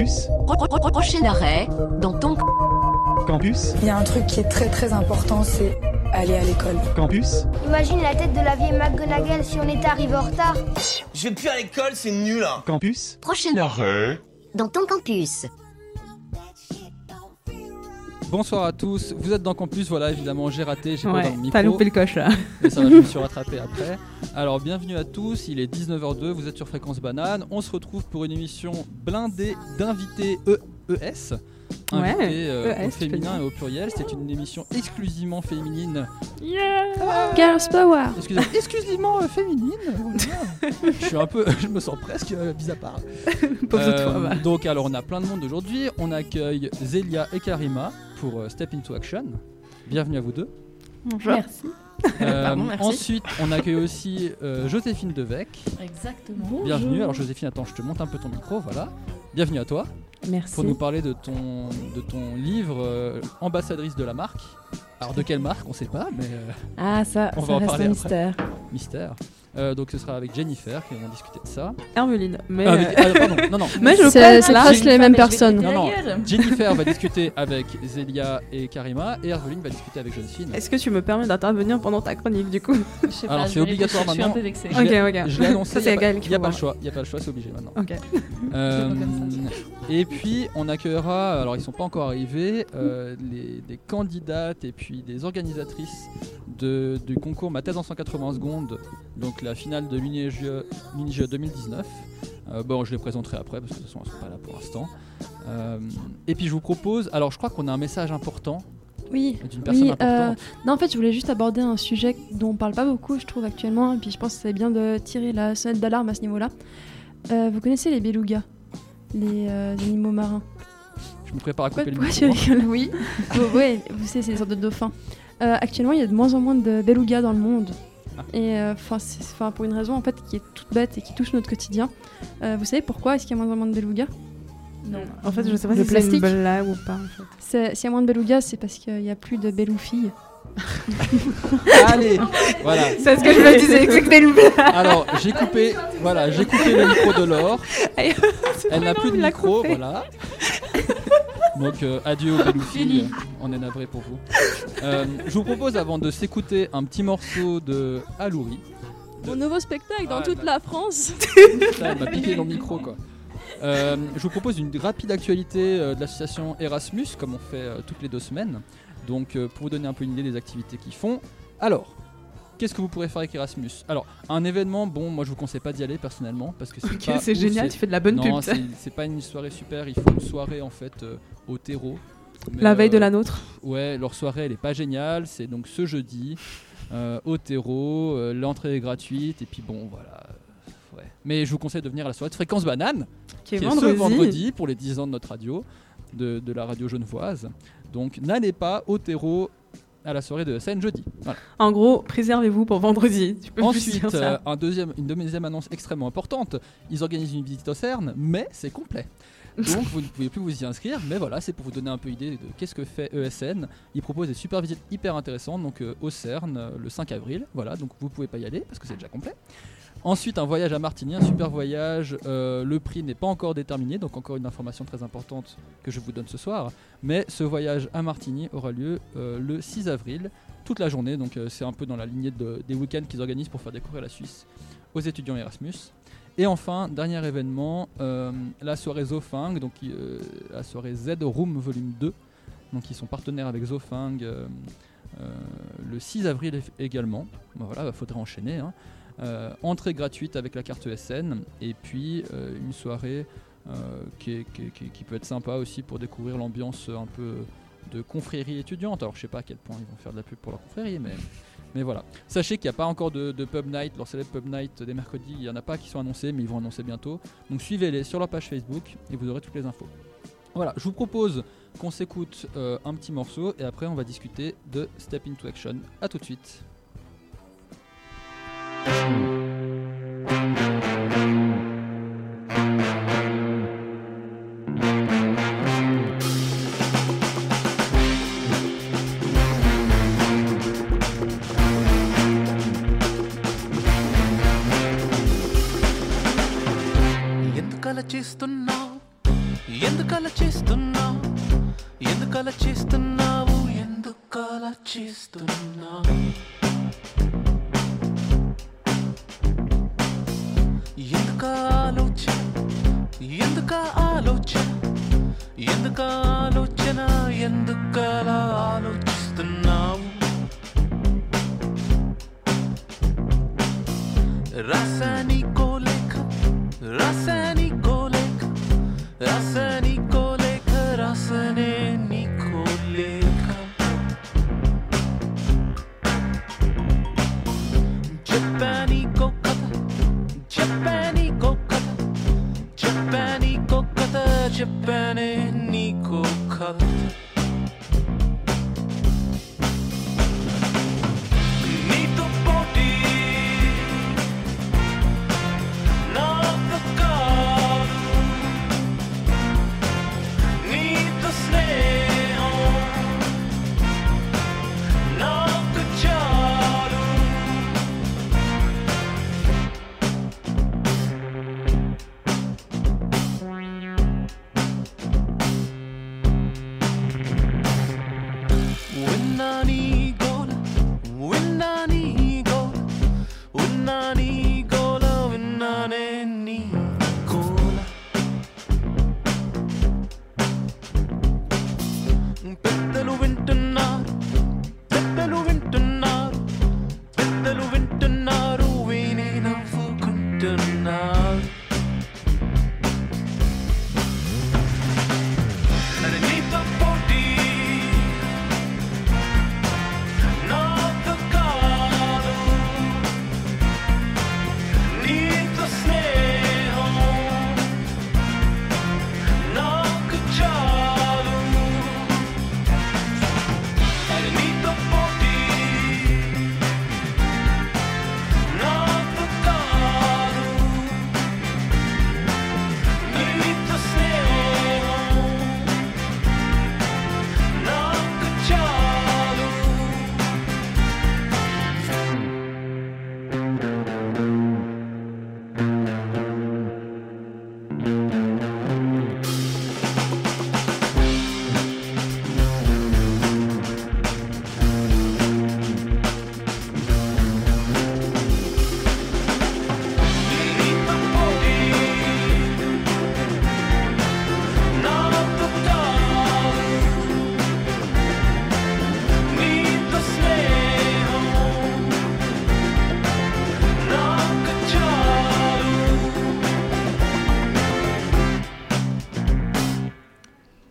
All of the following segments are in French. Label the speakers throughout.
Speaker 1: Campus,
Speaker 2: Prochain arrêt, dans ton
Speaker 1: campus,
Speaker 3: Il y a un truc qui est très très important, c'est aller à l'école.
Speaker 1: campus,
Speaker 4: Imagine la tête de la vieille McGonagall si on était arrivé en retard.
Speaker 5: Je vais plus à l'école, c'est nul hein.
Speaker 1: campus,
Speaker 2: prochain arrêt, dans ton campus.
Speaker 6: Bonsoir à tous, vous êtes dans Campus, voilà évidemment j'ai raté, j'ai pas dans le micro,
Speaker 7: t'as loupé le coche là.
Speaker 6: mais ça va, je me suis rattrapé après. Alors bienvenue à tous, il est 19h02, vous êtes sur Fréquence Banane, on se retrouve pour une émission blindée d'invités E- ES,
Speaker 7: Ouais,
Speaker 6: invités euh,
Speaker 7: ES,
Speaker 6: au féminin et au pluriel, c'est une émission exclusivement féminine,
Speaker 7: Girls Power.
Speaker 6: excusez exclusivement euh, féminine, je suis un peu, je me sens presque euh, mis à part.
Speaker 7: Pauvre toi,
Speaker 6: Euh, donc alors on a plein de monde aujourd'hui. On accueille Zélia et Karima pour euh, Step into Action. Bienvenue à vous deux.
Speaker 7: Bonjour.
Speaker 8: Merci.
Speaker 6: Euh,
Speaker 8: Pardon, merci.
Speaker 6: ensuite on accueille aussi euh, Joséphine Devec.
Speaker 8: Exactement.
Speaker 6: Bienvenue. Alors Joséphine, attends, je te monte un peu ton micro, voilà. Bienvenue à toi
Speaker 7: Merci.
Speaker 6: pour nous parler de ton, de ton livre euh, Ambassadrice de la marque. Alors de quelle marque on sait pas, mais euh,
Speaker 7: Ah, ça,
Speaker 6: On
Speaker 7: ça
Speaker 6: va en
Speaker 7: reste
Speaker 6: parler
Speaker 7: un
Speaker 6: après.
Speaker 7: mystère.
Speaker 6: Euh, donc ce sera avec Jennifer qui va discuter de ça.
Speaker 7: Hermeline. Mais,
Speaker 6: avec-
Speaker 7: euh,
Speaker 6: ah, pardon, non non.
Speaker 7: mais je
Speaker 8: C'est- c'est
Speaker 7: les mêmes personnes.
Speaker 6: Non, non. Jennifer va discuter avec Zélia et Karima et Herveline va discuter avec Joséphine.
Speaker 7: Est-ce que tu me permets d'intervenir pendant ta chronique du coup
Speaker 8: Je sais pas,
Speaker 6: Alors, c'est obligatoire maintenant.
Speaker 8: Je suis un peu vexée.
Speaker 6: Je
Speaker 7: Ok, ok.
Speaker 6: Je l'ai annoncé,
Speaker 7: Ça,
Speaker 6: il
Speaker 7: c'est
Speaker 6: n'y a, y a pas le choix, il y a pas le choix, c'est obligé maintenant.
Speaker 7: Ok.
Speaker 6: Euh, et puis on accueillera, alors ils sont pas encore arrivés, euh, les, des candidates et puis des organisatrices de, du concours Ma thèse en 180 secondes, donc la finale de l'UNIGE l'UNIGE 2019. Euh, bon, je les présenterai après parce que de toute façon elles sont pas là pour l'instant. Euh, et puis je vous propose, alors je crois qu'on a un message important
Speaker 9: Oui,
Speaker 6: d'une personne
Speaker 9: oui. euh,
Speaker 6: importante.
Speaker 9: non, en fait, je voulais juste aborder un sujet dont on parle pas beaucoup, je trouve, actuellement. Et puis, je pense que c'est bien de tirer la sonnette d'alarme à ce niveau-là. Euh, vous connaissez les belugas Les animaux marins
Speaker 6: Je me prépare à couper
Speaker 9: Pourquoi
Speaker 6: le micro.
Speaker 9: rigoles Oui. Vous- ouais, vous savez, c'est des sortes de dauphins. Actuellement, il y a de moins en moins de belugas dans le monde. Et euh, enfin, pour une raison en fait qui est toute bête et qui touche notre quotidien. Euh, vous savez pourquoi est-ce qu'il y a moins en moins de belugas?
Speaker 8: Non.
Speaker 7: En fait, je sais pas
Speaker 9: Le
Speaker 7: si c'est une
Speaker 9: plastique.
Speaker 7: blague ou pas. En fait.
Speaker 9: C'est- S'il y a moins de belugas, c'est parce qu'il n'y a plus de beloufilles.
Speaker 6: Allez, voilà.
Speaker 7: C'est ce que je me disais, que c'était une blague.
Speaker 6: Alors j'ai coupé, voilà, j'ai coupé le micro de Laure. Elle n'a plus de micro, voilà. Donc euh, adieu aux béloufilles, on est navré pour vous. Euh, je vous propose avant de s'écouter un petit morceau de Alouri.
Speaker 9: Mon nouveau spectacle
Speaker 6: dans
Speaker 9: dans
Speaker 6: toute
Speaker 9: toute la France.
Speaker 6: Putain, elle m'a piqué dans le micro quoi. Euh, je vous propose une rapide actualité euh, de l'association Erasmus, comme on fait euh, toutes les deux semaines. Donc euh, pour vous donner un peu une idée des activités qu'ils font. Alors, qu'est-ce que vous pourrez faire avec Erasmus? Alors, un événement, bon, moi je vous conseille pas d'y aller personnellement parce que c'est
Speaker 7: Ok,
Speaker 6: pas
Speaker 7: c'est génial,
Speaker 6: c'est-
Speaker 7: tu fais de la bonne
Speaker 6: non,
Speaker 7: pub.
Speaker 6: c'est c'est pas une soirée super, il faut une soirée en fait euh, au terreau. Mais,
Speaker 7: La veille de
Speaker 6: euh,
Speaker 7: la nôtre.
Speaker 6: Ouais, leur soirée elle est pas géniale, c'est donc ce jeudi euh, au terreau, l'entrée est gratuite et puis bon voilà. Ouais. Mais je vous conseille de venir à la soirée de Fréquence Banane,
Speaker 7: Qui est
Speaker 6: qui est
Speaker 7: vendredi.
Speaker 6: ce vendredi pour les 10 ans de notre radio, de, de la radio genevoise. Donc n'allez pas au terreau à la soirée de scène jeudi. Voilà.
Speaker 7: En gros, préservez-vous pour vendredi. Tu peux
Speaker 6: Ensuite,
Speaker 7: dire
Speaker 6: euh,
Speaker 7: ça.
Speaker 6: un deuxième, une deuxième annonce extrêmement importante. Ils organisent une visite au CERN, mais c'est complet. Donc vous ne pouvez plus vous y inscrire, mais voilà, c'est pour vous donner un peu idée de qu'est-ce que fait ESN. Ils proposent des super visites hyper intéressantes, donc euh, au CERN euh, le 5 avril. Voilà, donc vous pouvez pas y aller parce que c'est déjà complet. Ensuite, un voyage à Martigny, un super voyage. euh, le prix n'est pas encore déterminé, donc encore une information très importante que je vous donne ce soir. Mais ce voyage à Martigny aura lieu euh, le 6 avril, toute la journée. Donc euh, c'est un peu dans la lignée de- des week-ends qu'ils organisent pour faire découvrir la Suisse aux étudiants Erasmus. Et enfin, dernier événement, la soirée Zofing, donc la soirée Z Room Volume 2. Donc ils sont partenaires avec euh, le 6 avril également. Voilà, il faudrait enchaîner. hein. Euh, entrée gratuite avec la carte ESN et puis euh, une soirée euh, qui, peut être sympa aussi pour découvrir l'ambiance un peu de confrérie étudiante. Alors je sais pas à quel point ils vont faire de la pub pour leur confrérie, mais, voilà. Sachez qu'il n'y a pas encore de, pub night, leur célèbre pub night des mercredis, il n'y en a pas qui sont annoncés, mais ils vont annoncer bientôt. Donc suivez-les sur leur page Facebook et vous aurez toutes les infos. Voilà, je vous propose qu'on s'écoute un petit morceau et après on va discuter de Step into Action. A tout de suite.
Speaker 10: Thank you.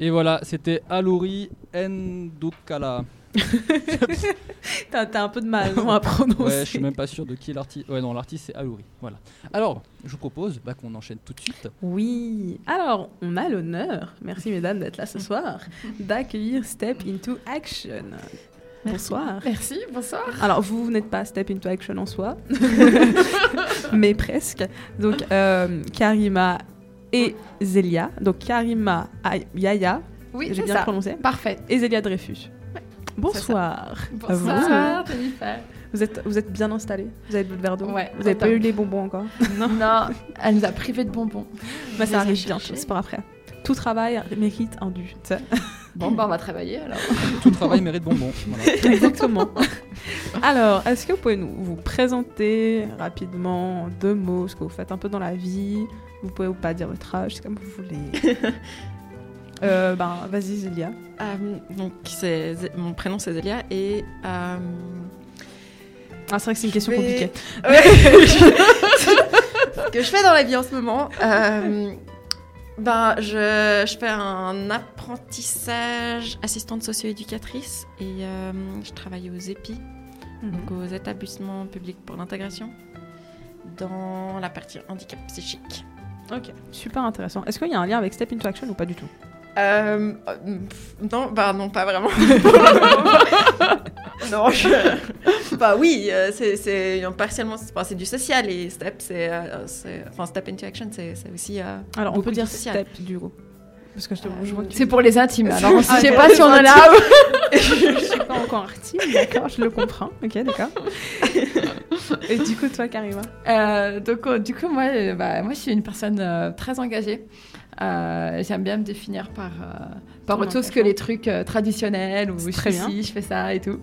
Speaker 6: Et voilà, c'était Aluri Ndukala.
Speaker 7: T'as t'as un peu de mal non, à prononcer.
Speaker 6: Ouais, je suis même pas sûr de qui est l'artiste. Ouais, non, l'artiste c'est Aluri. Voilà. Alors, je vous propose bah, qu'on enchaîne tout de suite.
Speaker 7: Oui, alors on a l'honneur, merci mesdames d'être là ce soir, d'accueillir Step Into Action. Bonsoir.
Speaker 8: Merci, bonsoir.
Speaker 7: Alors vous n'êtes pas Step Into Action en soi, mais presque. Donc euh, Karima et Zélia. Donc Karima Ay- Yaya,
Speaker 8: Oui,
Speaker 7: j'ai bien
Speaker 8: ça.
Speaker 7: prononcé,
Speaker 8: Parfait.
Speaker 7: et Zélia Dreyfus. Bonsoir. À vous.
Speaker 8: Bonsoir, Jennifer.
Speaker 7: Vous êtes, vous êtes bien installés Vous avez votre verre d'eau?
Speaker 8: Ouais,
Speaker 7: Vous n'avez pas eu les bonbons encore?
Speaker 8: Non, elle nous a privé de bonbons.
Speaker 7: Bah,
Speaker 8: Je
Speaker 7: ça arrive bientôt, c'est pas après. Tout travail mérite un dû. tu sais.
Speaker 8: Bon, bah, on va travailler alors.
Speaker 6: Tout travail mérite bonbon. Voilà.
Speaker 7: Exactement. Alors, est-ce que vous pouvez nous vous présenter rapidement en deux mots ce que vous faites un peu dans la vie Vous pouvez ou pas dire votre âge, c'est comme vous voulez. Euh, ben, vas-y, Zélia.
Speaker 11: Euh, donc, c'est mon prénom c'est Zélia et euh,
Speaker 7: Ah, c'est vrai que c'est une question
Speaker 11: vais-
Speaker 7: compliquée.
Speaker 11: ce que je fais dans la vie en ce moment, ben, je, je fais un apprentissage assistante socio-éducatrice et je travaille aux EPI, donc aux établissements publics pour l'intégration, dans la partie handicap psychique.
Speaker 7: Ok, super intéressant. Est-ce qu'il y a un lien avec Step Into Action ou pas du tout?
Speaker 11: Euh, pff, non, bah non, pas vraiment. non, je... Bah oui, euh, c'est, c'est partiellement, c'est, du social et Step, c'est, euh, enfin Step into Action, c'est, aussi. euh,
Speaker 7: Alors, on peut dire
Speaker 11: social.
Speaker 7: Step du coup. Parce que je, te, je vois que tu
Speaker 8: C'est pour les intimes. Alors, on- je
Speaker 7: Ah,
Speaker 8: sais pas si on en a.
Speaker 7: je suis pas encore artiste, d'accord, je le comprends. Ok, d'accord. Et du coup, toi, Karima
Speaker 8: Euh, donc, euh, du coup, moi, euh, bah, moi, je suis une personne euh, très engagée. Euh, J'aime bien me définir par, euh, par autre chose que les trucs euh, traditionnels où je
Speaker 7: très
Speaker 8: fais
Speaker 7: bien.
Speaker 8: ci, je fais ça et tout.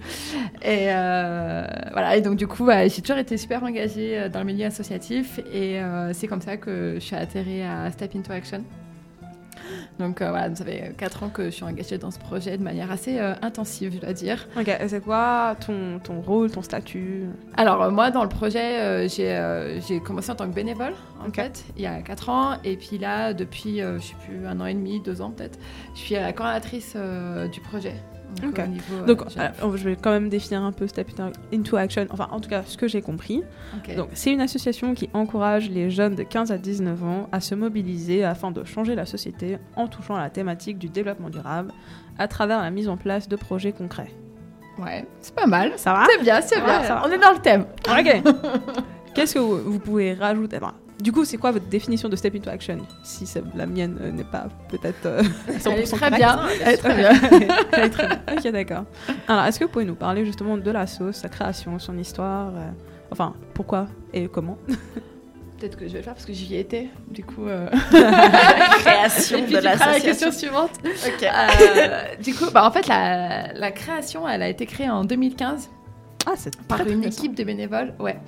Speaker 8: Et euh, voilà, et donc du coup, j'ai toujours été super engagée euh, dans le milieu associatif et euh, c'est comme ça que je suis atterrée à Step Into Action. Donc euh, voilà, ça fait 4 ans que je suis engagée dans ce projet de manière assez euh, intensive, je dois dire.
Speaker 7: Ok, c'est quoi ton, ton rôle, ton statut?
Speaker 8: Alors euh, moi dans le projet j'ai commencé en tant que bénévole en
Speaker 7: Ok.
Speaker 8: fait il y a 4 ans et puis là depuis je sais plus un an et demi, deux ans peut-être, je suis la coordinatrice du projet. Donc,
Speaker 7: Ok.
Speaker 8: au niveau, euh,
Speaker 7: Donc,
Speaker 8: général.
Speaker 7: alors, je vais quand même définir un peu Step Into Action, enfin en tout cas ce que j'ai compris. Donc, c'est une association qui encourage les jeunes de 15 à 19 ans à se mobiliser afin de changer la société en touchant à la thématique du développement durable à travers la mise en place de projets concrets.
Speaker 8: ouais, c'est pas mal.
Speaker 7: Ça va?
Speaker 8: C'est bien, c'est
Speaker 7: Ouais,
Speaker 8: bien.
Speaker 7: ça va.
Speaker 8: On est dans le thème.
Speaker 7: Ok. Qu'est-ce que vous, vous pouvez rajouter? Du coup, c'est quoi votre définition de Step Into Action Si la mienne euh, n'est pas peut-être euh, 100%
Speaker 8: Elle est très bien. Elle est très bien.
Speaker 7: Elle est très bien. Ok, d'accord. Alors, est-ce que vous pouvez nous parler justement de la sauce, sa création, son histoire euh, Enfin, pourquoi et comment?
Speaker 8: Peut-être que je vais le faire parce que j'y étais. Du coup. euh,
Speaker 11: Création
Speaker 8: Et puis
Speaker 11: de
Speaker 8: feras la
Speaker 11: l'association.
Speaker 8: question suivante.
Speaker 11: Ok.
Speaker 8: Euh, du coup, bah, en fait, la, la création, elle a été créée en 2015
Speaker 7: Ah, c'est
Speaker 8: par une équipe de bénévoles. Ouais.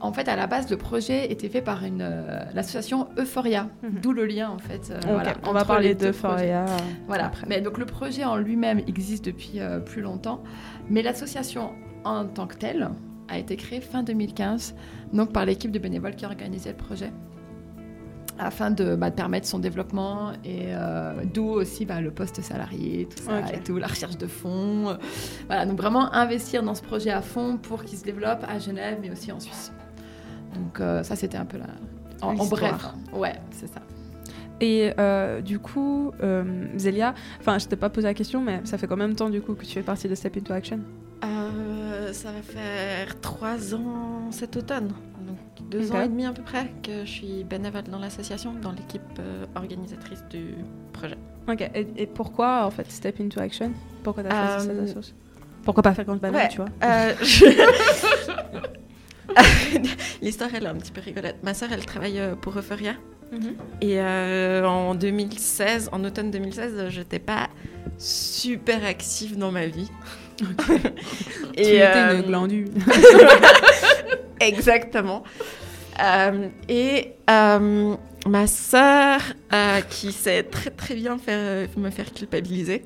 Speaker 8: En fait, à la base, le projet était fait par une euh, l'association Euphoria,
Speaker 7: Mhm.
Speaker 8: d'où le lien en fait. euh, voilà,
Speaker 7: on va parler
Speaker 8: les deux
Speaker 7: de
Speaker 8: projets.
Speaker 7: Foria.
Speaker 8: Voilà.
Speaker 7: après.
Speaker 8: Mais donc le projet en lui-même existe depuis euh, plus longtemps, mais l'association en tant que telle a été créée fin 2015, donc par l'équipe de bénévoles qui organisait le projet afin de, bah, de permettre son développement et euh, d'où aussi bah, le poste salarié, tout ça et tout, la recherche de fonds. euh, voilà, donc vraiment investir dans ce projet à fond pour qu'il se développe à Genève mais aussi en Suisse. Donc euh, ça c'était un peu la... En, bref, hein. ouais, c'est ça.
Speaker 7: Et euh, du coup, euh, Zélia, enfin, je t'ai pas posé la question, mais ça fait combien de temps du coup que tu fais partie de Step Into Action?
Speaker 11: Euh, ça va faire trois ans cet automne. Deux ans et demi à peu près que je suis bénévole dans l'association, dans l'équipe euh, organisatrice du projet.
Speaker 7: Ok, et, et pourquoi en fait Step Into Action? Pourquoi t'as choisi
Speaker 11: Euh,
Speaker 7: cette sauce Pourquoi pas faire Grande Banane,
Speaker 11: ouais.
Speaker 7: tu vois?
Speaker 11: Euh, L'histoire, elle est un petit peu rigolote. Ma sœur, elle travaille euh, pour Euphoria. Et euh, en 2016, en automne 2016, j'étais pas super active dans ma vie.
Speaker 7: Tu étais
Speaker 11: euh,
Speaker 7: une glandue.
Speaker 11: Exactement. Euh, et euh, ma sœur, euh, qui sait très très bien faire, me faire culpabiliser,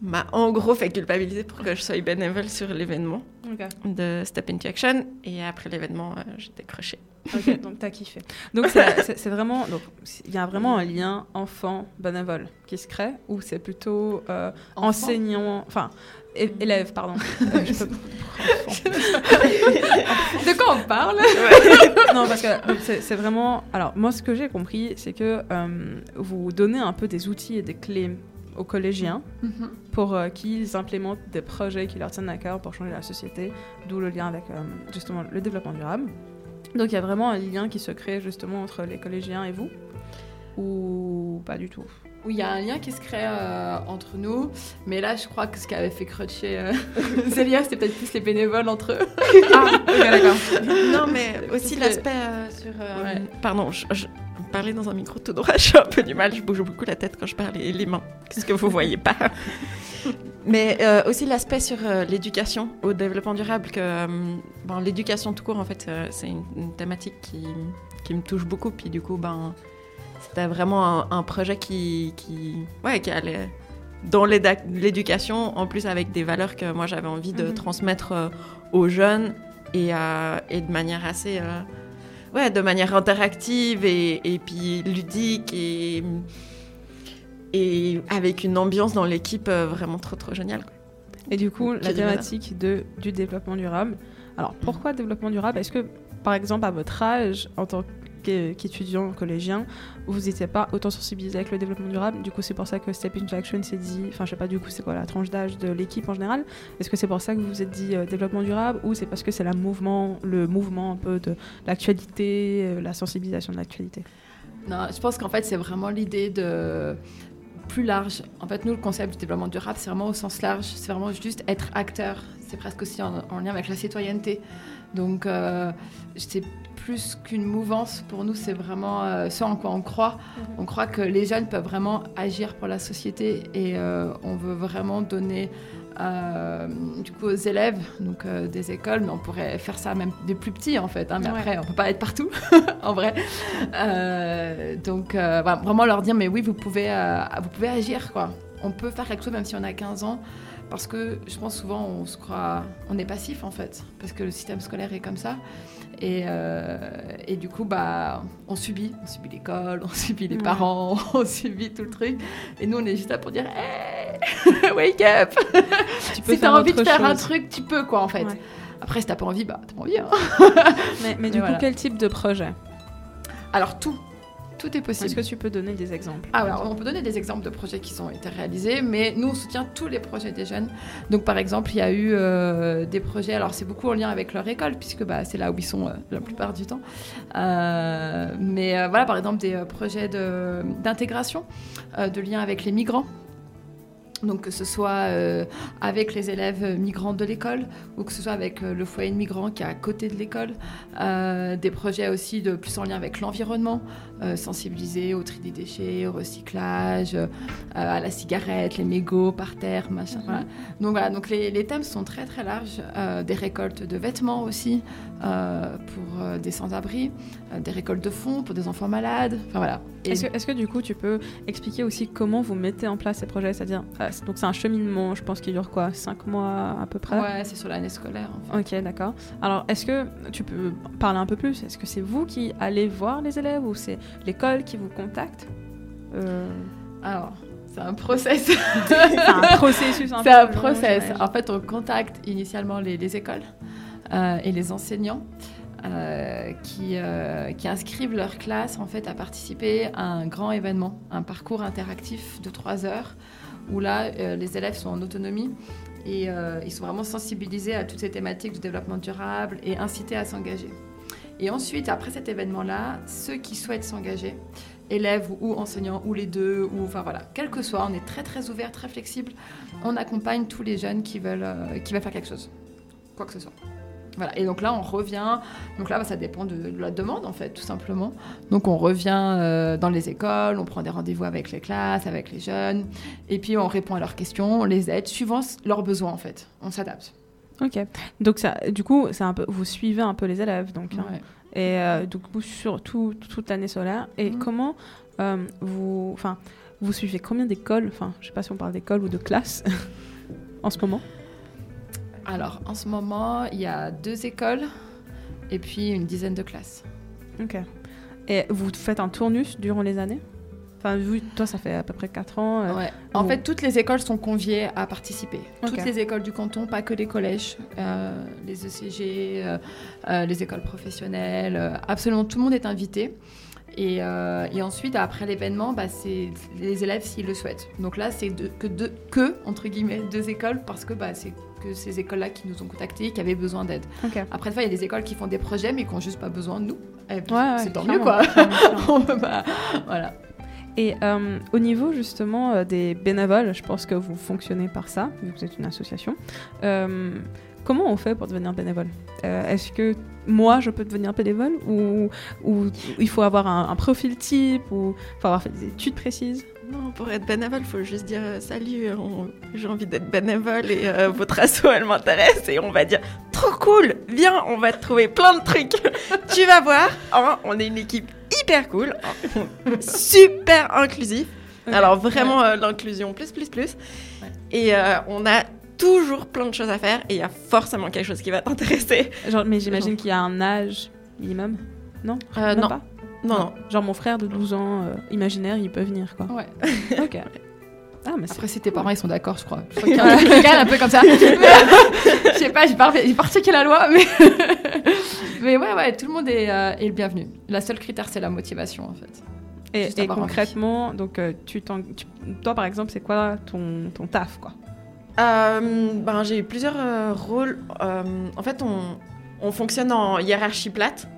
Speaker 11: m'a en gros fait culpabiliser pour que je sois bénévole sur l'événement de Step Into Action. Et après l'événement, euh, j'ai décroché.
Speaker 7: Ok, donc t'as kiffé. Donc c'est vraiment, donc il y a vraiment un lien enfant bénévole qui se crée ou c'est plutôt euh, enseignant, enfin élève pardon. Euh, je peux-
Speaker 8: De quoi on parle?
Speaker 7: Non parce que c'est vraiment, alors moi ce que j'ai compris c'est que euh, vous donnez un peu des outils et des clés aux collégiens
Speaker 8: Mhm.
Speaker 7: pour euh, qu'ils implémentent des projets qui leur tiennent à cœur pour changer la société, d'où le lien avec justement le développement durable. Donc il y a vraiment un lien qui se crée justement entre les collégiens et vous? Ou pas du tout?
Speaker 8: Oui, il y a un lien qui se crée euh, entre nous, mais là, je crois que ce qui avait fait crutcher euh, Zélia, c'était peut-être plus les bénévoles entre eux.
Speaker 7: Ah, d'accord.
Speaker 11: Non, mais aussi l'aspect euh, sur. euh,
Speaker 8: Ouais.
Speaker 11: Pardon, je, je parlais dans un micro tout droit, j'ai un peu du mal, je bouge beaucoup la tête quand je parle et les mains. Qu'est-ce que vous voyez pas? Mais euh, aussi l'aspect sur euh, l'éducation au développement durable, que euh, bon, l'éducation tout court, en fait, c'est une, une thématique qui, qui me touche beaucoup. Puis du coup, ben, c'était vraiment un, un projet qui, qui, ouais, qui allait dans l'éducation, en plus avec des valeurs que moi j'avais envie de
Speaker 7: Mhm.
Speaker 11: transmettre euh, aux jeunes et, euh, et de manière assez, euh, ouais, de manière interactive et, et puis ludique et et avec une ambiance dans l'équipe euh, vraiment trop trop géniale. quoi.
Speaker 7: Et du coup, la thématique de, du développement durable. Alors, pourquoi développement durable? Est-ce que, par exemple, à votre âge, en tant qu'é- qu'étudiant collégien, vous n'étiez pas autant sensibilisé avec le développement durable Du coup, c'est pour ça que Step Into Action s'est dit. Enfin, je sais pas, du coup, c'est quoi la tranche d'âge de l'équipe en général? Est-ce que c'est pour ça que vous vous êtes dit euh, développement durable Ou c'est parce que c'est mouvement, le mouvement un peu de l'actualité, euh, la sensibilisation de l'actualité?
Speaker 8: Non, je pense qu'en fait, c'est vraiment l'idée de plus large. En fait, nous, le concept du développement durable, c'est vraiment au sens large. C'est vraiment juste être acteur. C'est presque aussi en, en lien avec la citoyenneté. Donc, euh, c'est plus qu'une mouvance. Pour nous, c'est vraiment euh, ce en quoi on croit. On croit que les jeunes peuvent vraiment agir pour la société et euh, on veut vraiment donner euh, du coup aux élèves donc euh, des écoles, mais on pourrait faire ça même des plus petits en fait. hein, mais
Speaker 7: Ouais.
Speaker 8: après, on peut pas être partout en vrai. Euh, donc vraiment leur dire mais oui, vous pouvez, vous pouvez agir quoi. On peut faire quelque chose même si on a 15 ans. Parce que je pense souvent on se croit, on est passif en fait, parce que le système scolaire est comme ça. Et, euh, et du coup, bah, on subit, on subit l'école, on subit les
Speaker 7: Ouais.
Speaker 8: parents, on subit tout le truc. Et nous, on est juste là pour dire, hey, wake up
Speaker 7: Tu peux
Speaker 8: Si t'as envie de faire un truc, tu peux quoi en fait.
Speaker 7: Ouais.
Speaker 8: Après, si t'as pas envie, bah t'as pas envie. hein.
Speaker 7: Mais, mais du coup,
Speaker 8: voilà.
Speaker 7: quel type de projet?
Speaker 8: Alors tout, tout est possible.
Speaker 7: Est-ce que tu peux donner des exemples
Speaker 8: Ah, alors, on peut donner des exemples de projets qui ont été réalisés, mais nous, on soutient tous les projets des jeunes. Donc, par exemple, il y a eu euh, des projets, alors c'est beaucoup en lien avec leur école, puisque bah, c'est là où ils sont euh, la plupart du temps. Euh, mais voilà, par exemple, des projets de- d'intégration, euh, de lien avec les migrants. Donc, que ce soit euh, avec les élèves migrants de l'école ou que ce soit avec euh, le foyer de migrants qui est à côté de l'école. Euh, des projets aussi de plus en lien avec l'environnement, sensibiliser au tri des déchets, au recyclage, à la cigarette, les mégots par terre, machin.
Speaker 7: Mhm.
Speaker 8: voilà. Donc voilà, donc les, les thèmes sont très très larges. Des récoltes de vêtements aussi euh, pour euh, des sans-abri, euh, des récoltes de fonds pour des enfants malades. Enfin voilà.
Speaker 7: Est-ce que, du coup, tu peux expliquer aussi comment vous mettez en place ces projets? C'est-à-dire, c'est- donc c'est un cheminement, je pense qu'il dure quoi? 5 mois à peu près?
Speaker 8: Ouais, c'est sur l'année scolaire. en fait.
Speaker 7: Ok, d'accord. Alors, est-ce que tu peux parler un peu plus? Est-ce que c'est vous qui allez voir les élèves ou c'est l'école qui vous contacte? Euh,
Speaker 8: Alors, c'est un process.
Speaker 7: C'est un processus
Speaker 8: C'est un process. En fait, on contacte initialement les, les écoles et les enseignants euh, qui, euh, qui inscrivent leur classe en fait à participer à un grand événement, un parcours interactif de trois heures où là, euh, les élèves sont en autonomie et euh, ils sont vraiment sensibilisés à toutes ces thématiques du développement durable et incités à s'engager. Et ensuite, après cet événement-là, ceux qui souhaitent s'engager, élèves ou, enseignants ou les deux, ou enfin voilà, quel que soit, on est très très ouvert, très flexible. On accompagne tous les jeunes qui veulent, euh, qui veulent faire quelque chose, quoi que ce soit. Voilà. Et donc là, on revient. Donc là, bah, ça dépend de, de la demande, en fait, tout simplement. Donc on revient euh, dans les écoles, on prend des rendez-vous avec les classes, avec les jeunes, et puis on répond à leurs questions, on les aide suivant leurs besoins, en fait. On s'adapte.
Speaker 7: Ok. Donc, ça, du coup, c'est un peu, vous suivez un peu les élèves. Donc, hein.
Speaker 8: Ouais.
Speaker 7: Et euh, donc, vous, sur tout- toute l'année solaire. Et
Speaker 8: Mhm.
Speaker 7: comment euh, vous. Enfin, vous suivez combien d'écoles? Enfin, je sais pas si on parle d'écoles ou de classes en ce moment.
Speaker 8: Alors, en ce moment, il y a deux écoles et puis une dizaine de classes.
Speaker 7: Ok. Et vous faites un tournus durant les années? Enfin, vous, toi, ça fait à peu près 4 ans. euh,
Speaker 8: Ouais. En
Speaker 7: vous-
Speaker 8: fait, toutes les écoles sont conviées à participer. Toutes les écoles du canton, pas que les collèges, euh, les ECG, euh, les écoles professionnelles, absolument tout le monde est invité. Et, et ensuite, après l'événement, bah, c'est les élèves s'ils le souhaitent. Donc là, c'est de- que, deux, que, entre guillemets, deux écoles, parce que bah, c'est que ces écoles-là qui nous ont contactés, qui avaient besoin d'aide.
Speaker 7: Ok.
Speaker 8: Après, il y a des écoles qui font des projets, mais qui n'ont juste pas besoin de nous. Puis,
Speaker 7: Ouais,
Speaker 8: c'est tant mieux, quoi.
Speaker 7: clairement, clairement.
Speaker 8: On peut pas- Voilà.
Speaker 7: Et euh, au niveau justement euh, des bénévoles, je pense que vous fonctionnez par ça, vu que vous êtes une association. Euh, comment on fait pour devenir bénévole? Est-ce que moi, je peux devenir bénévole ou, ou il faut avoir un, un profil type ou faut avoir fait des études précises?
Speaker 11: Non, pour être bénévole, il faut juste dire euh, salut, on- j'ai envie d'être bénévole et euh, votre asso elle m'intéresse et on va dire trop cool, viens, on va te trouver plein de trucs. tu vas voir, hein, on est une équipe hyper cool, super inclusif. Alors vraiment euh, l'inclusion plus plus plus. Et euh, on a toujours plein de choses à faire et il y a forcément quelque chose qui va t'intéresser.
Speaker 7: Genre, Mais j'imagine qu'il y a un âge minimum, non?
Speaker 11: Euh, non.
Speaker 7: pas?
Speaker 11: Non, non.
Speaker 7: Genre mon frère de 12 ans, euh, imaginaire, il peut venir quoi.
Speaker 8: Ouais.
Speaker 7: ok. Ah, mais c'est
Speaker 8: Après, si tes parents ils sont d'accord, je crois. Je crois qu'il y a un truc légal un peu comme ça. Je sais pas, j'ai pas, pas rechecké la loi, mais. mais ouais, ouais, tout le monde est, euh, est le bienvenu. La seule critère, c'est la motivation en fait.
Speaker 7: Et,
Speaker 8: envie.
Speaker 7: concrètement, donc euh, tu t'en- tu- toi par exemple, c'est quoi ton, ton taf quoi?
Speaker 11: Euh, ben, j'ai eu plusieurs euh, rôles. Euh, en fait, on, on fonctionne en hiérarchie plate.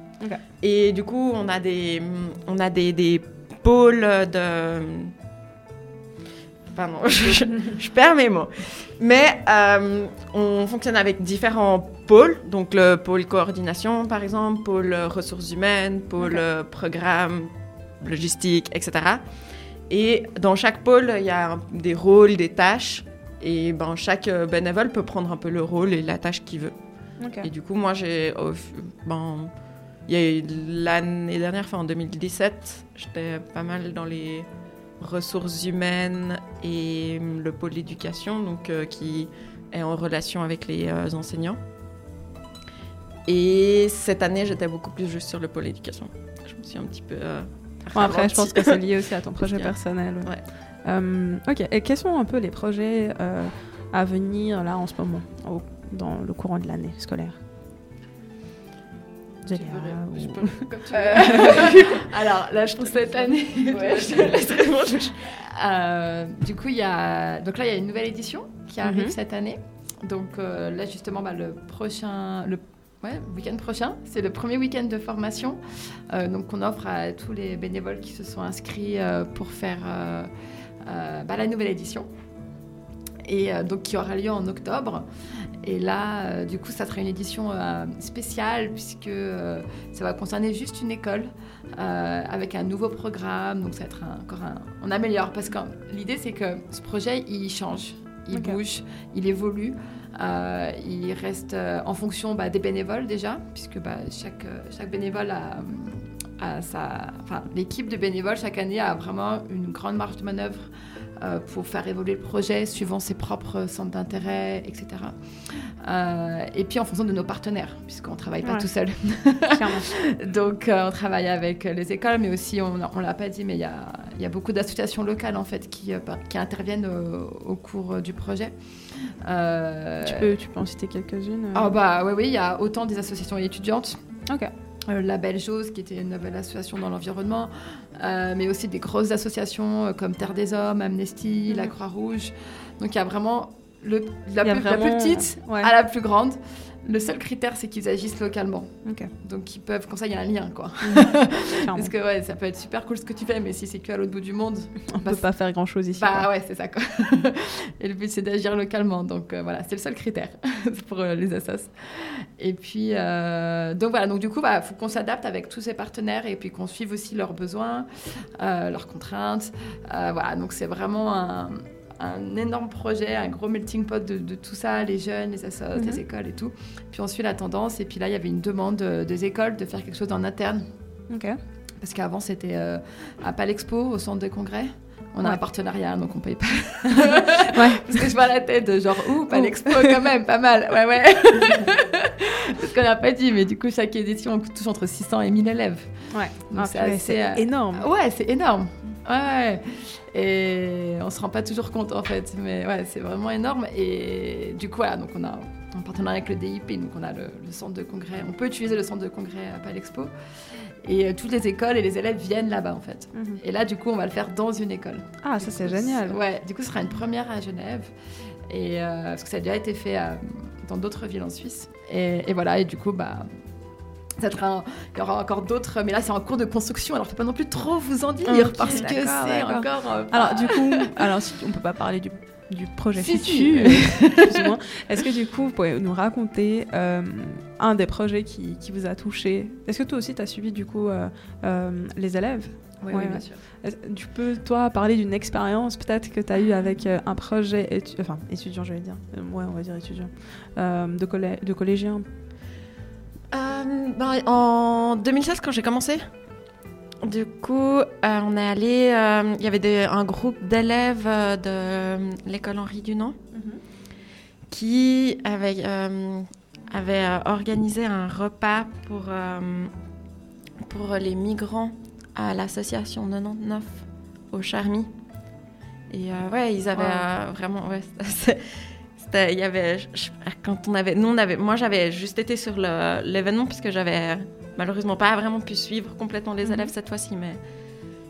Speaker 11: Et du coup, on a des, on a des, des pôles de. pardon, je, je- je perds mes mots. Mais euh, on fonctionne avec différents pôles, donc le pôle coordination par exemple, pôle ressources humaines, pôle programme, logistique, etc. Et dans chaque pôle, il y a des rôles, des tâches, et ben, chaque euh, bénévole peut prendre un peu le rôle et la tâche qu'il veut. Et du coup, moi, j'ai. Ben, il y a eu l'année dernière, enfin en 2017, j'étais pas mal dans les ressources humaines et le pôle éducation, donc euh, qui est en relation avec les euh, enseignants. Et cette année, j'étais beaucoup plus juste sur le pôle éducation. Je me suis un petit peu. euh,
Speaker 7: Bon, après, je pense que c'est lié aussi à ton projet personnel. ouais.
Speaker 11: Ouais.
Speaker 7: Ok, et quels sont un peu les projets à venir là en ce moment, au- dans le courant de l'année scolaire?
Speaker 8: Euh, Alors là, je trouve cette année.
Speaker 11: Ouais, je te laisse répondre.
Speaker 8: Euh, du coup, il y a donc là il y a une nouvelle édition qui arrive
Speaker 7: Mhm.
Speaker 8: cette année. Donc euh, là justement, bah, le prochain, le ouais, week-end prochain, c'est le premier week-end de formation. Euh, donc on offre à tous les bénévoles qui se sont inscrits euh, pour faire euh, euh, bah, la nouvelle édition. Et euh, donc qui aura lieu en octobre. Et là, euh, du coup, ça sera une édition euh, spéciale puisque euh, ça va concerner juste une école avec un nouveau programme. Donc, ça va être un- encore un. On améliore parce que l'idée, c'est que ce projet, il change, il bouge, il évolue. Il reste en fonction bah, des bénévoles déjà, puisque bah, chaque, chaque bénévole a, a sa. Enfin, l'équipe de bénévoles chaque année a vraiment une grande marge de manœuvre pour faire évoluer le projet suivant ses propres centres d'intérêt, etc. Euh, et puis en fonction de nos partenaires, puisqu'on ne travaille pas
Speaker 7: Ouais.
Speaker 8: tout seul.
Speaker 7: Clairement.
Speaker 8: Donc euh, on travaille avec euh, les écoles, mais aussi, on ne l'a pas dit, mais il y a, il y a beaucoup d'associations locales en fait qui, euh, interviennent au, au cours euh, du projet. Euh,
Speaker 7: tu, peux, tu peux en citer quelques-unes euh
Speaker 8: Ah bah oui, oui, il y a autant des associations étudiantes.
Speaker 7: Ok.
Speaker 8: Euh, la Belle Chose, qui était une nouvelle association dans l'environnement, euh, mais aussi des grosses associations euh, comme Terre des Hommes, Amnesty, la
Speaker 7: Mhm.
Speaker 8: Croix-Rouge. Donc il y a vraiment le, la,
Speaker 7: Il y a
Speaker 8: plus, la petite
Speaker 7: ouais.
Speaker 8: à la plus grande. Le seul critère, c'est qu'ils agissent localement. Donc ils peuvent, comme ça, il y a un lien, quoi.
Speaker 7: Clairement.
Speaker 8: Parce que ouais, ça peut être super cool ce que tu fais, mais si c'est que à l'autre bout du monde,
Speaker 7: On
Speaker 8: bah,
Speaker 7: peut pas faire grand-chose ici.
Speaker 8: bah
Speaker 7: quoi.
Speaker 8: ouais, c'est ça quoi. Et le but c'est d'agir localement, donc euh, voilà, c'est le seul critère pour euh, les assos. Et puis euh, donc voilà, donc du coup, il faut qu'on s'adapte avec tous ces partenaires et puis qu'on suive aussi leurs besoins, leurs contraintes. Voilà, donc c'est vraiment un, un énorme projet, un gros melting pot de, de tout ça, les jeunes, les assos,
Speaker 7: Mhm.
Speaker 8: les écoles et tout. Puis on suit la tendance et puis là il y avait une demande des écoles de faire quelque chose en interne. Parce qu'avant, c'était euh, à Palexpo, au centre de congrès. On a
Speaker 7: Ouais.
Speaker 8: un partenariat, donc on paye pas.
Speaker 7: Ouais.
Speaker 8: Parce que je vois la tête de genre, ouh, Palexpo quand même, pas mal. Ouais, ouais. Parce qu'on n'a pas dit, mais du coup, chaque édition touche entre 600 et 1000 élèves.
Speaker 7: Ouais. Ah,
Speaker 8: c'est
Speaker 7: purée,
Speaker 8: assez,
Speaker 7: c'est
Speaker 8: euh,
Speaker 7: énorme.
Speaker 8: Ouais, c'est énorme. Ouais. Et on se rend pas toujours compte en fait, mais ouais, c'est vraiment énorme. Et du coup, voilà, donc on a un partenariat avec le DIP, donc on a le, le centre de congrès. On peut utiliser le centre de congrès à Palexpo. Et euh, toutes les écoles et les élèves viennent là-bas en fait.
Speaker 7: Mhm.
Speaker 8: Et là, du coup, on va le faire dans une école.
Speaker 7: Ah, ça c'est génial.
Speaker 8: Ouais, du coup, ce sera une première à Genève. Et, euh, parce que ça a déjà été fait euh, dans d'autres villes en Suisse. Et, et voilà, et du coup, bah. Ça sera un- il y aura encore d'autres, mais là c'est en cours de construction, alors je peux pas non plus trop vous en dire parce que c'est encore. euh,
Speaker 7: Alors du coup, alors si on peut pas parler du, du projet
Speaker 8: Si,
Speaker 7: futur. Est-ce que du coup, vous pouvez nous raconter euh, un des projets qui, qui vous a touché? Est-ce que toi aussi, tu as suivi du coup euh, les élèves?
Speaker 8: Oui,
Speaker 7: Ouais,
Speaker 8: oui, bien sûr.
Speaker 7: Tu peux, toi, parler d'une expérience peut-être que tu as eu avec un projet, étu- enfin étudiant, je vais dire, ouais, on va dire étudiant, de, de collégien.
Speaker 11: Euh, ben, en 2016, quand j'ai commencé, du coup, euh, on est allé. euh, Il y avait des- un groupe d'élèves euh, de l'école Henri Dunant qui avait, avait organisé un repas pour, pour les migrants à l'association 99 au Charmy. Et euh, ouais, ils avaient
Speaker 7: Wow.
Speaker 11: euh, vraiment. Ouais, c'était- c'était- il y avait, je- quand on avait, nous on avait, moi j'avais juste été sur l'événement puisque j'avais malheureusement pas vraiment pu suivre complètement les
Speaker 7: Mhm.
Speaker 11: élèves cette fois-ci, mais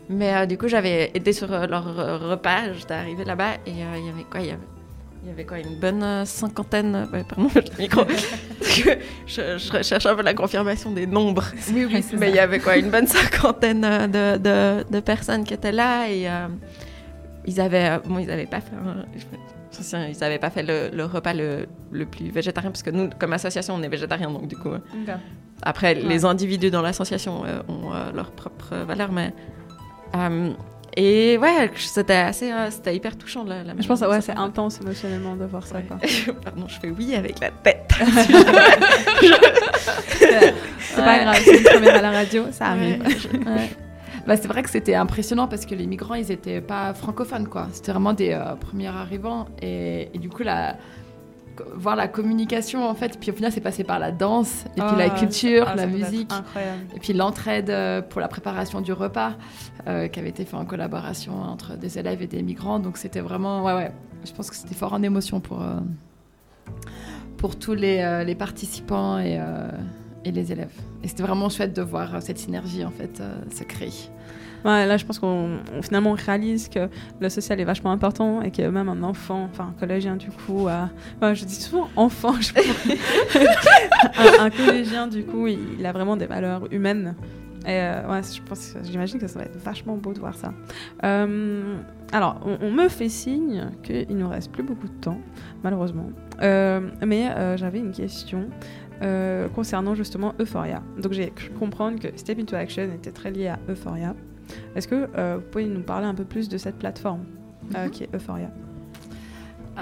Speaker 11: mais euh, du coup j'avais été sur euh, leur euh, repas, j'étais arrivée là-bas et euh, il y avait quoi, il y avait, il y avait quoi, une bonne euh, cinquantaine, euh, ouais, pardon, le micro, je, je recherche un peu la confirmation des nombres,
Speaker 8: Oui,
Speaker 11: mais il y avait quoi, une bonne cinquantaine euh, de, de, de personnes qui étaient là et euh, ils avaient, euh, bon, ils avaient pas fait, un- ils avaient pas fait le, le repas le, le plus végétarien parce que nous, comme association, on est végétarien, donc du coup, euh, après, les individus dans l'association euh, ont euh, leurs propres valeurs, mais euh, et ouais, c'était assez, euh, c'était hyper touchant la, la
Speaker 7: Je pense que ouais, c'est intense émotionnellement de voir ça. Quoi.
Speaker 11: Pardon, je fais oui avec la tête.
Speaker 7: C'est pas grave, c'est une première à la radio, ça arrive.
Speaker 8: Bah, c'est vrai que c'était impressionnant parce que les migrants, ils étaient pas francophones, quoi. C'était vraiment des euh, premiers arrivants. Et, et du coup, la, voir la communication, en fait, puis au final, c'est passé par la danse, et puis la
Speaker 7: Ah,
Speaker 8: culture,
Speaker 7: ah,
Speaker 8: la musique,
Speaker 7: Incroyable.
Speaker 8: et puis l'entraide euh, pour la préparation du repas, euh, qui avait été fait en collaboration entre des élèves et des migrants. Donc c'était vraiment, ouais, ouais, je pense que c'était fort en émotion pour, euh, pour tous les, les participants et, et les élèves. Et c'était vraiment chouette de voir cette synergie, en fait, euh, se créer.
Speaker 7: Ouais, là, je pense qu'on on- finalement on réalise que le social est vachement important et que même un enfant, enfin un collégien du coup, a- ouais, je dis souvent enfant, je un, un collégien du coup, il, il a vraiment des valeurs humaines. Et euh, ouais, je pense, j'imagine que ça va être vachement beau de voir ça. Euh, alors, on, on me fait signe qu'il nous reste plus beaucoup de temps, malheureusement. Euh, mais j'avais une question. euh, concernant justement Euphoria. Donc j'ai cru comprendre que Step into Action était très lié à Euphoria. Est-ce que euh, vous pouvez nous parler un peu plus de cette plateforme euh, qui est Euphoria?
Speaker 8: Euh,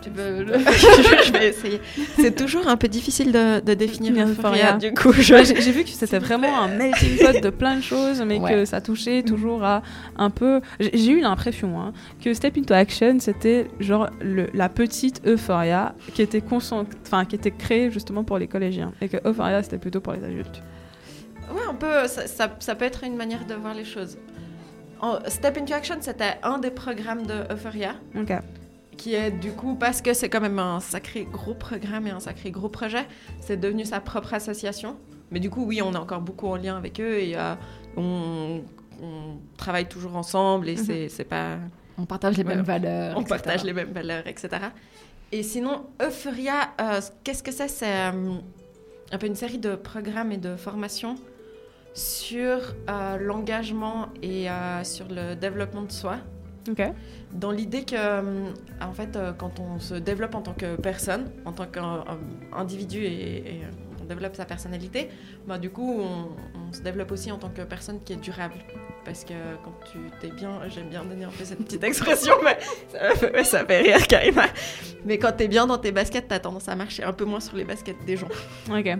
Speaker 8: tu veux le-
Speaker 11: je vais essayer. C'est toujours un peu difficile de, de définir Euphoria,
Speaker 7: Euphoria.
Speaker 11: du coup. je-
Speaker 7: Ouais, J'ai j'ai vu que c'était vraiment un melting pot de plein de choses, mais
Speaker 8: Ouais.
Speaker 7: que ça touchait toujours à un peu. J'ai j'ai eu l'impression hein, que Step into Action, c'était genre le- la petite Euphoria qui était, concent- enfin, qui était créée justement pour les collégiens, et que Euphoria, c'était plutôt pour les adultes.
Speaker 11: Ouais, on peut, ça, ça- ça peut être une manière de voir les choses. En- Step into Action, c'était un des programmes de Euphoria,
Speaker 7: Ok.
Speaker 11: qui est du coup, parce que c'est quand même un sacré gros programme et un sacré gros projet, c'est devenu sa propre association. Mais du coup, oui, on est encore beaucoup en lien avec eux et euh, on, on travaille toujours ensemble et
Speaker 7: Mhm.
Speaker 11: c'est c'est pas...
Speaker 8: On partage les
Speaker 11: Ouais.
Speaker 8: mêmes valeurs.
Speaker 11: On
Speaker 8: etc.
Speaker 11: partage les mêmes valeurs, etc. Et sinon, Euphoria, euh, qu'est-ce que c'est? C'est euh, un peu une série de programmes et de formations sur euh, l'engagement et euh, sur le développement de soi. Dans l'idée que, euh, en fait, quand on se développe en tant que personne, en tant qu'individu et, et, on développe sa personnalité, bah, du coup, on, on se développe aussi en tant que personne qui est durable. Parce que quand tu t'es bien, j'aime bien donner un peu cette petite expression, mais ça, fait- ça fait rire Karima. Mais quand t'es bien dans tes baskets, t'as tendance à marcher un peu moins sur les baskets des gens.
Speaker 7: Ok. Ouais,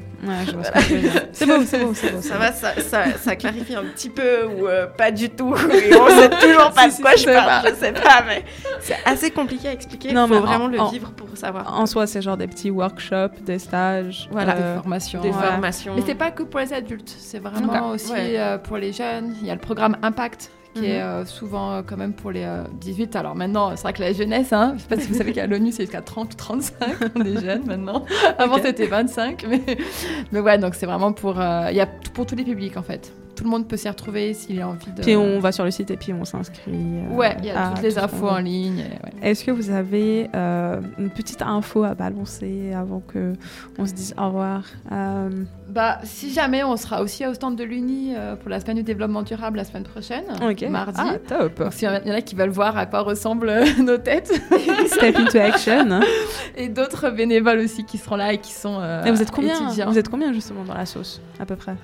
Speaker 7: je vois ce que tu veux dire. C'est beau, c'est beau, c'est beau.
Speaker 11: Ça va, ça, ça, ça clarifie un petit peu ou euh, pas du tout. Et on sait toujours pas
Speaker 7: Si,
Speaker 11: de quoi
Speaker 7: je
Speaker 11: parle,
Speaker 7: pas.
Speaker 11: je sais pas, mais c'est assez compliqué à expliquer.
Speaker 7: Non,
Speaker 11: faut
Speaker 7: mais
Speaker 11: vraiment
Speaker 7: en-
Speaker 11: le
Speaker 7: en-
Speaker 11: vivre pour savoir.
Speaker 7: En soi, c'est genre des petits workshops, des stages.
Speaker 11: Voilà,
Speaker 8: des
Speaker 7: euh,
Speaker 8: formations.
Speaker 11: Des
Speaker 8: ouais.
Speaker 11: formations.
Speaker 8: Mais c'est pas que pour les adultes, c'est vraiment aussi
Speaker 11: ouais.
Speaker 8: euh, pour les jeunes. Il y a le programme Impact qui
Speaker 7: Mhm.
Speaker 8: est euh, souvent euh, quand même pour les euh, 18. Alors maintenant, c'est vrai que la jeunesse, hein, je sais pas si vous savez qu'à l'ONU, c'est jusqu'à 30 ou 35, on est jeunes maintenant. Avant, c'était 25, mais, mais ouais, donc c'est vraiment pour, euh, y a pour tous les publics en fait. Tout le monde peut s'y retrouver s'il a envie de.
Speaker 7: Puis on va sur le site et puis on s'inscrit. euh,
Speaker 8: Ouais, il y a toutes les infos en ligne. ouais.
Speaker 7: Est-ce que vous avez euh, une petite info à balancer avant que on se dise au revoir Euh,
Speaker 8: Bah, si jamais, on sera aussi au stand de l'Uni euh, pour la semaine du développement durable la semaine prochaine,
Speaker 7: Ok.
Speaker 8: mardi.
Speaker 7: Ah, top.
Speaker 8: Donc, s'il y en a qui veulent voir à quoi ressemblent nos têtes.
Speaker 7: Step into action.
Speaker 8: Et d'autres bénévoles aussi qui seront là et qui sont
Speaker 7: Et vous êtes combien?
Speaker 8: étudiants.
Speaker 7: Vous êtes combien justement dans la sauce à peu près?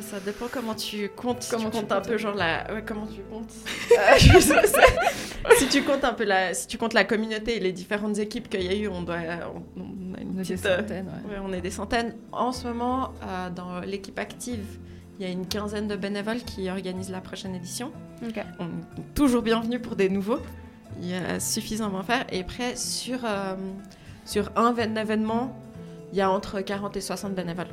Speaker 11: Ça dépend comment tu comptes.
Speaker 8: Comment
Speaker 11: tu
Speaker 8: tu
Speaker 11: comptes un peu genre la. Ouais, comment tu comptes Euh, Si tu comptes un peu la. Si tu comptes la communauté et les différentes équipes qu'il y a eu, on doit. On, on a une
Speaker 8: On est des
Speaker 11: euh,
Speaker 8: centaines, ouais.
Speaker 11: Ouais, on est des centaines. En ce moment, euh, dans l'équipe active, il y a une quinzaine de bénévoles qui organisent la prochaine édition.
Speaker 7: Ok.
Speaker 11: On est toujours bienvenus pour des nouveaux. Il y a suffisamment à faire. Et après, sur, sur un vé- événement, il y a entre 40 et 60 bénévoles.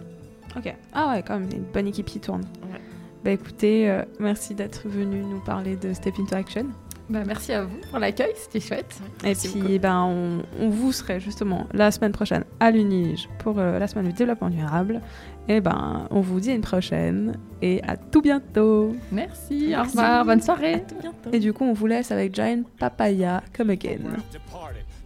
Speaker 7: Ok. Ah ouais, quand même, une bonne équipe qui tourne.
Speaker 11: Ouais.
Speaker 7: Bah écoutez, euh, merci d'être venu nous parler de Step into Action.
Speaker 8: Bah, merci à vous pour l'accueil, c'était chouette.
Speaker 7: Et
Speaker 11: Merci
Speaker 7: puis, ben, on, on vous serait justement la semaine prochaine à l'UNIGE pour euh, la semaine du développement durable. Et ben, on vous dit à une prochaine et à tout bientôt.
Speaker 8: Merci, au revoir, bonne soirée.
Speaker 7: Et du coup, on vous laisse avec Giant Papaya Come Again.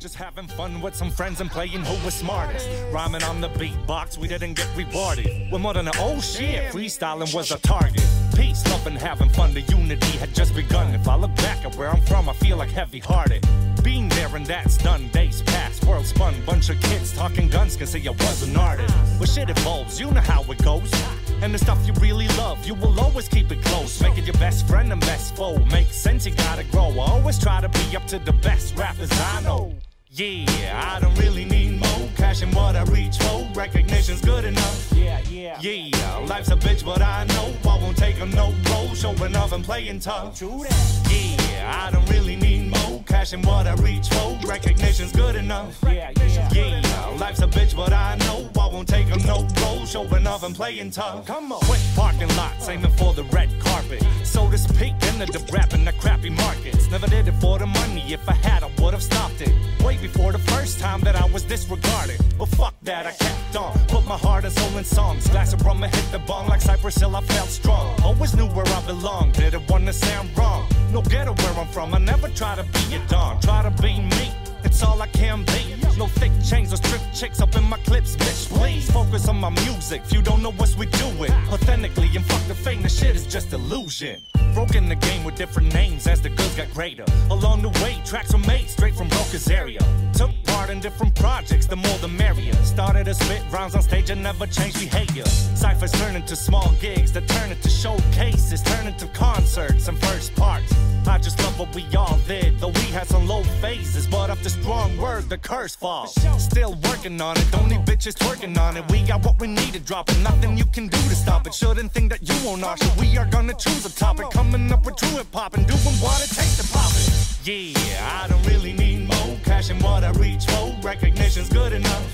Speaker 12: Just having fun with some friends and playing who was smartest. Rhyming on the beatbox, we didn't get rewarded. We're more than an oh shit, freestyling was a target. peace, love, and having fun. The unity had just begun. If I look back at where I'm from, I feel like heavy hearted. Being there and that's done, days pass, world spun. Bunch of kids talking guns can say I was an artist. But shit evolves, you know how it goes. And the stuff you really love, you will always keep it close. Make it your best friend and best foe. Makes sense, you gotta grow. I always try to be up to the best rappers I know. Yeah, I don't really need more cash and what I reach for. Recognition's good enough. Yeah, yeah. Yeah, life's a bitch, but I know I won't take a no role. Showing off and playing tough. Yeah, I don't really need more cash and what I reach for. Recognition's good enough. Yeah, yeah. Yeah, life's a bitch, but I know won't take a no role. Showing off and playing tough. Come on. Quick parking lots, aiming for the red carpet. So to speak, into the rap in the crappy markets. Never did it for the money. If I had, I would have stopped it. Way before the first time that I was disregarded. But fuck that, I kept on. Put my heart and soul in songs. Glass of rum and hit the bong like Cypress Hill, I felt strong. Always knew where I belonged. Didn't wanna sound wrong. No ghetto where I'm from. I never try to be a don. Try to be me. It's all I can be. No thick chains or strip chicks up in my clips, bitch. Please focus on my music. If you don't know what we doing, authentically and fuck the fame, the shit is just illusion. Broken the game with different names as the goods got greater. Along the way, tracks were made straight from Broker's area. Took part in different projects, the more the merrier. Started to spit rounds on stage and never changed behavior. Ciphers turn into small gigs that turn into showcases, turn into concerts and first parts. I just love what we all did, though we had some low phases. But after strong word, the curse falls. Still working on it, don't need bitches twerking on it. We got what we need to drop it, nothing you can do to stop it. Shouldn't think that you won't. We are gonna choose a topic, coming up with true hip hop and doing what it takes to pop it. Yeah, I don't really need more cash and what I reach for. Recognition's good enough.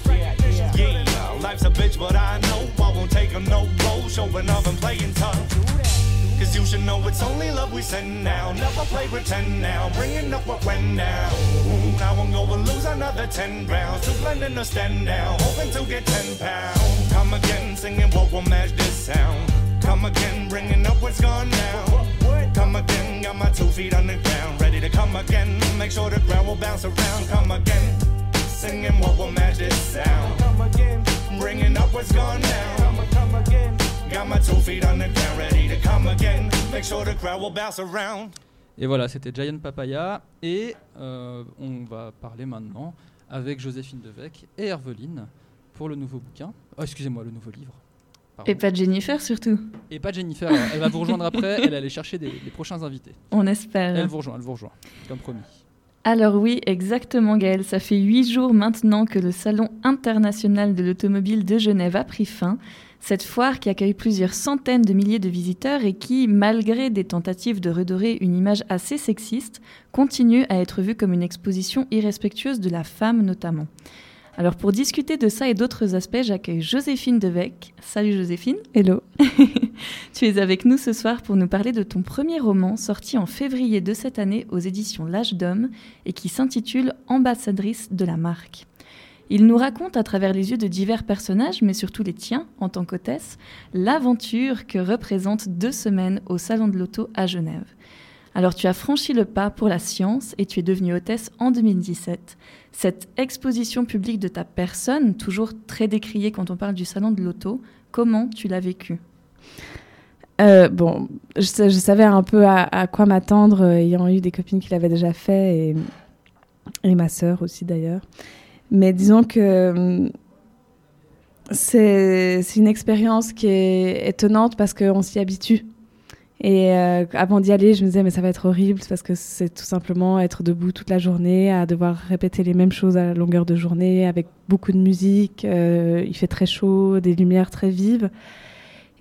Speaker 12: Yeah, life's a bitch, but I know I won't take a no role, showing up and playing tough. Cause you should know it's only love we send now. Never play pretend now. Bringing up what went. Ooh, now I'm gonna lose another 10 rounds. To blend in or stand down. Hoping to get 10 pounds. Come again, singing what will match this sound. Come again, bringing up what's gone now. Come again, got my two feet on the ground. Ready to come again. Make sure the ground will bounce around. Come again, singing what will match this sound. Come again, bringing up what's gone now. Come again. Got my two feet on the ground, ready to come again. Make sure the crowd will bounce around.
Speaker 6: Et voilà, c'était Giant Papaya. Et euh, on va parler maintenant avec Joséphine Devec et Herveline pour le nouveau bouquin. Oh, excusez-moi, le nouveau livre. Pardon.
Speaker 13: Et pas de Jennifer surtout.
Speaker 6: Et pas Jennifer, elle va vous rejoindre après, elle allée chercher des, les prochains invités.
Speaker 13: On espère.
Speaker 6: Elle vous rejoint, elle vous rejoint, comme promis.
Speaker 13: Alors oui, exactement Gaël, ça fait huit jours maintenant que le Salon international de l'automobile de Genève a pris fin. Cette foire qui accueille plusieurs centaines de milliers de visiteurs et qui, malgré des tentatives de redorer une image assez sexiste, continue à être vue comme une exposition irrespectueuse de la femme notamment. Alors pour discuter de ça et d'autres aspects, j'accueille Joséphine Devec. Salut Joséphine.
Speaker 9: Hello.
Speaker 13: tu es avec nous ce soir pour nous parler de ton premier roman sorti en février de cette année aux éditions L'Âge d'Homme et qui s'intitule Ambassadrice de la marque. Il nous raconte à travers les yeux de divers personnages, mais surtout les tiens en tant qu'hôtesse, l'aventure que représente deux semaines au Salon de l'Auto à Genève. Alors tu as franchi le pas pour la science et tu es devenue hôtesse en 2017. Cette exposition publique de ta personne, toujours très décriée quand on parle du Salon de l'Auto, comment tu l'as vécue?
Speaker 9: Euh, bon, je, sa- je savais un peu à, à quoi m'attendre, euh, ayant eu des copines qui l'avaient déjà fait, et, et ma sœur aussi d'ailleurs. Mais disons que hum, c'est une expérience qui est étonnante parce qu'on s'y habitue. Et euh, avant d'y aller, je me disais, mais ça va être horrible parce que c'est tout simplement être debout toute la journée, à devoir répéter les mêmes choses à la longueur de journée, avec beaucoup de musique. euh, il fait très chaud, des lumières très vives.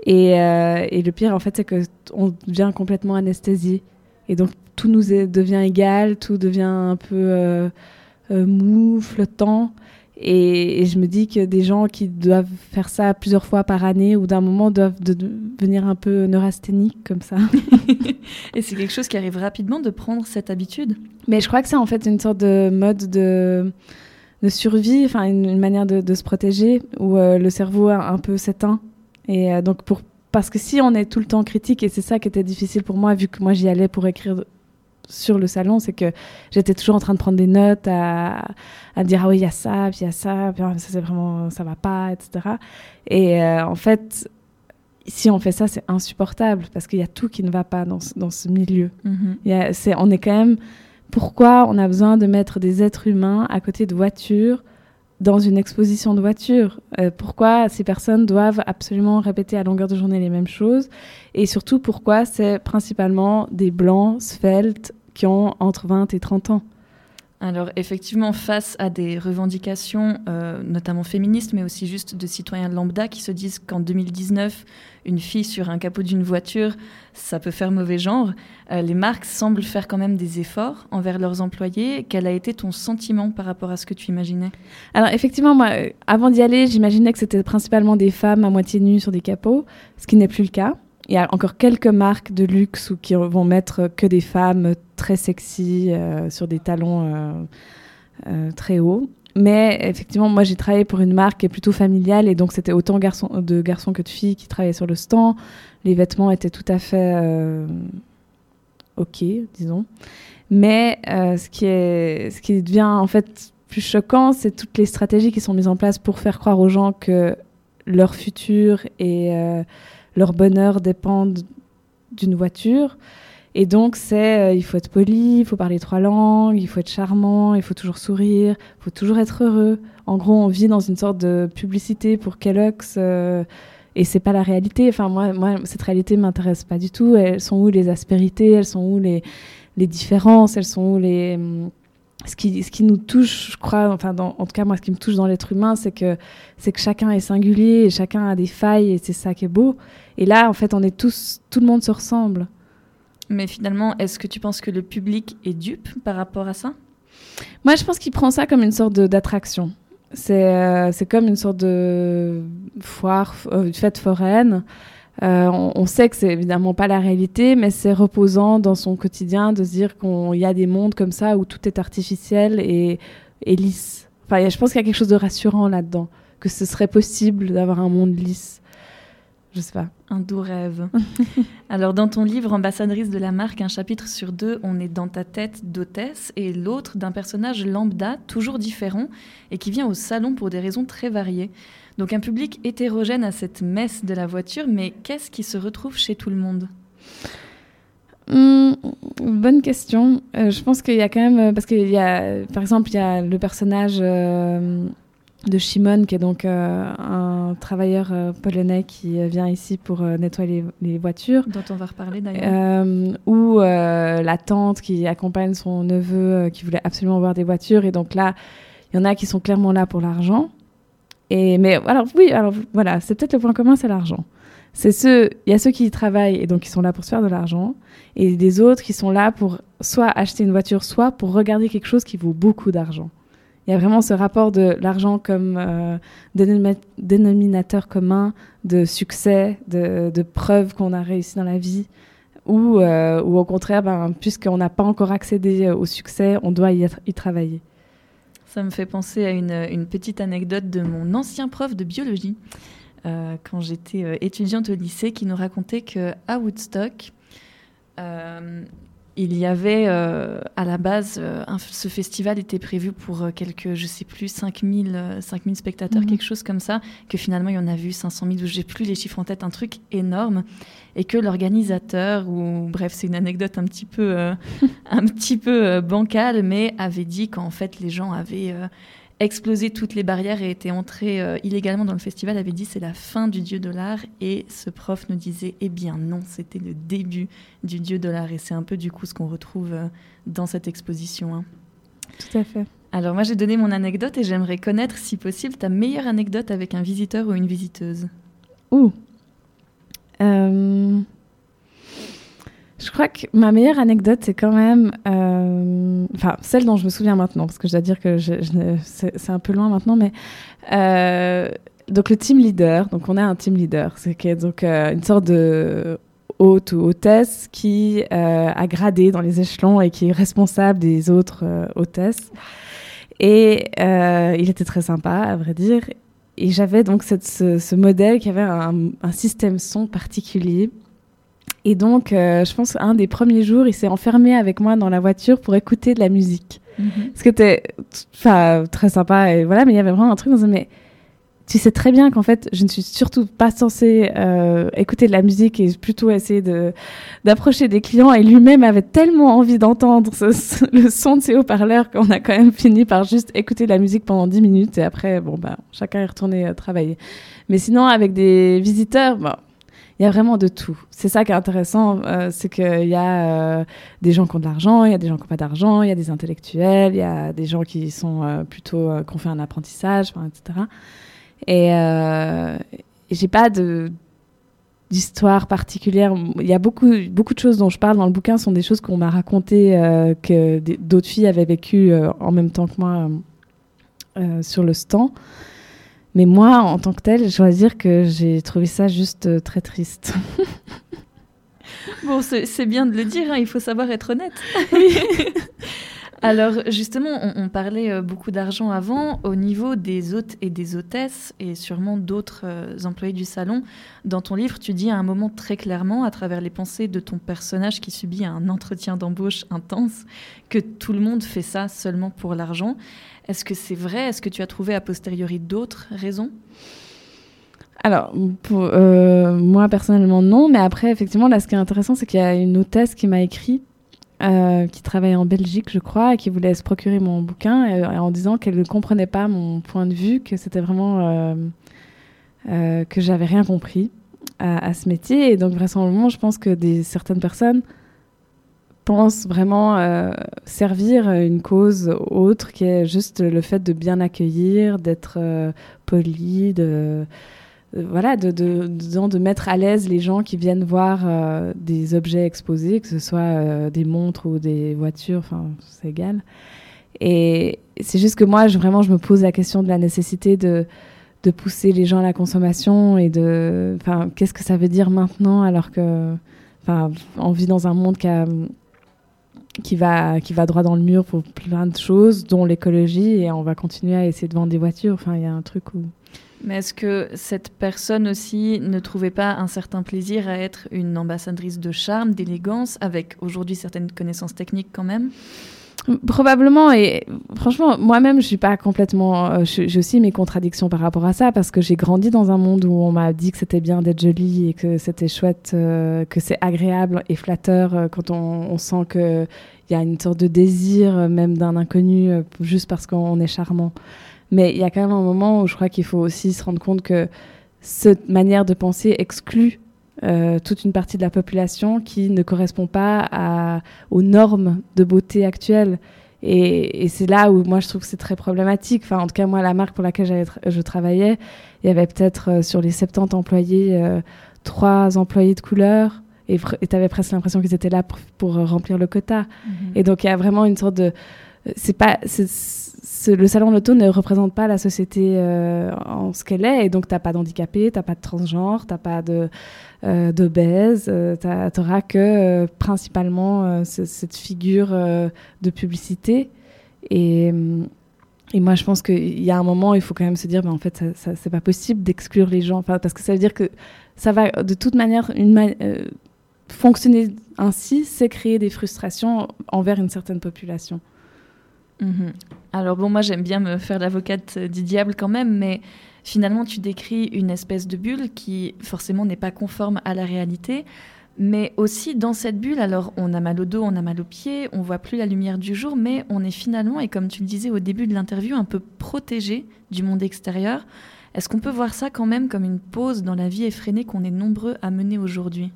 Speaker 9: Et, euh, et le pire, en fait, c'est que t- on devient complètement anesthésié. Et donc, tout nous devient égal, tout devient un peu mou, flottant. Et, et je me dis que des gens qui doivent faire ça plusieurs fois par année ou d'un moment doivent de- de- devenir un peu neurasthéniques comme ça.
Speaker 13: Et c'est quelque chose qui arrive rapidement de prendre cette habitude.
Speaker 9: Mais je crois que c'est en fait une sorte de mode de, de survie, enfin une, une manière de, de se protéger où euh, le cerveau a un peu s'éteint. Et euh, donc pour parce que si on est tout le temps critique et c'est ça qui était difficile pour moi vu que moi j'y allais pour écrire sur le salon, c'est que j'étais toujours en train de prendre des notes, à, à dire ah oui il y a ça, puis il y a ça, puis ah, ça c'est vraiment ça va pas, etc. Et euh, en fait si on fait ça, c'est insupportable parce qu'il y a tout qui ne va pas dans ce, dans ce milieu. A- c'est, on est quand même. Pourquoi on a besoin de mettre des êtres humains à côté de voitures dans une exposition de voitures? Euh, Pourquoi ces personnes doivent absolument répéter à longueur de journée les mêmes choses? Et surtout, pourquoi c'est principalement des blancs sveltes qui ont entre 20 et 30 ans
Speaker 13: Alors effectivement, face à des revendications, euh, notamment féministes, mais aussi juste de citoyens lambda qui se disent qu'en 2019, une fille sur un capot d'une voiture, ça peut faire mauvais genre, euh, les marques semblent faire quand même des efforts envers leurs employés. Quel a été ton sentiment par rapport à ce que tu imaginais?
Speaker 9: Alors effectivement, moi, euh, avant d'y aller, j'imaginais que c'était principalement des femmes à moitié nues sur des capots, ce qui n'est plus le cas. Il y a encore quelques marques de luxe où qui vont mettre que des femmes très sexy euh, sur des talons euh, euh, très hauts. Mais effectivement, moi j'ai travaillé pour une marque qui est plutôt familiale et donc c'était autant garçons, de garçons que de filles qui travaillaient sur le stand. Les vêtements étaient tout à fait ok, disons. Mais ce, qui est, devient en fait plus choquant, c'est toutes les stratégies qui sont mises en place pour faire croire aux gens que leur futur euh, leur bonheur dépendent d'une voiture. Et donc, c'est euh, il faut être poli, il faut parler trois langues, il faut être charmant, il faut toujours sourire, il faut toujours être heureux. En gros, on vit dans une sorte de publicité pour Kellogg's euh, et c'est pas la réalité. Enfin, moi, moi cette réalité m'intéresse pas du tout. Elles sont où les aspérités? Elles sont où les, les différences? Elles sont où les. hum, Ce qui, ce qui nous touche, je crois, enfin, dans- en tout cas, moi, ce qui me touche dans l'être humain, c'est que, c'est que chacun est singulier et chacun a des failles et c'est ça qui est beau. Et là, en fait, on est tous. Tout le monde se ressemble.
Speaker 13: Mais finalement, est-ce que tu penses que le public est dupe par rapport à ça?
Speaker 9: Moi, je pense qu'il prend ça comme une sorte d'attraction. C'est euh, comme une sorte de foire, euh, fête foraine. Euh, on, on sait que c'est évidemment pas la réalité, mais c'est reposant dans son quotidien de se dire qu'il y a des mondes comme ça où tout est artificiel et, et lisse. Enfin, je pense qu'il y a quelque chose de rassurant là-dedans, que ce serait possible d'avoir un monde lisse. Je sais pas.
Speaker 13: Un doux rêve. Alors, dans ton livre Ambassadrice de la marque, un chapitre sur deux, on est dans ta tête d'hôtesse et l'autre d'un personnage lambda, toujours différent, et qui vient au salon pour des raisons très variées. Donc, un public hétérogène à cette messe de la voiture, mais qu'est-ce qui se retrouve chez tout le monde?
Speaker 9: Hum, bonne question. Euh, je pense qu'il y a quand même. euh, Parce qu'il y a. Par exemple, il y a le personnage euh, de Shimon, qui est donc euh, un travailleur polonais qui vient ici pour nettoyer les, les voitures.
Speaker 13: Dont on va reparler d'ailleurs.
Speaker 9: Ou la tante qui accompagne son neveu qui voulait absolument voir des voitures. Et donc là, il y en a qui sont clairement là pour l'argent. Mais alors oui, alors voilà, c'est peut-être le point commun, c'est l'argent. C'est ceux, il y a ceux qui y travaillent et donc qui sont là pour se faire de l'argent, et des autres qui sont là pour soit acheter une voiture, soit pour regarder quelque chose qui vaut beaucoup d'argent. Il y a vraiment ce rapport de l'argent comme euh, dénomi- dénominateur commun de succès, de, de preuve qu'on a réussi dans la vie, ou, euh, au contraire, ben, puisqu'on n'a pas encore accédé au succès, on doit y travailler.
Speaker 13: Ça me fait penser à une, une petite anecdote de mon ancien prof de biologie, euh, quand j'étais euh, étudiante au lycée, qui nous racontait que à Woodstock, euh, il y avait euh, à la base, euh, un- ce festival était prévu pour euh, quelques, je sais plus, 5000 euh, 5000 spectateurs,
Speaker 9: Mhm.
Speaker 13: quelque chose comme ça, que finalement il y en a vu 500 000, ou j'ai plus les chiffres en tête, un truc énorme, et que l'organisateur, ou bref, c'est une anecdote un petit peu, euh, un petit peu euh, bancale, mais avait dit qu'en fait les gens avaient euh, explosé toutes les barrières et étaient entrés illégalement dans le festival, avait dit c'est la fin du dieu dollar, et ce prof nous disait eh bien non, c'était le début du dieu dollar, et c'est un peu du coup ce qu'on retrouve dans cette exposition. hein.
Speaker 9: Tout à fait.
Speaker 13: Alors moi j'ai donné mon anecdote et j'aimerais connaître si possible ta meilleure anecdote avec un visiteur ou une visiteuse.
Speaker 9: Ouh. Euh, Je crois que ma meilleure anecdote, c'est quand même. euh, celle dont je me souviens maintenant, parce que je dois dire que c'est un peu loin maintenant, mais. euh, donc, le team leader, donc on a un team leader, c'est donc une sorte de hôte ou hôtesse qui a gradé dans les échelons et qui est responsable des autres hôtesses. Et il était très sympa, à vrai dire. Et j'avais donc cette- ce, ce modèle qui avait un, un système son particulier. Et donc, euh, je pense un des premiers jours, il s'est enfermé avec moi dans la voiture pour écouter de la musique.
Speaker 13: Mhm.
Speaker 9: Ce qui était très sympa. Et voilà, mais il y avait vraiment un truc dans un. Mais tu sais très bien qu'en fait, je ne suis surtout pas censée euh, écouter de la musique et plutôt essayer de d'approcher des clients. Et lui-même avait tellement envie d'entendre le son de ses haut-parleurs qu'on a quand même fini par juste écouter de la musique pendant 10 minutes. Et après, bon, bah, chacun est retourné euh, travailler. Mais sinon, avec des visiteurs, bon, il y a vraiment de tout. C'est ça qui est intéressant, euh, c'est qu'il y a euh, des gens qui ont de l'argent, il y a des gens qui n'ont pas d'argent, il y a des intellectuels, il y a des gens qui sont plutôt qui ont fait un apprentissage, etc. Et euh, j'ai pas de d'histoire particulière. Il y a beaucoup beaucoup de choses dont je parle dans le bouquin sont des choses qu'on m'a racontées euh, que d'autres filles avaient vécues euh, en même temps que moi euh, sur le stand. Mais moi, en tant que telle, je dois dire que j'ai trouvé ça juste très triste.
Speaker 13: Bon, c'est c'est bien de le dire, hein, il faut savoir être honnête. Alors justement, on, parlait euh, beaucoup d'argent avant. Au niveau des hôtes et des hôtesses, et sûrement d'autres euh, employés du salon, dans ton livre, tu dis à un moment très clairement, à travers les pensées de ton personnage qui subit un entretien d'embauche intense, que tout le monde fait ça seulement pour l'argent. Est-ce que c'est vrai? Est-ce que tu as trouvé a posteriori d'autres raisons?
Speaker 9: Alors, pour, euh, moi personnellement, non. Mais après, effectivement, là, ce qui est intéressant, c'est qu'il y a une hôtesse qui m'a écrit, euh, qui travaille en Belgique, je crois, et qui voulait se procurer mon bouquin, euh, en disant qu'elle ne comprenait pas mon point de vue, que c'était vraiment. euh, que j'avais rien compris à, ce métier. Et donc, vraisemblablement, je pense que certaines personnes pensent vraiment servir une cause autre qui est juste le fait de bien accueillir, d'être poli, de voilà, de, de, de mettre à l'aise les gens qui viennent voir euh, des objets exposés, que ce soit euh, des montres ou des voitures, enfin, c'est égal. Et c'est juste que moi, vraiment, je me pose la question de la nécessité de, de pousser les gens à la consommation et de, enfin, qu'est-ce que ça veut dire maintenant alors que, enfin, on vit dans un monde qui qui va, qui va droit dans le mur pour plein de choses, dont l'écologie, et on va continuer à essayer de vendre des voitures. Enfin, il y a un truc où...
Speaker 13: Mais est-ce que cette personne aussi ne trouvait pas un certain plaisir à être une ambassadrice de charme, d'élégance, avec aujourd'hui certaines connaissances techniques quand même?
Speaker 9: Probablement, et franchement, moi-même, je suis pas complètement. euh, J'ai aussi mes contradictions par rapport à ça, parce que j'ai grandi dans un monde où on m'a dit que c'était bien d'être jolie et que c'était chouette, euh, que c'est agréable et flatteur euh, quand on, on sent qu'il y a une sorte de désir, même d'un inconnu, juste parce qu'on est charmant. Mais il y a quand même un moment où je crois qu'il faut aussi se rendre compte que cette manière de penser exclut euh, toute une partie de la population qui ne correspond pas à, aux normes de beauté actuelles. Et, et c'est là où moi je trouve que c'est très problématique. Enfin, en tout cas, moi, la marque pour laquelle tra- je travaillais, il y avait peut-être euh, sur les 70 employés, euh, trois employés de couleur. Et tu avais presque l'impression qu'ils étaient là pour, pour, euh, remplir le quota.
Speaker 13: Mhm.
Speaker 9: Et donc, il y a vraiment une sorte de. C'est pas. Le salon de l'auto ne représente pas la société euh, en ce qu'elle est. Et donc, tu n'as pas d'handicapés, tu n'as pas de transgenre, tu n'as pas de, euh, euh, tu n'auras que euh, principalement ce- cette figure de publicité. Et. et moi, je pense qu'il y a un moment, il faut quand même se dire, ben, en fait, ça, ça, c'est pas possible d'exclure les gens, parce que ça veut dire que ça va, de toute manière, une fonctionner ainsi, c'est créer des frustrations envers une certaine population.
Speaker 13: Mhm. Alors bon, moi j'aime bien me faire l'avocate du diable quand même, mais finalement tu décris une espèce de bulle qui forcément n'est pas conforme à la réalité. Mais aussi dans cette bulle, alors on a mal au dos, on a mal aux pieds, on voit plus la lumière du jour, mais on est finalement, et comme tu le disais au début de l'interview, un peu protégé du monde extérieur. Est-ce qu'on peut voir ça quand même comme une pause dans la vie effrénée qu'on est nombreux à mener aujourd'hui?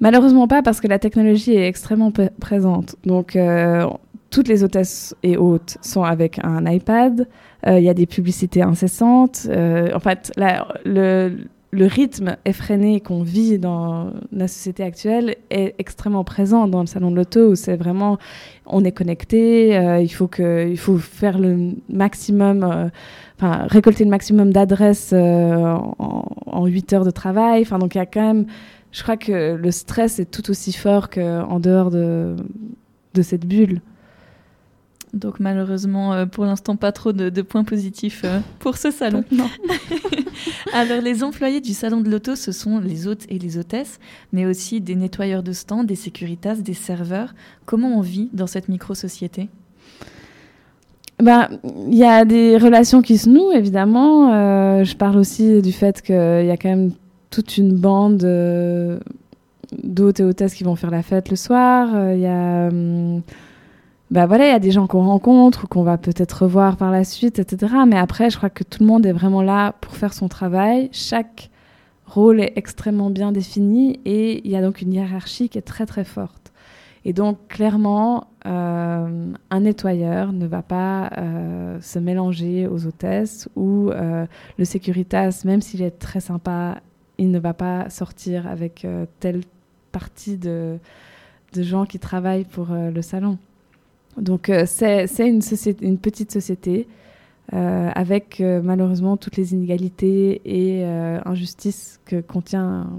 Speaker 9: Malheureusement pas, parce que la technologie est extrêmement présente. Donc, euh, toutes les hôtesses et hôtes sont avec un iPad. Euh, Il y a des publicités incessantes. Euh, en fait, le, rythme effréné qu'on vit dans la société actuelle est extrêmement présent dans le salon de l'auto, où c'est vraiment, on est connecté, euh, il, faut faire le maximum, enfin, récolter le maximum d'adresses en, en 8 heures de travail. Enfin, donc il y a quand même, je crois que le stress est tout aussi fort qu'en dehors de, de cette bulle.
Speaker 13: Donc malheureusement, euh, pour l'instant, pas trop de, de points positifs euh, pour ce salon.
Speaker 9: Non.
Speaker 13: Alors les employés du salon de l'auto, ce sont les hôtes et les hôtesses, mais aussi des nettoyeurs de stands, des sécuritas, des serveurs. Comment on vit dans cette micro-société?
Speaker 9: Ben, il y a des relations qui se nouent, évidemment. Euh, je parle aussi du fait qu'il y a quand même toute une bande euh, d'hôtes et hôtesses qui vont faire la fête le soir. Euh, Il y a... bah voilà, il y a des gens qu'on rencontre ou qu'on va peut-être revoir par la suite, etc. Mais après, je crois que tout le monde est vraiment là pour faire son travail. Chaque rôle est extrêmement bien défini et il y a donc une hiérarchie qui est très très forte. Et donc, clairement, euh, un nettoyeur ne va pas euh, se mélanger aux hôtesses ou euh, le sécuritas, même s'il est très sympa, il ne va pas sortir avec telle partie de, gens qui travaillent pour le salon. Donc, euh, c'est une, petite société euh, avec euh, malheureusement toutes les inégalités et euh, injustices que, contient,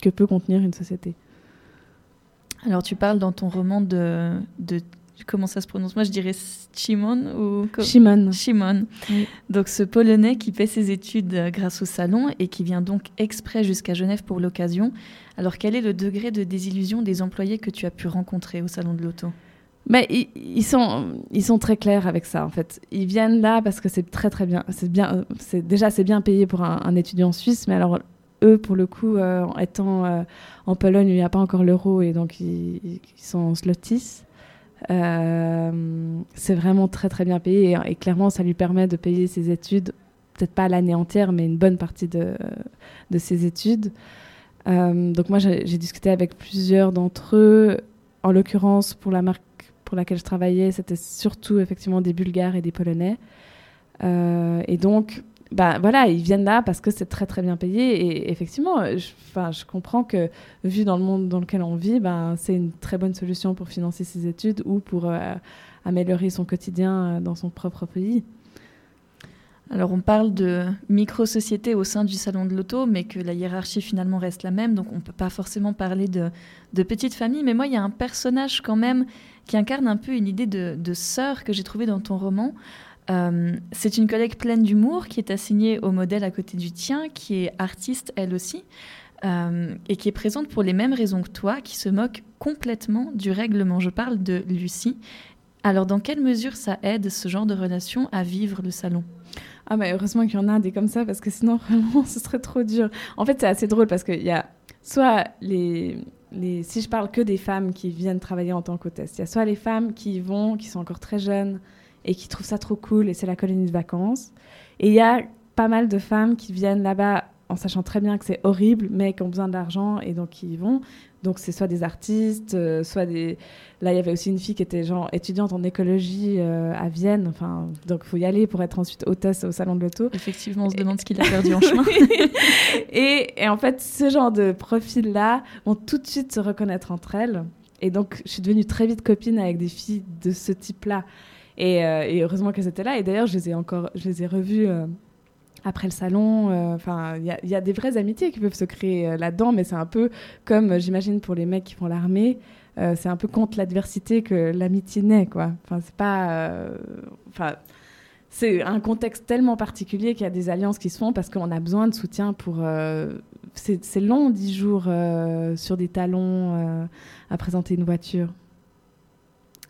Speaker 9: que peut contenir une société.
Speaker 13: Alors tu parles dans ton roman de, de comment ça se prononce? Moi je dirais Shimon ou
Speaker 9: Shimon.
Speaker 13: Shimon.
Speaker 9: Oui.
Speaker 13: Donc ce Polonais qui fait ses études grâce au salon et qui vient donc exprès jusqu'à Genève pour l'occasion. Alors quel est le degré de désillusion des employés que tu as pu rencontrer au salon de l'auto?
Speaker 9: Mais ils, sont, ils sont très clairs avec ça en fait. Ils viennent là parce que c'est très très bien. C'est bien, déjà c'est bien payé pour un, étudiant suisse, mais alors eux pour le coup, euh, étant euh, en Pologne, il n'y a pas encore l'euro et donc ils, sont en zlotis. euh, c'est vraiment très très bien payé et, clairement ça lui permet de payer ses études, peut-être pas l'année entière, mais une bonne partie de, de ses études. Donc moi j'ai discuté avec plusieurs d'entre eux, en l'occurrence pour la marque pour laquelle je travaillais, c'était surtout effectivement des Bulgares et des Polonais. Euh, et donc, bah, voilà, ils viennent là parce que c'est très très bien payé. Et effectivement, je, je comprends que vu dans le monde dans lequel on vit, ben, c'est une très bonne solution pour financer ses études ou pour euh, améliorer son quotidien euh, dans son propre pays.
Speaker 13: Alors on parle de micro-société au sein du salon de l'auto, mais que la hiérarchie finalement reste la même, donc on ne peut pas forcément parler de, de petite famille. Mais moi, il y a un personnage quand même qui incarne un peu une idée de, sœur que j'ai trouvée dans ton roman. Euh, c'est une collègue pleine d'humour qui est assignée au modèle à côté du tien, qui est artiste elle aussi, euh, et qui est présente pour les mêmes raisons que toi, qui se moque complètement du règlement. Je parle de Lucie. Alors dans quelle mesure ça aide ce genre de relation à vivre le salon?
Speaker 9: Ah mais heureusement qu'il y en a des comme ça parce que sinon vraiment ce serait trop dur. En fait c'est assez drôle parce qu'il y a soit les, si je parle que des femmes qui viennent travailler en tant qu'hôtesse, il y a soit les femmes qui y vont, qui sont encore très jeunes et qui trouvent ça trop cool et c'est la colonie de vacances. Et il y a pas mal de femmes qui viennent là-bas en sachant très bien que c'est horrible mais qui ont besoin d'argent et donc qui y vont. Donc c'est soit des artistes, euh, soit des... Là, il y avait aussi une fille qui était genre étudiante en écologie euh, à Vienne. Enfin, donc faut y aller pour être ensuite hôtesse au salon de l'auto.
Speaker 13: Effectivement, on se demande ce qu'il a perdu en chemin.
Speaker 9: et, et en fait, ce genre de profils-là vont tout de suite se reconnaître entre elles. Et donc, je suis devenue très vite copine avec des filles de ce type-là. Et, euh, et heureusement qu'elles étaient là. Et d'ailleurs, je les ai encore, je les ai revues après le salon. euh, Enfin, il y, a- des vraies amitiés qui peuvent se créer euh, là-dedans, mais c'est un peu comme, euh, j'imagine, pour les mecs qui font l'armée. c'est un peu contre l'adversité que l'amitié naît, quoi. Enfin, c'est pas. Enfin c'est un contexte tellement particulier qu'il y a des alliances qui se font parce qu'on a besoin de soutien pour. c'est long, dix jours sur des talons à présenter une voiture.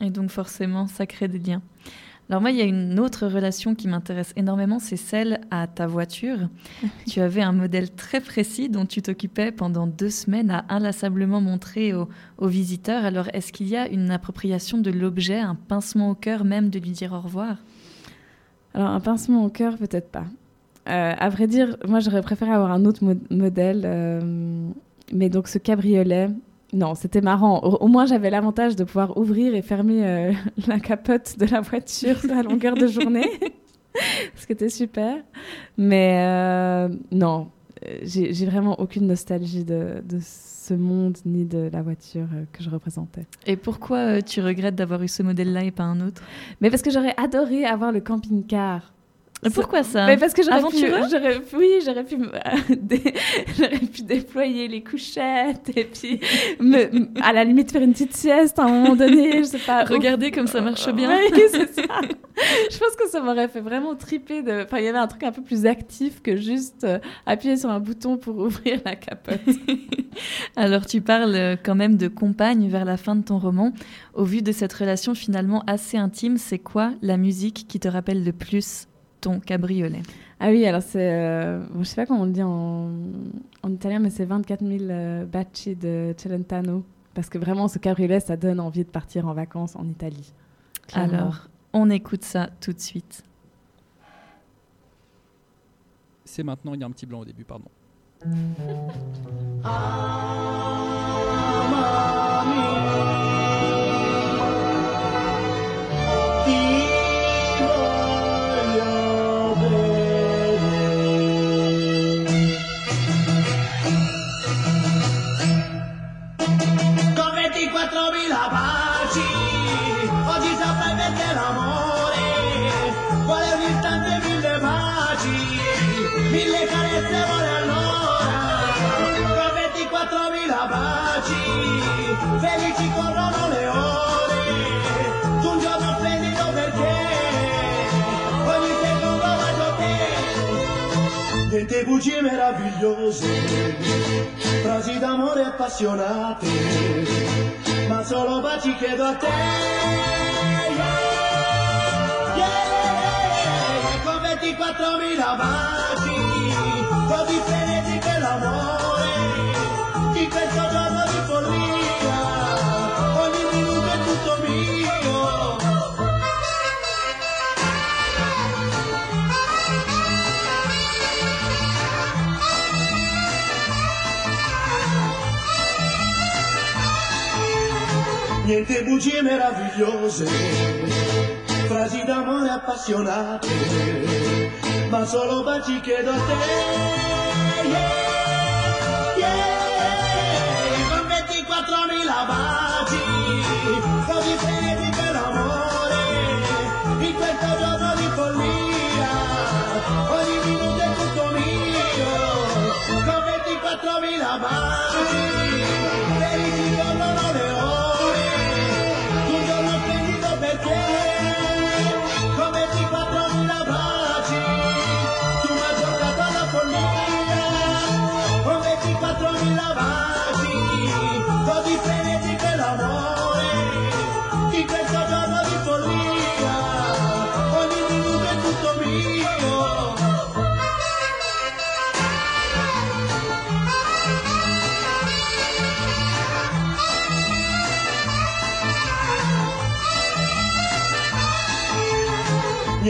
Speaker 13: Et donc forcément, ça crée des liens. Alors moi, il y a une autre relation qui m'intéresse énormément, c'est celle à ta voiture. tu avais un modèle très précis dont tu t'occupais pendant deux semaines à inlassablement montrer aux, aux visiteurs. Alors est-ce qu'il y a une appropriation de l'objet, un pincement au cœur même de lui dire au revoir?
Speaker 9: Alors, un pincement au cœur, peut-être pas. Euh, à vrai dire, moi, j'aurais préféré avoir un autre mo- modèle. euh, mais donc, ce cabriolet, non, c'était marrant. Au, au moins, j'avais l'avantage de pouvoir ouvrir et fermer euh, la capote de la voiture à longueur de journée. ce qui était super. Mais euh, non, euh, j'ai vraiment aucune nostalgie de, de ce monde ni de la voiture que je représentais.
Speaker 13: Et pourquoi euh, tu regrettes d'avoir eu ce modèle-là et pas un autre?
Speaker 9: Mais parce que j'aurais adoré avoir le camping-car.
Speaker 13: Pourquoi ça
Speaker 9: Mais parce que j'aurais pu, oui, j'aurais pu, j'aurais pu déployer les couchettes et puis me- à la limite faire une petite sieste à un moment donné, je sais pas.
Speaker 13: Regardez comme ça marche bien.
Speaker 9: Oui, c'est ça. Je pense que ça m'aurait fait vraiment triper de. Enfin, il y avait un truc un peu plus actif que juste euh, appuyer sur un bouton pour ouvrir la capote.
Speaker 13: Alors tu parles euh, quand même de compagne vers la fin de ton roman. Au vu de cette relation finalement assez intime, c'est quoi la musique qui te rappelle le plus? Ton cabriolet
Speaker 9: Ah oui, alors c'est. euh, bon, je sais pas comment on le dit en, en italien, mais c'est 24 000 euh, baci de Celentano. Parce que vraiment, ce cabriolet, ça donne envie de partir en vacances en Italie. Clairement.
Speaker 13: Alors, on écoute ça tout de suite.
Speaker 6: C'est maintenant, il y a un petit blanc au début, pardon.
Speaker 1: Con vuole allora. Con 24.000 baci, felici corrono le ore, su un giorno splendido perché ogni secondo bacio te. Niente bugie meravigliose frasi d'amore appassionate, ma solo baci chiedo a te. Yeah, yeah, Fue diferente que el amor y que todo lo ricorría con il minuto e tutto mio. Niente bugie meravigliose, frasi d'amore appassionate ma solo baci chiedo a te. Yeah, yeah, con 24.000 baci, così freddi per amore, in questo giorno di follia, ogni minuto è tutto mio, con 24.000 baci,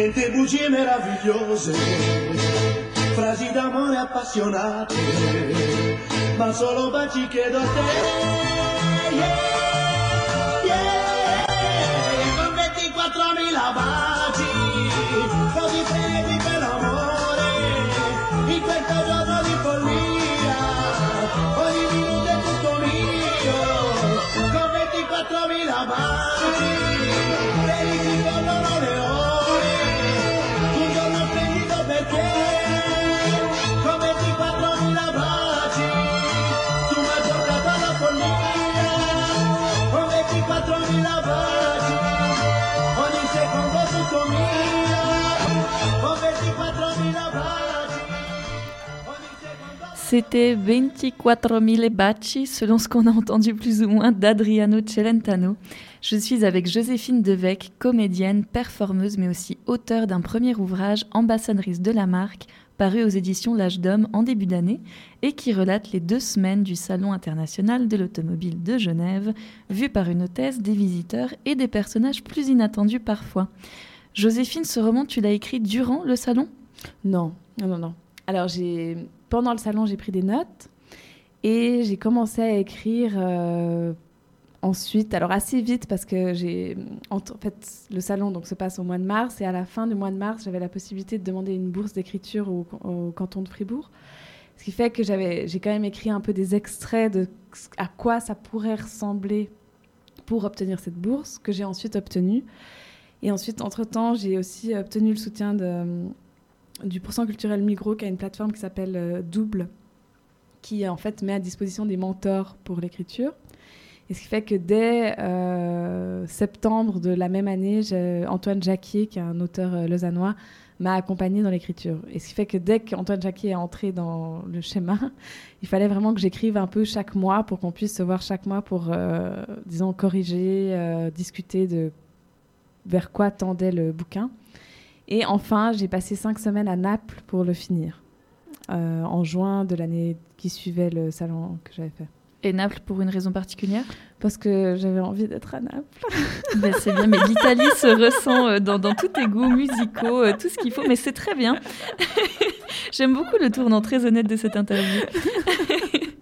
Speaker 1: Niente bugie meravigliose, frasi d'amore appassionate, ma solo baci chiedo a te. Yeah, yeah, con 24.000 baci, così freddi per amore, in questo giorno di follia, ogni minuto è tutto mio, con 24.000 baci,
Speaker 13: C'était 24 000 baci, selon ce qu'on a entendu plus ou moins d'Adriano Celentano. Je suis avec Joséphine Devec, comédienne, performeuse, mais aussi auteure d'un premier ouvrage, ambassadrice de la marque, paru aux éditions L'Âge d'Homme en début d'année, et qui relate les deux semaines du Salon international de l'automobile de Genève, vu par une hôtesse, des visiteurs et des personnages plus inattendus parfois. Joséphine, ce roman, tu l'as écrit durant le salon?
Speaker 9: Non, non, non, non. Alors, j'ai pendant le salon, j'ai pris des notes et j'ai commencé à écrire euh, ensuite, alors assez vite parce que j'ai en, fait le salon donc se passe au mois de mars et à la fin du mois de mars, j'avais la possibilité de demander une bourse d'écriture au, au canton de Fribourg. Ce qui fait que j'avais j'ai quand même écrit un peu des extraits de à quoi ça pourrait ressembler pour obtenir cette bourse que j'ai ensuite obtenue. Et ensuite, entre-temps, j'ai aussi obtenu le soutien de, du pourcent culturel Migros, qui a une plateforme qui s'appelle euh, Double, qui en fait met à disposition des mentors pour l'écriture. Et ce qui fait que dès euh, septembre de la même année, Antoine Jacquier, qui est un auteur euh, lausannois, m'a accompagné dans l'écriture. Et ce qui fait que dès qu'Antoine Jacquier est entré dans le schéma, il fallait vraiment que j'écrive un peu chaque mois pour qu'on puisse se voir chaque mois pour, euh, disons, corriger, euh, discuter de vers quoi tendait le bouquin. Et enfin, j'ai passé cinq semaines à Naples pour le finir, euh, en juin de l'année qui suivait le salon que j'avais fait.
Speaker 13: Et Naples pour une raison particulière?
Speaker 9: Parce que j'avais envie d'être à Naples.
Speaker 13: Ben, c'est bien, mais l'Italie se ressent euh, dans, dans tous tes goûts musicaux, euh, tout ce qu'il faut, mais c'est très bien. J'aime beaucoup le tournant très honnête de cette interview.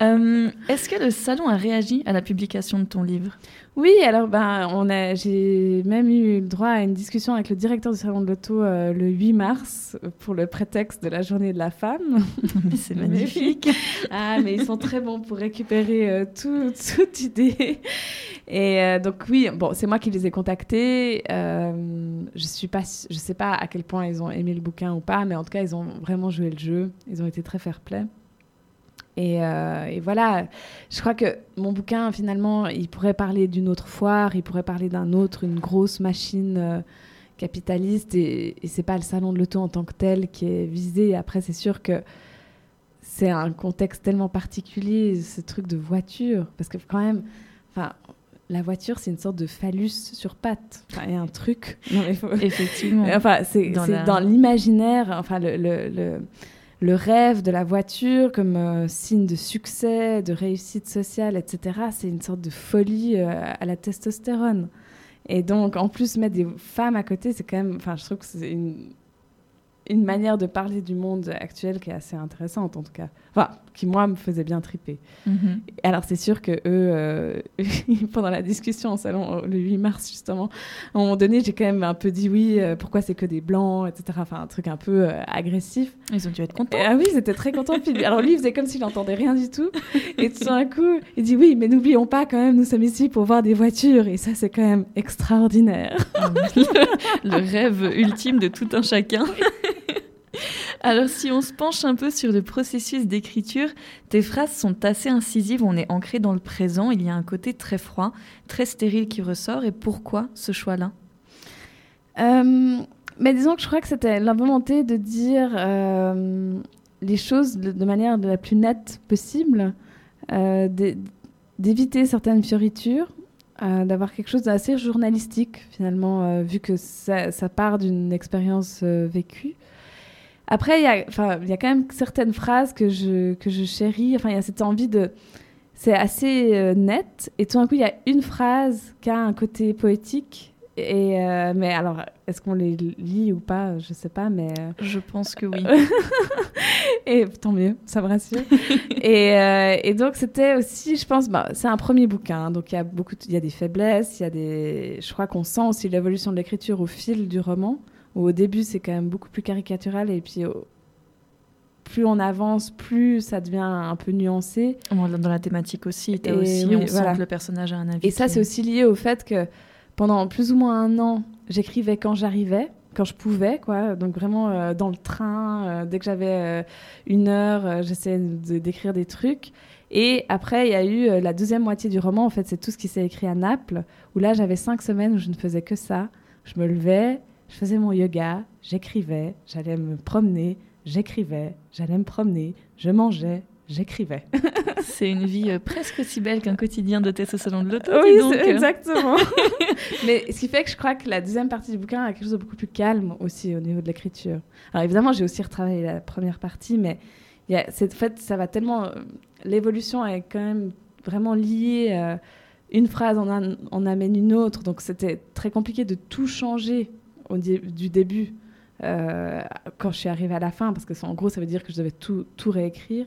Speaker 13: Euh, Est-ce que le salon a réagi à la publication de ton livre?
Speaker 9: Oui, alors ben, on a, j'ai même eu le droit à une discussion avec le directeur du salon de l'auto euh, le 8 mars pour le prétexte de la journée de la femme.
Speaker 13: Mais c'est magnifique.
Speaker 9: ah, mais ils sont très bons pour récupérer euh, tout- toute idée. Et euh, donc oui, bon, c'est moi qui les ai contactés. Je suis pas, je sais pas à quel point ils ont aimé le bouquin ou pas, mais en tout cas, ils ont vraiment joué le jeu. Ils ont été très fair-play. Et, euh, et voilà, je crois que mon bouquin, finalement, il pourrait parler d'une autre foire, il pourrait parler d'un autre, une grosse machine euh, capitaliste, et, et c'est pas le salon de l'auto en tant que tel qui est visé. Après, c'est sûr que c'est un contexte tellement particulier, ce truc de voiture, parce que quand même, enfin, la voiture, c'est une sorte de phallus sur pattes. Enfin, il y a un truc. Non, mais faut-
Speaker 13: Effectivement.
Speaker 9: Enfin, c'est
Speaker 13: Dans la-
Speaker 9: l'imaginaire, enfin, le, le, le, le rêve de la voiture comme euh, signe de succès, de réussite sociale, etc. C'est une sorte de folie euh, à la testostérone. Et donc, en plus, mettre des femmes à côté, c'est quand même. Enfin, je trouve que c'est une, une manière de parler du monde actuel qui est assez intéressante, en tout cas. Enfin, qui, moi, me faisait bien triper.
Speaker 13: Mhm.
Speaker 9: Alors, c'est sûr que eux, euh, pendant la discussion au salon, euh, le 8 mars, justement, à un moment donné, j'ai quand même un peu dit oui, euh, pourquoi c'est que des blancs, etc. Enfin, un truc un peu euh, agressif.
Speaker 13: Ils ont dû être contents.
Speaker 9: Ah oui, ils étaient très contents. Puis alors lui, il faisait comme s'il n'entendait rien du tout. Et tout d'un coup, il dit oui, mais n'oublions pas quand même, nous sommes ici pour voir des voitures. Et ça, c'est quand même extraordinaire.
Speaker 13: le, le rêve ultime de tout un chacun. Alors si on se penche un peu sur le processus d'écriture, tes phrases sont assez incisives, on est ancré dans le présent, il y a un côté très froid, très stérile qui ressort, et pourquoi ce choix-là?
Speaker 9: Euh, mais disons que je crois que c'était la volonté de dire euh, les choses de, manière la plus nette possible, euh, d'é- d'éviter certaines fioritures, d'avoir quelque chose d'assez journalistique finalement, vu que ça, part d'une expérience vécue. Après, il y, a, enfin, il y a quand même certaines phrases que je, que je chéris. Enfin, il y a cette envie de. C'est assez euh, net. Et tout d'un coup, il y a une phrase qui a un côté poétique. Et, euh, mais alors, est-ce qu'on les lit ou pas? Je sais pas, mais. euh,
Speaker 13: Je pense que oui.
Speaker 9: et tant mieux, ça me rassure. et, euh, et donc, c'était aussi, je pense, bah, c'est un premier bouquin. hein, donc, il y a beaucoup, il y a des faiblesses, il y a des. Je crois qu'on sent aussi l'évolution de l'écriture au fil du roman. Où au début, c'est quand même beaucoup plus caricatural. Et puis, au- plus on avance, plus ça devient un peu nuancé.
Speaker 13: Dans la thématique aussi,
Speaker 9: Et
Speaker 13: aussi
Speaker 9: oui,
Speaker 13: on sent
Speaker 9: voilà.
Speaker 13: que le personnage a un avis.
Speaker 9: Et ça, c'est aussi lié au fait que pendant plus ou moins un an, j'écrivais quand j'arrivais, quand je pouvais, quoi. Donc vraiment euh, dans le train, euh, dès que j'avais euh, une heure, j'essayais de- d'écrire des trucs. Et après, il y a eu la deuxième moitié du roman. En fait, c'est tout ce qui s'est écrit à Naples, où là, j'avais cinq semaines où je ne faisais que ça. Je me levais, je faisais mon yoga, j'écrivais, j'allais me promener, j'écrivais, j'allais me promener, je mangeais, j'écrivais.
Speaker 13: C'est une vie euh, presque aussi belle qu'un quotidien de thèse au salon de l'auto.
Speaker 9: Oui,
Speaker 13: donc.
Speaker 9: exactement. Mais ce qui fait que je crois que la deuxième partie du bouquin a quelque chose de beaucoup plus calme aussi au niveau de l'écriture. Alors évidemment, j'ai aussi retravaillé la première partie, mais y a, en fait, ça va tellement. euh, L'évolution est quand même vraiment liée. euh, une phrase en, en amène une autre, donc c'était très compliqué de tout changer du début euh, quand je suis arrivée à la fin, parce que en gros, ça veut dire que je devais tout, tout réécrire.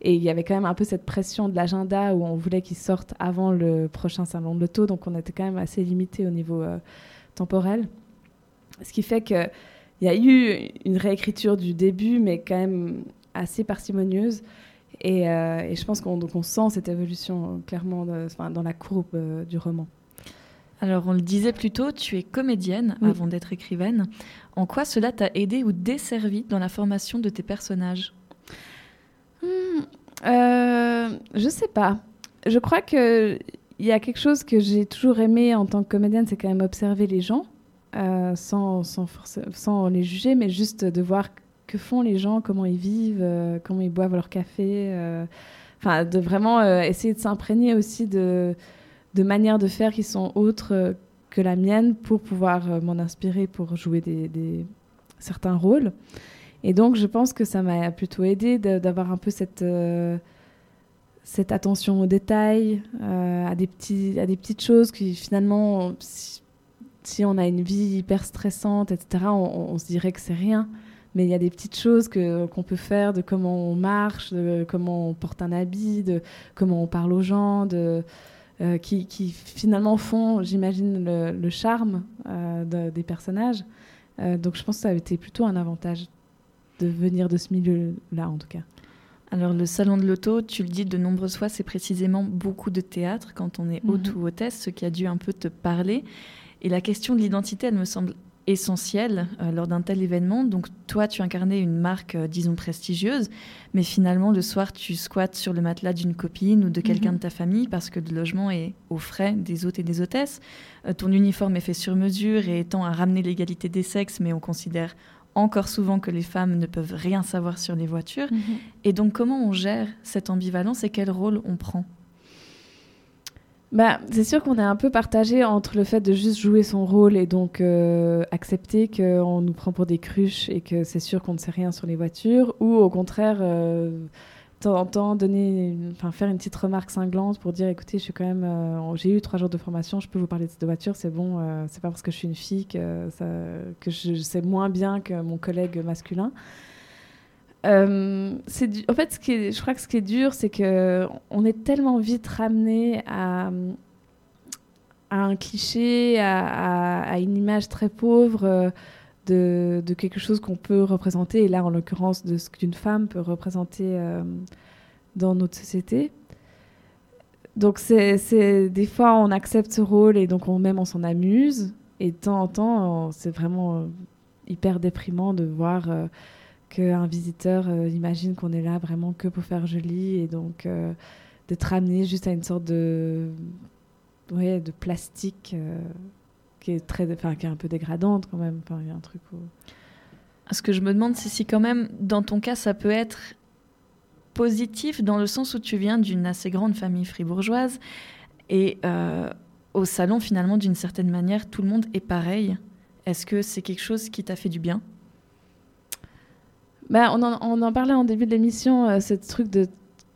Speaker 9: Et il y avait quand même un peu cette pression de l'agenda où on voulait qu'il sorte avant le prochain salon de l'auto, donc on était quand même assez limité au niveau euh, temporel. Ce qui fait qu'il y a eu une réécriture du début, mais quand même assez parcimonieuse. Et, euh, je pense qu'on sent cette évolution clairement dans la courbe du roman.
Speaker 13: Alors, on le disait plus tôt, tu es comédienne
Speaker 9: Oui.
Speaker 13: avant d'être écrivaine. En quoi cela t'a aidé ou desservi dans la formation de tes personnages?
Speaker 9: Euh, je sais pas. Je crois que il y a quelque chose que j'ai toujours aimé en tant que comédienne, c'est quand même observer les gens, euh, sans, sans, sans les juger, mais juste de voir que font les gens, comment ils vivent, euh, comment ils boivent leur café. euh, Enfin, de vraiment essayer de s'imprégner aussi de, de manières de faire qui sont autres euh, que la mienne pour pouvoir euh, m'en inspirer pour jouer des, certains rôles. Et donc, je pense que ça m'a plutôt aidé d'avoir un peu cette, euh, cette attention aux détails, à, des petits, à des petites choses qui finalement, si, on a une vie hyper stressante, etc., on, se dirait que c'est rien. Mais il y a des petites choses qu'on peut faire de comment on marche, de comment on porte un habit, de comment on parle aux gens, de, euh, qui, qui finalement font, j'imagine, le, le charme euh, de- des personnages. Euh, donc je pense que ça a été plutôt un avantage de venir de ce milieu-là, en tout cas.
Speaker 13: Alors, le salon de l'auto, tu le dis de nombreuses fois, c'est précisément beaucoup de théâtre quand on est hôte
Speaker 9: Mhm.
Speaker 13: ou hôtesse, ce qui a dû un peu te parler. Et la question de l'identité, elle me semble essentielle euh, lors d'un tel événement. Donc, toi, tu incarnais une marque, euh, disons, prestigieuse, mais finalement, le soir, tu squattes sur le matelas d'une copine ou de quelqu'un
Speaker 9: Mhm.
Speaker 13: de ta famille parce que le logement est aux frais des hôtes et des hôtesses. Euh, ton uniforme est fait sur mesure et tend à ramener l'égalité des sexes, mais on considère encore souvent que les femmes ne peuvent rien savoir sur les voitures. Et donc, comment on gère cette ambivalence et quel rôle on prend?
Speaker 9: Bah, c'est sûr qu'on est un peu partagé entre le fait de juste jouer son rôle et donc euh, accepter qu'on nous prend pour des cruches et que c'est sûr qu'on ne sait rien sur les voitures, ou au contraire, euh, temps en temps, faire une petite remarque cinglante pour dire écoutez, je suis quand même, euh, j'ai eu trois jours de formation, je peux vous parler de voiture, c'est bon, euh, c'est pas parce que je suis une fille que, je sais moins bien que mon collègue masculin. Euh, c'est en fait, ce qui je crois que ce qui est dur, c'est que on est tellement vite ramené à, un cliché, à, une image très pauvre euh, de, quelque chose qu'on peut représenter, et là, en l'occurrence, de ce qu'une femme peut représenter euh, dans notre société. Donc, c'est, des fois, on accepte ce rôle et donc on, même on s'en amuse, et de temps en temps, c'est vraiment hyper déprimant de voir. Qu'un visiteur euh, imagine qu'on est là vraiment que pour faire joli et donc euh, d'être ramené juste à une sorte de ouais, de plastique euh, qui est très qui est un peu dégradante quand même y a un truc.
Speaker 13: Ce que je me demande, c'est si quand même, dans ton cas, ça peut être positif dans le sens où tu viens d'une assez grande famille fribourgeoise et au salon, finalement, d'une certaine manière, tout le monde est pareil. Est-ce que c'est quelque chose qui t'a fait du bien?
Speaker 9: Ben, on, en, parlait en début de l'émission, euh, ce truc de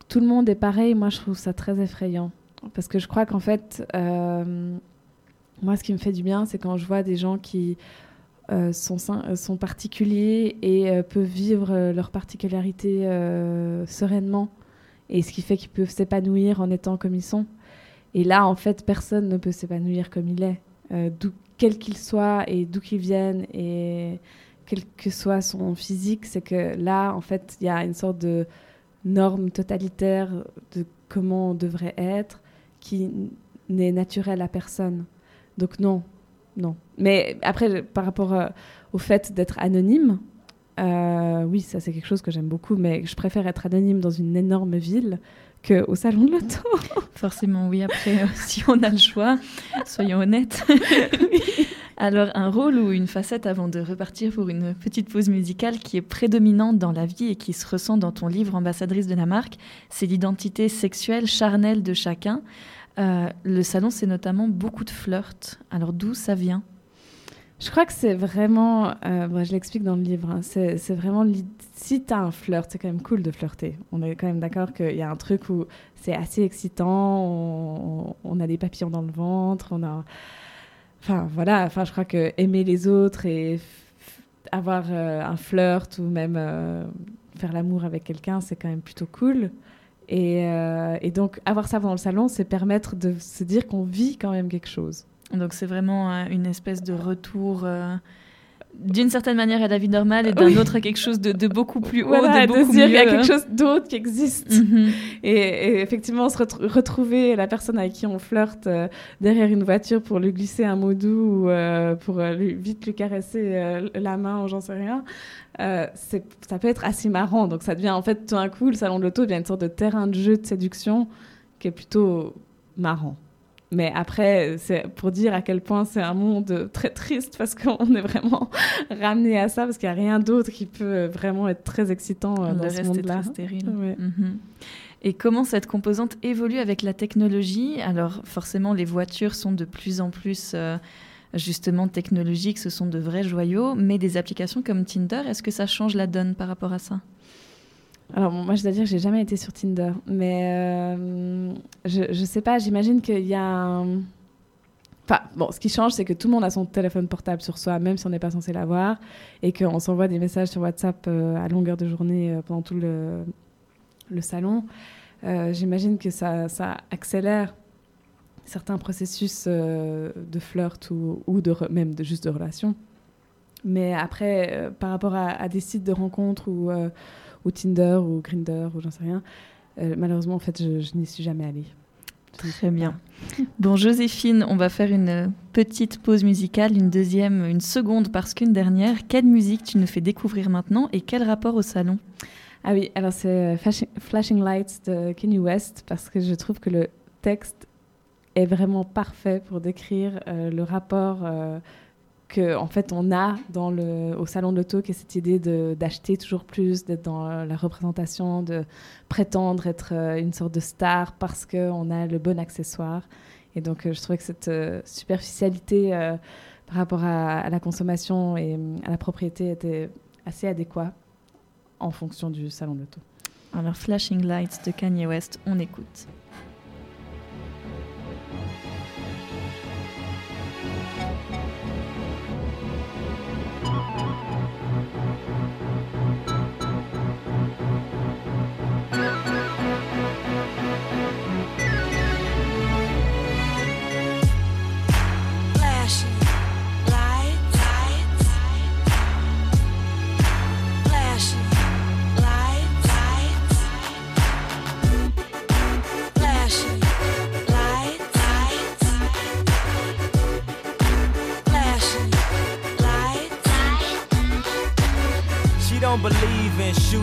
Speaker 9: tout le monde est pareil, moi je trouve ça très effrayant. Parce que je crois qu'en fait, euh, moi ce qui me fait du bien, c'est quand je vois des gens qui euh, sont, particuliers et peuvent vivre leur particularité sereinement. Et ce qui fait qu'ils peuvent s'épanouir en étant comme ils sont. Et là, en fait, personne ne peut s'épanouir comme il est, quel qu'il soit et d'où qu'il vienne. Et quel que soit son physique, c'est que là, en fait, il y a une sorte de norme totalitaire de comment on devrait être qui n'est naturelle à personne. Donc non, non. Mais après, par rapport euh, au fait d'être anonyme, euh, oui, ça c'est quelque chose que j'aime beaucoup, mais je préfère être anonyme dans une énorme ville qu'au salon de l'auto.
Speaker 13: Forcément, oui. Après, euh, si on a le choix, soyons honnêtes. Alors, un rôle ou une facette avant de repartir pour une petite pause musicale qui est prédominante dans la vie et qui se ressent dans ton livre Ambassadrice de la marque, c'est l'identité sexuelle charnelle de chacun. Euh, le salon, c'est notamment beaucoup de flirts. Alors, d'où ça vient?
Speaker 9: Je crois que c'est vraiment, euh, bon, je l'explique dans le livre, hein, c'est vraiment, si tu as un flirt, c'est quand même cool de flirter. On est quand même d'accord qu'il y a un truc où c'est assez excitant, on, a des papillons dans le ventre, on a... Enfin voilà, enfin, je crois que aimer les autres et avoir euh, un flirt ou même euh, faire l'amour avec quelqu'un, c'est quand même plutôt cool. Et donc avoir ça dans le salon, c'est permettre de se dire qu'on vit quand même quelque chose.
Speaker 13: Donc, c'est vraiment euh, une espèce de retour. euh, d'une certaine manière à la vie normale et d'un
Speaker 9: Oui.
Speaker 13: autre à quelque chose de, de beaucoup plus haut,
Speaker 9: Voilà,
Speaker 13: de
Speaker 9: de,
Speaker 13: beaucoup
Speaker 9: se dire qu'il y a
Speaker 13: mieux,
Speaker 9: quelque chose d'autre qui existe.
Speaker 13: Mhm.
Speaker 9: et, et effectivement, se retr- retrouver la personne avec qui on flirte euh, derrière une voiture pour lui glisser un mot doux ou euh, pour euh, lui, vite lui caresser la main ou j'en sais rien, ça peut être assez marrant. Donc ça devient en fait tout d'un coup, le salon de l'auto devient une sorte de terrain de jeu de séduction qui est plutôt marrant. Mais après, c'est pour dire à quel point c'est un monde très triste parce qu'on est vraiment ramené à ça parce qu'il n'y a rien d'autre qui peut vraiment être très excitant euh, dans ce monde-là.
Speaker 13: stérile.
Speaker 9: Ouais.
Speaker 13: Mhm. Et comment cette composante évolue avec la technologie? Alors forcément, les voitures sont de plus en plus euh, justement technologiques, ce sont de vrais joyaux, mais des applications comme Tinder, est-ce que ça change la donne par rapport à ça?
Speaker 9: Alors moi je dois dire que j'ai jamais été sur Tinder, mais euh, je, je sais pas, j'imagine qu'il y a un... Enfin, bon, ce qui change, c'est que tout le monde a son téléphone portable sur soi, même si on n'est pas censé l'avoir, et qu'on s'envoie des messages sur WhatsApp euh, à longueur de journée euh, pendant tout le, salon. J'imagine que ça, accélère certains processus de flirt ou, ou de même de, juste de relation. Mais après, par rapport à, à des sites de rencontres ou, ou Tinder ou Grinder ou j'en sais rien, euh, malheureusement, en fait, je, je n'y suis jamais allée.
Speaker 13: Très bien. Bon, Joséphine, on va faire une petite pause musicale, une deuxième, une seconde parce qu'une dernière. Quelle musique tu nous fais découvrir maintenant et quel rapport au salon?
Speaker 9: Ah oui, alors c'est euh, Flashing, Flashing Lights de Kanye West parce que je trouve que le texte est vraiment parfait pour décrire euh, le rapport euh, que en fait on a au salon de l'auto, qui est cette idée d'acheter toujours plus, d'être dans la représentation, de prétendre être euh, une sorte de star parce qu'on a le bon accessoire. Et donc euh, je trouvais que cette euh, superficialité par rapport à, la consommation et à la propriété était assez adéquat en fonction du salon de l'auto.
Speaker 13: Alors, Flashing Lights de Kanye West, on écoute.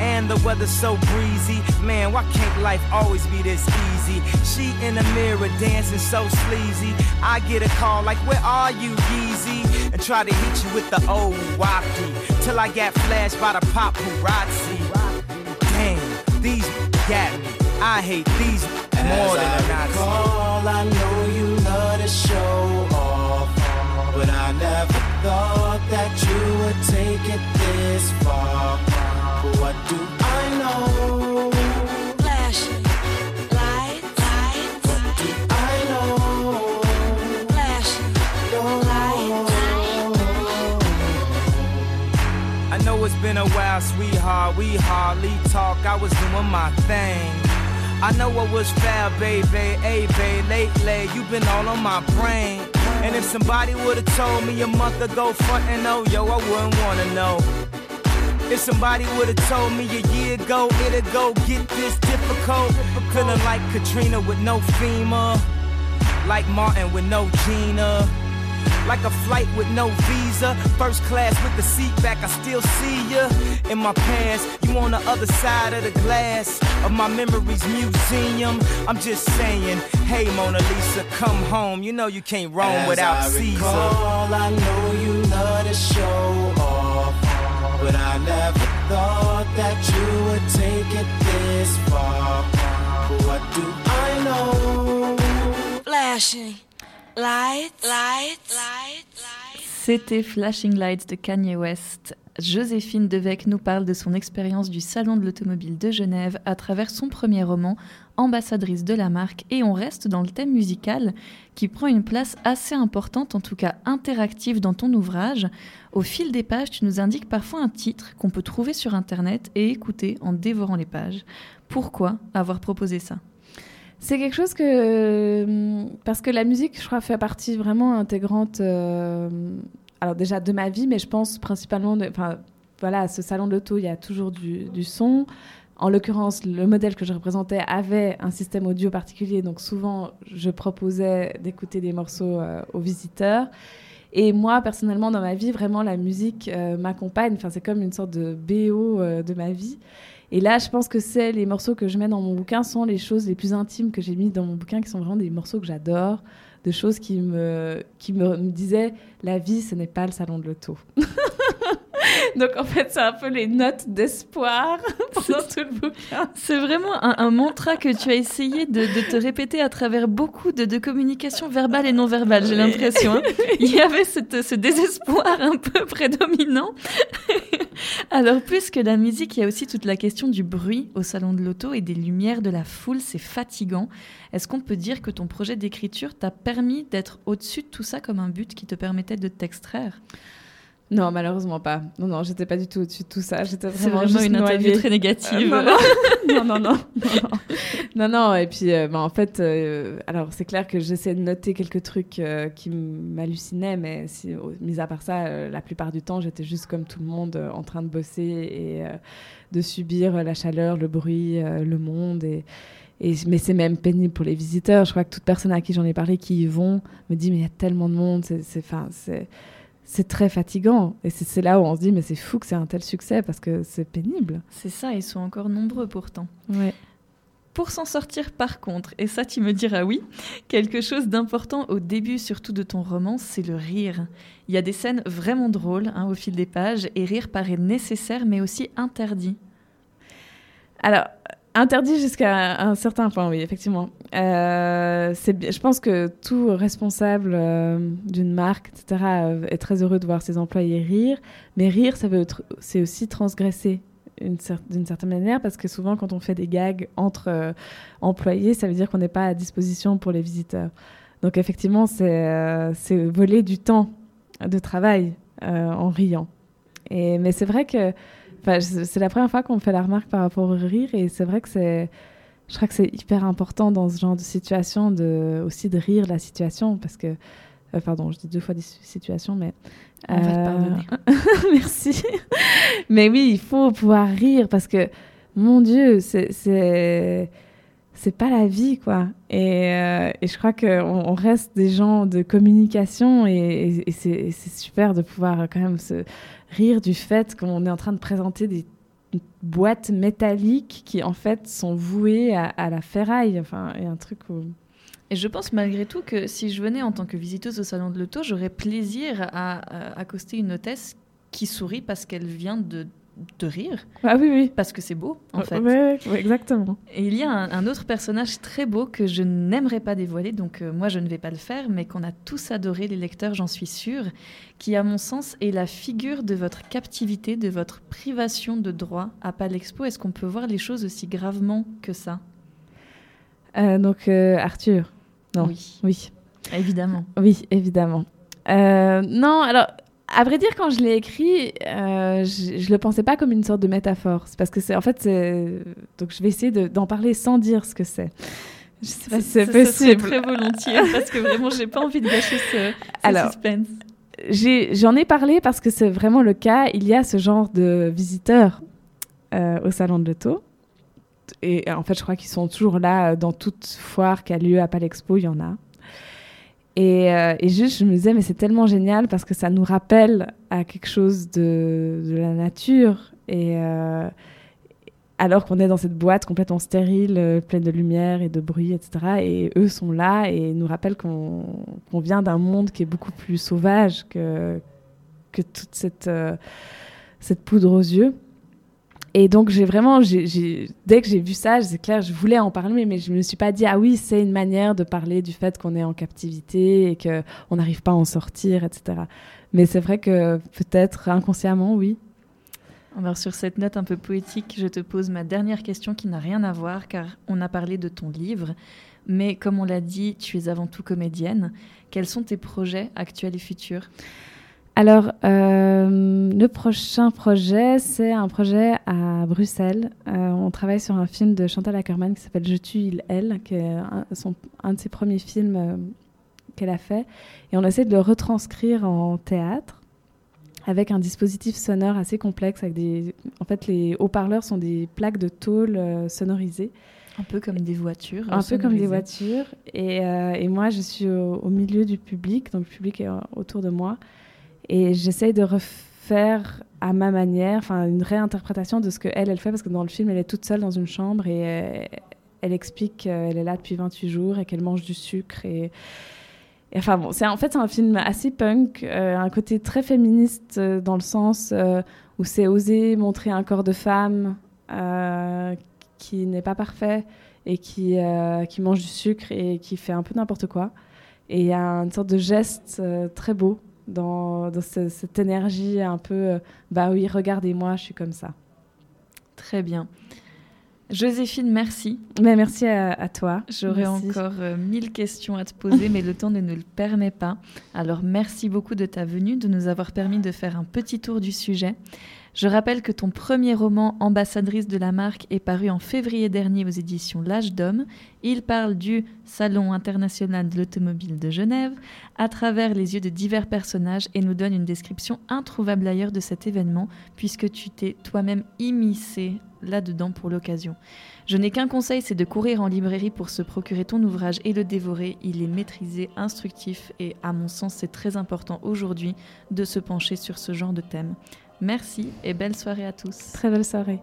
Speaker 14: And the weather's so breezy. Man, why can't life always be this easy? She in the mirror dancing so sleazy. I get a call like, Where are you, Yeezy? And try to hit you with the old wacky. Till I get flashed by the paparazzi. Damn, these got me. I hate these more
Speaker 15: As
Speaker 14: than
Speaker 15: I
Speaker 14: a
Speaker 15: I know you love to show off, but I never thought that you would take it this far. What do I know?
Speaker 16: Flashing lights, lights.
Speaker 15: What do I know?
Speaker 16: Flashing
Speaker 14: I know it's been a while, sweetheart. We hardly talk. I was doing my thing. I know what was fair, baby. Hey, babe, lately you've been all on my brain. And if somebody would've told me a month ago, front and oh, yo, I wouldn't wanna know. If somebody would've told me a year ago, it'd go get this difficult. I'm feeling like Katrina with no FEMA. Like Martin with no Gina. Like a flight with no visa. First class with the seat back, I still see ya. In my past, you on the other side of the glass of my memories museum. I'm just saying, hey Mona Lisa, come home. You know you can't roam
Speaker 15: As
Speaker 14: without
Speaker 15: I
Speaker 14: Caesar.
Speaker 15: recall, I know you love to show off, but I never thought that you would take it this far. What do I know?
Speaker 16: Flashing lights, lights, lights.
Speaker 13: C'était Flashing Lights de Kanye West. Joséphine Devec nous parle de son expérience du Salon de l'Automobile de Genève à travers son premier roman, Ambassadrice de la marque, et on reste dans le thème musical qui prend une place assez importante, en tout cas interactive dans ton ouvrage. Au fil des pages, tu nous indiques parfois un titre qu'on peut trouver sur Internet et écouter en dévorant les pages. Pourquoi avoir proposé ça?
Speaker 9: C'est quelque chose que. Parce que la musique, je crois, fait partie vraiment intégrante. euh, alors, déjà de ma vie, mais je pense principalement. Enfin, voilà, à ce salon de l'auto, il y a toujours du son. En l'occurrence, le modèle que je représentais avait un système audio particulier, donc souvent je proposais d'écouter des morceaux euh, aux visiteurs. Et moi, personnellement, dans ma vie, vraiment, la musique euh, m'accompagne. Enfin, c'est comme une sorte de BO euh, de ma vie. Et là, je pense que c'est les morceaux que je mets dans mon bouquin sont les choses les plus intimes que j'ai mis dans mon bouquin, qui sont vraiment des morceaux que j'adore, de choses qui me, qui me, me disaient la vie, ce n'est pas le salon de l'auto. Donc en fait, c'est un peu les notes d'espoir pendant tout le bouquin.
Speaker 13: C'est vraiment un, un mantra que tu as essayé de, de te répéter à travers beaucoup de, de communication verbale et non verbale, j'ai l'impression. hein. Il y avait cette- ce désespoir un peu prédominant. Alors, plus que la musique, il y a aussi toute la question du bruit au salon de l'auto et des lumières de la foule, c'est fatigant. Est-ce qu'on peut dire que ton projet d'écriture t'a permis d'être au-dessus de tout ça comme un but qui te permettait de t'extraire?
Speaker 9: Non, malheureusement pas. Non, non, j'étais pas du tout au-dessus de tout ça. J'étais vraiment,
Speaker 13: vraiment
Speaker 9: juste
Speaker 13: une interview
Speaker 9: noyée.
Speaker 13: très négative.
Speaker 9: Euh, non, non, non, non, non, non, non. Et puis, euh, bah, en fait, euh, alors c'est clair que j'essaie de noter quelques trucs euh, qui m'hallucinaient, mais si, mis à part ça, la plupart du temps, j'étais juste comme tout le monde, en train de bosser et de subir la chaleur, le bruit, le monde et et, mais c'est même pénible pour les visiteurs. Je crois que toute personne à qui j'en ai parlé qui y vont me dit mais il y a tellement de monde, c'est c'est très fatigant. Et c'est c'est là où on se dit mais c'est fou que c'est un tel succès parce que c'est pénible.
Speaker 13: C'est ça, ils sont encore nombreux pourtant.
Speaker 9: Ouais.
Speaker 13: Pour s'en sortir par contre, et ça tu me diras oui, quelque chose d'important au début surtout de ton roman, c'est le rire. Il y a des scènes vraiment drôles hein, au fil des pages, et rire paraît nécessaire mais aussi interdit.
Speaker 9: Alors, interdit jusqu'à un certain point, oui, effectivement. Euh, je pense que tout responsable euh, d'une marque, etc., euh, est très heureux de voir ses employés rire. Mais rire, c'est aussi transgresser d'une certaine manière, parce que souvent, quand on fait des gags entre employés, ça veut dire qu'on n'est pas à disposition pour les visiteurs. Donc, effectivement, c'est voler du temps de travail en riant. Et, mais c'est vrai que Enfin, c'est la première fois qu'on me fait la remarque par rapport au rire et c'est vrai que c'est, je crois que c'est hyper important dans ce genre de situation de aussi de rire la situation parce que, euh, pardon, je dis deux fois des si- situations, mais
Speaker 13: On va te
Speaker 9: euh,
Speaker 13: pardonner.
Speaker 9: Merci. mais oui, il faut pouvoir rire parce que, mon Dieu, c'est c'est pas la vie quoi. Et, euh, et je crois qu'on on reste des gens de communication et, et c'est super de pouvoir quand même se rire du fait qu'on est en train de présenter des boîtes métalliques qui en fait sont vouées à, la ferraille. Enfin, a un truc.
Speaker 13: Et je pense malgré tout que si je venais en tant que visiteuse au salon de l'auto, j'aurais plaisir à accoster une hôtesse qui sourit parce qu'elle vient de, de rire.
Speaker 9: Ah oui, oui.
Speaker 13: Parce que c'est beau, en fait.
Speaker 9: Ouais, ouais, ouais, exactement.
Speaker 13: Et il y a un, un autre personnage très beau que je n'aimerais pas dévoiler, donc euh, moi je ne vais pas le faire, mais qu'on a tous adoré, les lecteurs, j'en suis sûre, qui à mon sens est la figure de votre captivité, de votre privation de droit à Palexpo. Est-ce qu'on peut voir les choses aussi gravement que ça?
Speaker 9: Euh, donc, euh, Arthur? Non.
Speaker 13: Oui.
Speaker 9: Oui.
Speaker 13: Évidemment.
Speaker 9: Oui, évidemment. Euh, non, alors, à vrai dire, quand je l'ai écrit, euh, je, je le pensais pas comme une sorte de métaphore. C'est parce que c'est, en fait, c'est. Donc, je vais essayer de- d'en parler sans dire ce que c'est. Je sais pas si c'est possible.
Speaker 13: très volontiers, parce que vraiment, j'ai pas envie de gâcher ce, ce
Speaker 9: Alors,
Speaker 13: suspense.
Speaker 9: j'ai- J'en ai, parlé parce que c'est vraiment le cas. Il y a ce genre de visiteurs euh, au salon de l'auto. Et en fait, je crois qu'ils sont toujours là euh, dans toute foire qui a lieu à Palexpo, il y en a. Et, euh, et juste, je me disais, mais c'est tellement génial parce que ça nous rappelle à quelque chose de, la nature. Et euh, alors qu'on est dans cette boîte complètement stérile, euh, pleine de lumière et de bruit, etc. Et eux sont là et nous rappellent qu'on vient d'un monde qui est beaucoup plus sauvage que, que toute cette, cette poudre aux yeux. Et donc, j'ai vraiment, dès que j'ai vu ça, c'est clair, je voulais en parler, mais je me suis pas dit, ah oui, c'est une manière de parler du fait qu'on est en captivité et qu'on n'arrive pas à en sortir, etc. Mais c'est vrai que peut-être inconsciemment, oui.
Speaker 13: Alors sur cette note un peu poétique, je te pose ma dernière question qui n'a rien à voir car on a parlé de ton livre, mais comme on l'a dit, tu es avant tout comédienne. Quels sont tes projets actuels et futurs?
Speaker 9: Alors, euh, le prochain projet, c'est un projet à Bruxelles. Euh, on travaille sur un film de Chantal Ackerman qui s'appelle Je tue, il, elle, qui est un, son- un de ses premiers films euh, qu'elle a fait. Et on essaie de le retranscrire en théâtre avec un dispositif sonore assez complexe. Avec des... En fait, les haut-parleurs sont des plaques de tôle sonorisées.
Speaker 13: Un peu comme des voitures.
Speaker 9: Un peu comme des voitures. Et, et moi, je suis au, au milieu du public, donc le public est autour de moi. Et j'essaye de refaire à ma manière, enfin une réinterprétation de ce que elle, fait, parce que dans le film, elle est toute seule dans une chambre et euh, elle explique qu'elle est là depuis 28 jours et qu'elle mange du sucre. Et, enfin bon, c'est en fait c'est un film assez punk, euh, un côté très féministe euh, dans le sens où c'est oser montrer un corps de femme qui n'est pas parfait et qui, qui mange du sucre et qui fait un peu n'importe quoi. Et il y a une sorte de geste très beau dans, dans ce- cette énergie un peu, euh, bah oui, regardez-moi, je suis comme ça.
Speaker 13: Très bien. Joséphine, merci.
Speaker 9: Mais merci à, à toi.
Speaker 13: J'aurais encore euh, mille questions à te poser, mais le temps ne nous le permet pas. Alors merci beaucoup de ta venue, de nous avoir permis de faire un petit tour du sujet. Je rappelle que ton premier roman, Ambassadrice de la marque, est paru en février dernier aux éditions L'Âge d'Homme. Il parle du Salon international de l'automobile de Genève à travers les yeux de divers personnages et nous donne une description introuvable ailleurs de cet événement, puisque tu t'es toi-même immiscé là-dedans pour l'occasion. Je n'ai qu'un conseil, c'est de courir en librairie pour se procurer ton ouvrage et le dévorer. Il est maîtrisé, instructif et à mon sens c'est très important aujourd'hui de se pencher sur ce genre de thème. Merci et belle soirée à tous.
Speaker 9: Très belle soirée.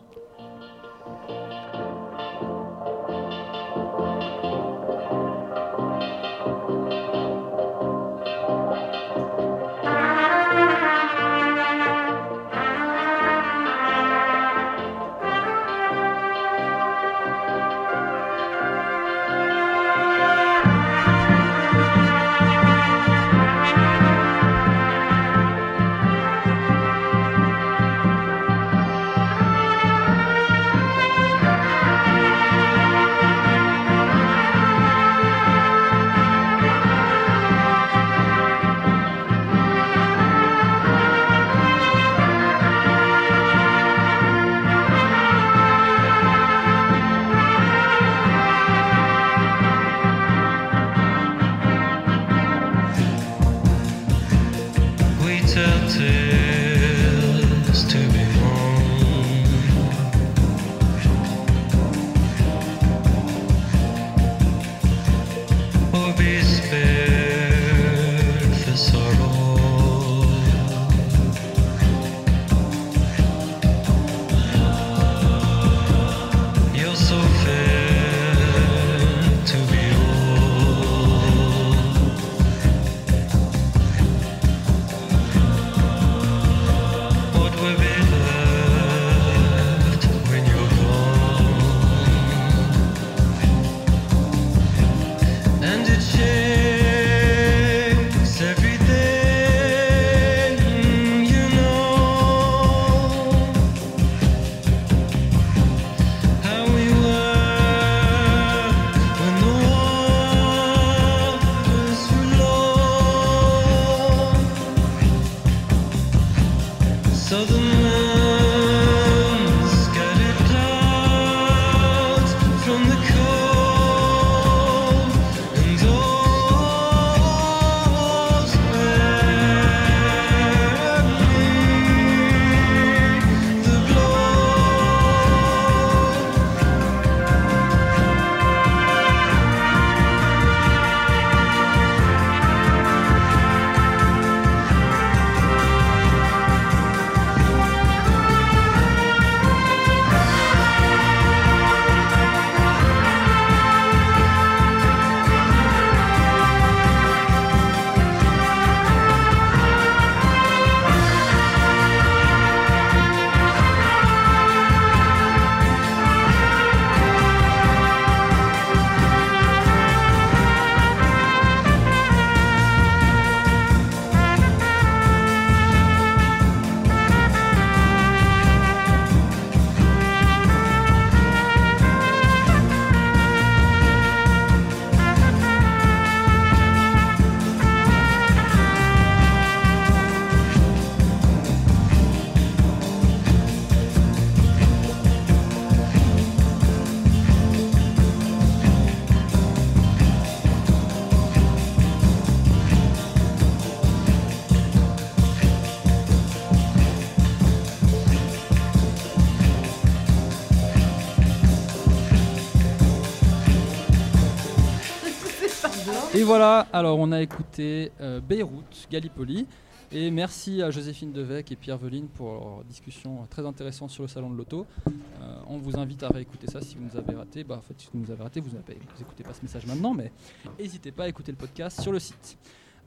Speaker 6: Voilà, alors on a écouté euh, Beyrouth, Gallipoli. Et merci à Joséphine Devec et Pierre Veline pour leur discussion très intéressante sur le salon de l'auto. Euh, on vous invite à réécouter ça si vous nous avez raté. Bah, en fait, si vous nous avez raté, vous n'écoutez pas ce message maintenant, mais n'hésitez pas à écouter le podcast sur le site.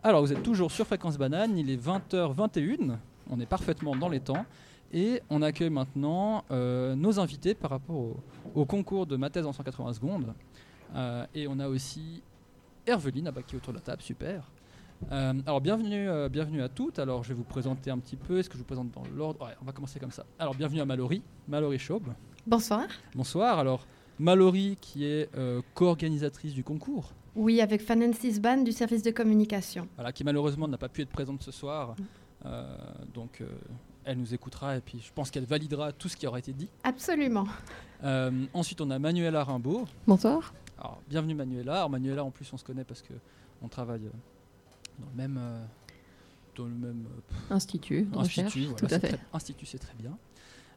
Speaker 6: Alors, vous êtes toujours sur Fréquence Banane, il est 20h21, on est parfaitement dans les temps. Et on accueille maintenant euh, nos invités par rapport au, concours de ma thèse en 180 secondes. Et on a aussi Herveline qui est autour de la table, super. Euh, alors bienvenue, euh, bienvenue à toutes. Alors je vais vous présenter un petit peu. Est-ce que je vous présente dans l'ordre Ouais, on va commencer comme ça. Alors bienvenue à Mallory, Mallory Schaub.
Speaker 17: Bonsoir.
Speaker 6: Bonsoir. Alors Mallory qui est euh, co-organisatrice du concours.
Speaker 17: Oui, avec Fanen Sisban du service de communication.
Speaker 6: Voilà, qui malheureusement n'a pas pu être présente ce soir. Euh, donc euh, elle nous écoutera et puis je pense qu'elle validera tout ce qui aura été dit.
Speaker 17: Absolument.
Speaker 6: Euh, ensuite on a Manuela Rimbaud.
Speaker 18: Bonsoir.
Speaker 6: Alors, bienvenue Manuela. Alors, Manuela, en plus, on se connaît parce que on travaille euh, dans le même, euh, dans le même euh, pff,
Speaker 18: Institut de
Speaker 6: institut,
Speaker 18: recherche,
Speaker 6: voilà,
Speaker 18: tout à
Speaker 6: c'est
Speaker 18: fait.
Speaker 6: très- institut, c'est très bien.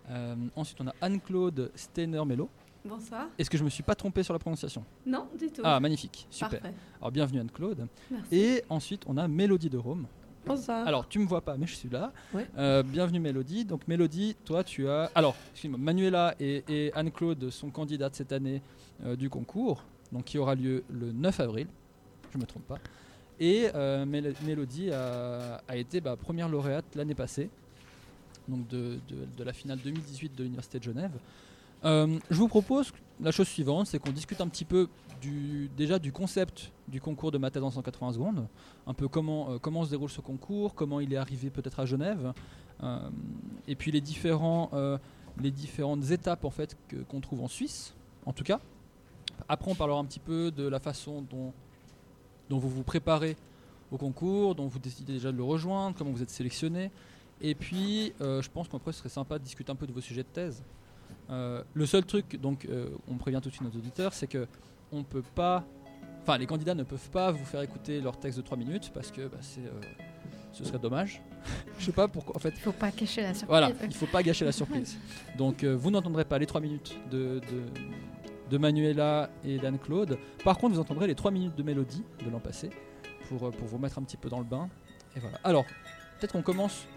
Speaker 6: Euh, ensuite, on a Anne-Claude Steiner-Mello.
Speaker 9: Bonsoir.
Speaker 6: Est-ce que je me suis pas trompé sur la prononciation?
Speaker 9: Non, du tout.
Speaker 6: Ah, magnifique, super.
Speaker 9: Parfait.
Speaker 6: Alors, bienvenue Anne-Claude.
Speaker 9: Merci.
Speaker 6: Et ensuite, on a Mélodie de Rome.
Speaker 18: Bonsoir.
Speaker 6: Alors, tu me vois pas, mais je suis là.
Speaker 18: Ouais.
Speaker 6: Euh, bienvenue Mélodie. Donc, Mélodie, toi, tu as. Alors, excuse-moi, Manuela et, et Anne-Claude sont candidates cette année euh, du concours, donc qui aura lieu le 9 avril. Je me trompe pas. Et euh, Mél- Mélodie a, a été bah, première lauréate l'année passée, donc de, de- de la finale 2018 de l'Université de Genève. Euh, je vous propose la chose suivante, c'est qu'on discute un petit peu déjà du concept du concours de ma thèse en 180 secondes, un peu comment, euh, comment se déroule ce concours, comment il est arrivé peut-être à Genève, euh, et puis les, différentes étapes en fait qu'on trouve en Suisse, en tout cas. Après, on parlera un petit peu de la façon dont, vous vous préparez au concours, dont vous décidez déjà de le rejoindre, comment vous êtes sélectionné. Et puis, je pense qu'après, ce serait sympa de discuter un peu de vos sujets de thèse. Euh, le seul truc, donc, euh, on prévient tout de suite nos auditeurs, c'est que on peut pas, enfin, les candidats ne peuvent pas vous faire écouter leur texte de 3 minutes parce que bah, c'est, euh, ce serait dommage. Je sais pas pourquoi. En fait,
Speaker 17: Il faut pas cacher la surprise.
Speaker 6: voilà, il faut pas gâcher la surprise. Donc, vous n'entendrez pas les 3 minutes de, de, de Manuela et d'Anne-Claude. Par contre, vous entendrez les 3 minutes de mélodie de l'an passé pour, pour vous mettre un petit peu dans le bain. Et voilà. Alors, peut-être qu'on commence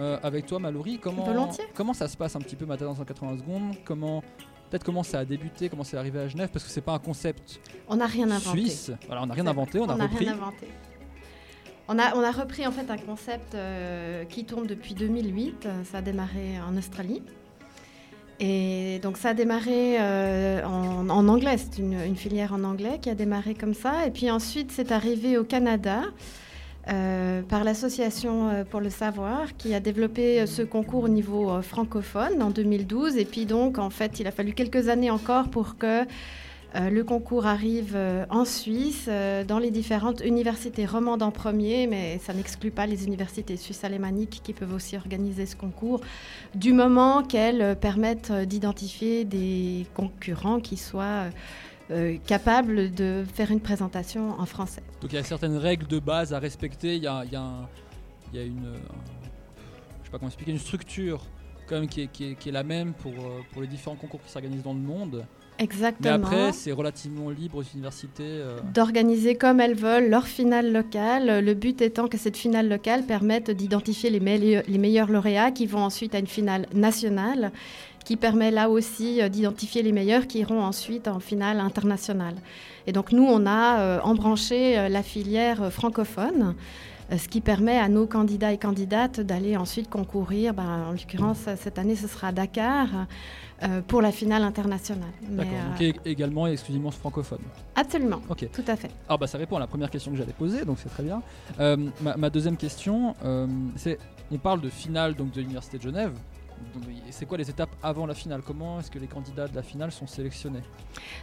Speaker 6: euh, avec toi, Mallory. Comment,
Speaker 17: Volontiers.
Speaker 6: comment ça se passe un petit peu Matin dans 180 secondes Comment Peut-être comment ça a débuté, comment c'est arrivé à Genève, parce que c'est pas un concept
Speaker 17: On n'a rien inventé.
Speaker 6: suisse. Voilà, on n'a rien inventé, on a repris.
Speaker 17: rien inventé. On a, on a repris en fait un concept euh, qui tourne depuis 2008. Euh, Ça a démarré en Australie. Et donc ça a démarré euh, en, en anglais, c'est une, une filière en anglais qui a démarré comme ça. Et puis ensuite c'est arrivé au Canada euh, par l'Association euh, pour le savoir qui a développé euh, ce concours au niveau francophone en 2012. Et puis donc en fait il a fallu quelques années encore pour que le concours arrive en Suisse, dans les différentes universités romandes en premier, mais ça n'exclut pas les universités suisses alémaniques qui peuvent aussi organiser ce concours, du moment qu'elles permettent d'identifier des concurrents qui soient euh, capables de faire une présentation en français.
Speaker 6: Donc il y a certaines règles de base à respecter. Il y a, il y a un- il y a une, euh, je sais pas comment expliquer, une structure quand même qui est, qui est- qui est la même pour, euh, pour les différents concours qui s'organisent dans le monde.
Speaker 17: Exactement.
Speaker 6: Mais après, c'est relativement libre aux universités. euh,
Speaker 17: d'organiser comme elles veulent leur finale locale. Le but étant que cette finale locale permette d'identifier les, meille- les meilleurs lauréats qui vont ensuite à une finale nationale, qui permet là aussi euh, d'identifier les meilleurs qui iront ensuite en finale internationale. Et donc nous, on a euh, embranché euh, la filière francophone. Ce qui permet à nos candidats et candidates d'aller ensuite concourir, ben, en l'occurrence cette année ce sera à Dakar, euh, pour la finale internationale.
Speaker 6: D'accord. Donc également et exclusivement francophone.
Speaker 17: absolument,
Speaker 6: Ok.
Speaker 17: tout à fait.
Speaker 6: Ah bah ça répond à la première question que j'allais poser, donc c'est très bien. Euh, ma, ma deuxième question, c'est, on parle de finale donc de l'université de Genève. C'est quoi les étapes avant la finale? Comment est-ce que les candidats de la finale sont sélectionnés?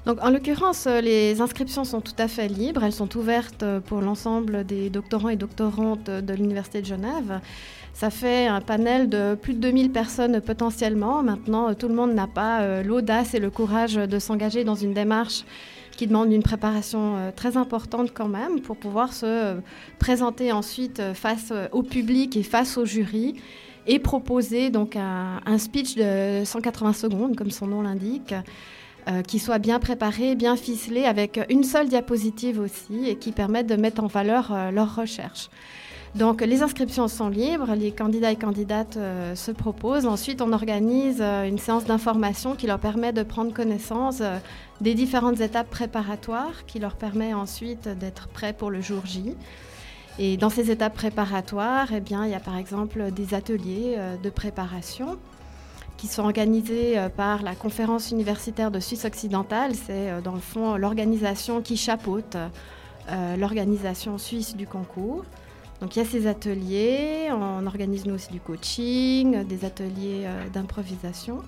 Speaker 17: Donc, en l'occurrence, euh, les inscriptions sont tout à fait libres. Elles sont ouvertes euh, pour l'ensemble des doctorants et doctorantes de l'Université de Genève. Ça fait un panel de plus de 2000 personnes potentiellement. Maintenant, euh, tout le monde n'a pas euh, l'audace et le courage de s'engager dans une démarche qui demande une préparation euh, très importante quand même pour pouvoir se euh, présenter ensuite euh, face euh, au public et face au jury et proposer donc un, speech de 180 secondes, comme son nom l'indique, euh, qui soient bien préparés, bien ficelés, avec une seule diapositive aussi, et qui permettent de mettre en valeur euh, leurs recherches. Donc les inscriptions sont libres, les candidats et candidates euh, se proposent. Ensuite, on organise euh, une séance d'information qui leur permet de prendre connaissance des différentes étapes préparatoires, qui leur permet ensuite d'être prêts pour le jour J. Et dans ces étapes préparatoires, eh bien, il y a par exemple des ateliers euh, de préparation qui sont organisés euh, par la conférence universitaire de Suisse occidentale. C'est euh, dans le fond l'organisation qui chapeaute l'organisation suisse du concours. Donc il y a ces ateliers, on organise nous aussi du coaching, des ateliers d'improvisation.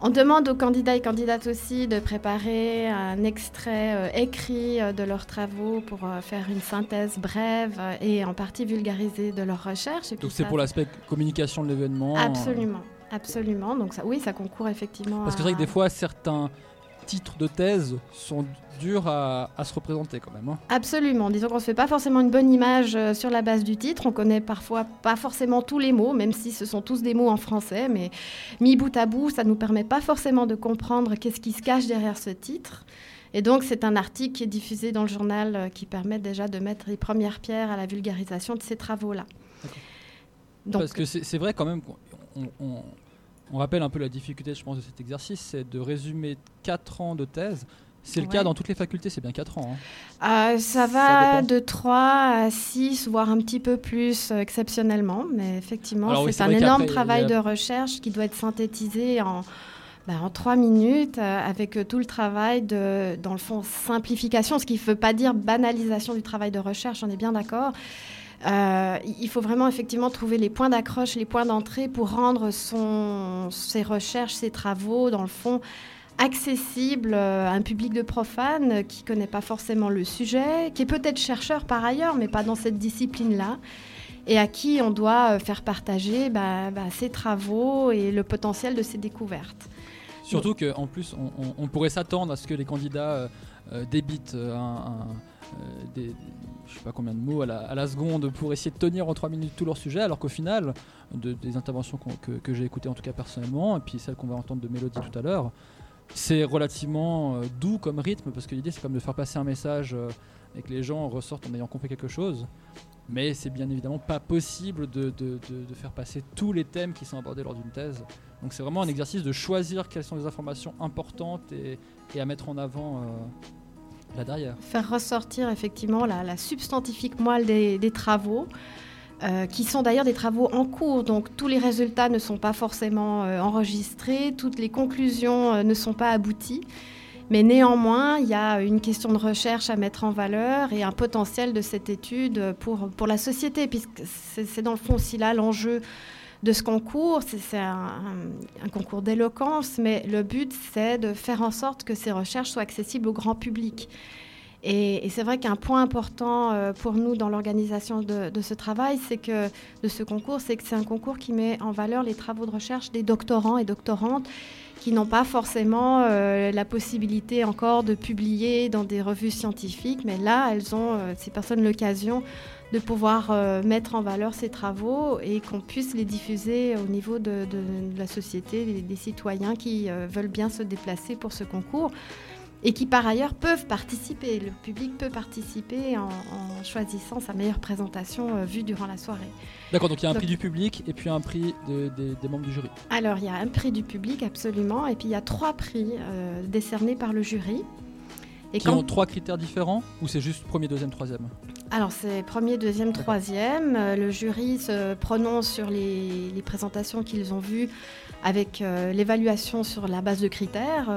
Speaker 17: On demande aux candidats et candidates aussi de préparer un extrait euh, écrit euh, de leurs travaux pour euh, faire une synthèse brève et en partie vulgarisée de leurs recherches. Et
Speaker 6: Donc c'est pour l'aspect communication de l'événement.
Speaker 17: Absolument, absolument. Donc ça, oui, ça concourt effectivement.
Speaker 6: Parce que c'est vrai que des fois, certains titres de thèse sont durs à, à se représenter quand même. hein.
Speaker 17: Absolument. Disons qu'on ne se fait pas forcément une bonne image euh, sur la base du titre. On connaît parfois pas forcément tous les mots, même si ce sont tous des mots en français. Mais mis bout à bout, ça ne nous permet pas forcément de comprendre qu'est-ce qui se cache derrière ce titre. Et donc, c'est un article qui est diffusé dans le journal euh, qui permet déjà de mettre les premières pierres à la vulgarisation de ces travaux-là. Donc,
Speaker 6: Parce que c'est vrai quand même qu'on on, on- on rappelle un peu la difficulté, je pense, de cet exercice, c'est de résumer 4 ans de thèse. C'est le
Speaker 17: Ouais.
Speaker 6: cas dans toutes les facultés, c'est bien 4 ans. hein.
Speaker 17: Euh, ça va de 3 à 6, voire un petit peu plus euh, exceptionnellement. Mais effectivement,
Speaker 6: oui,
Speaker 17: c'est un énorme travail
Speaker 6: a-
Speaker 17: de recherche qui doit être synthétisé en, bah, en 3 minutes euh, avec euh, tout le travail de, dans le fond, simplification, ce qui ne veut pas dire banalisation du travail de recherche, on est bien d'accord. Euh, il faut vraiment effectivement trouver les points d'accroche, les points d'entrée pour rendre son, ses recherches, ses travaux, dans le fond, accessibles euh, à un public de profanes qui ne connaît pas forcément le sujet, qui est peut-être chercheur par ailleurs, mais pas dans cette discipline-là, et à qui on doit euh, faire partager bah, bah, ses travaux et le potentiel de ses découvertes.
Speaker 6: Surtout qu'en plus, on, pourrait s'attendre à ce que les candidats euh, débitent un, un, euh, je sais pas combien de mots à la, seconde pour essayer de tenir en 3 minutes tout leur sujet, alors qu'au final, de- des interventions que, que j'ai écoutées en tout cas personnellement, et puis celles qu'on va entendre de Mélodie tout à l'heure, c'est relativement euh, doux comme rythme, parce que l'idée c'est comme de faire passer un message euh, et que les gens ressortent en ayant compris quelque chose. Mais c'est bien évidemment pas possible de, de- de- faire passer tous les thèmes qui sont abordés lors d'une thèse. Donc c'est vraiment un exercice de choisir quelles sont les informations importantes et, et à mettre en avant euh, là derrière.
Speaker 17: Faire ressortir effectivement la, la substantifique moelle des, des travaux, euh, qui sont d'ailleurs des travaux en cours, donc tous les résultats ne sont pas forcément euh, enregistrés, toutes les conclusions euh, ne sont pas abouties. Mais néanmoins, il y a une question de recherche à mettre en valeur et un potentiel de cette étude pour, pour la société, puisque c'est dans le fond aussi là l'enjeu de ce concours. C'est un concours d'éloquence, mais le but, c'est de faire en sorte que ces recherches soient accessibles au grand public. Et, c'est vrai qu'un point important euh, pour nous dans l'organisation de, ce travail, c'est que de ce concours, c'est que c'est un concours qui met en valeur les travaux de recherche des doctorants et doctorantes qui n'ont pas forcément euh, la possibilité encore de publier dans des revues scientifiques, mais là, elles ont, euh, ces personnes, l'occasion de pouvoir mettre en valeur ces travaux et qu'on puisse les diffuser au niveau de, la société, des, citoyens qui veulent bien se déplacer pour ce concours et qui par ailleurs peuvent participer. Le public peut participer en, en choisissant sa meilleure présentation euh, vue durant la soirée.
Speaker 6: D'accord, donc il y a un
Speaker 17: Donc-
Speaker 6: prix du public et puis un prix de- des- des membres du jury.
Speaker 17: Alors, il y a un prix du public, absolument, et puis il y a trois prix euh, décernés par le jury. Et
Speaker 6: qui
Speaker 17: quand-
Speaker 6: ont trois critères différents ou c'est juste premier, deuxième, troisième
Speaker 17: Alors, c'est premier, deuxième, troisième. Euh, le jury se prononce sur les, les présentations qu'ils ont vues avec l'évaluation sur la base de critères,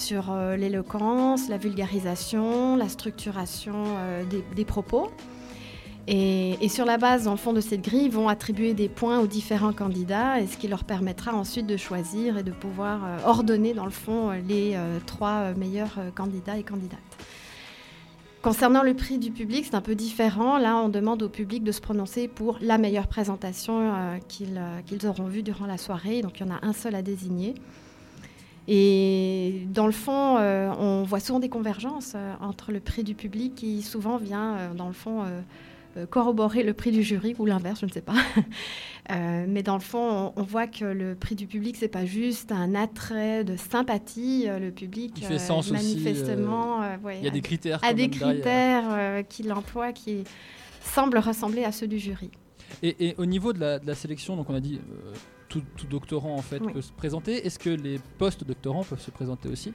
Speaker 17: sur euh, l'éloquence, la vulgarisation, la structuration euh, des, propos. Et, sur la base, le fond de cette grille, vont attribuer des points aux différents candidats, et ce qui leur permettra ensuite de choisir et de pouvoir euh, ordonner, dans le fond, les trois meilleurs candidats et candidates. Concernant le prix du public, c'est un peu différent. Là, on demande au public de se prononcer pour la meilleure présentation qu'ils auront vue durant la soirée. Donc, il y en a un seul à désigner. Et dans le fond, euh, on voit souvent des convergences euh, entre le prix du public qui souvent vient, euh, dans le fond, corroborer le prix du jury ou l'inverse, je ne sais pas. Mais dans le fond, on, on voit que le prix du public, c'est pas juste un attrait de sympathie. Le public,
Speaker 6: Il fait sens aussi,
Speaker 17: manifestement,
Speaker 6: euh,
Speaker 17: ouais,
Speaker 6: il y a des critères
Speaker 17: a des critères qu'il emploie qui semblent ressembler à ceux du jury.
Speaker 6: Et, et au niveau de la, de la sélection, donc on a dit tout, tout doctorant en fait
Speaker 17: Oui.
Speaker 6: peut se présenter. Est-ce que les post-doctorants peuvent se présenter aussi?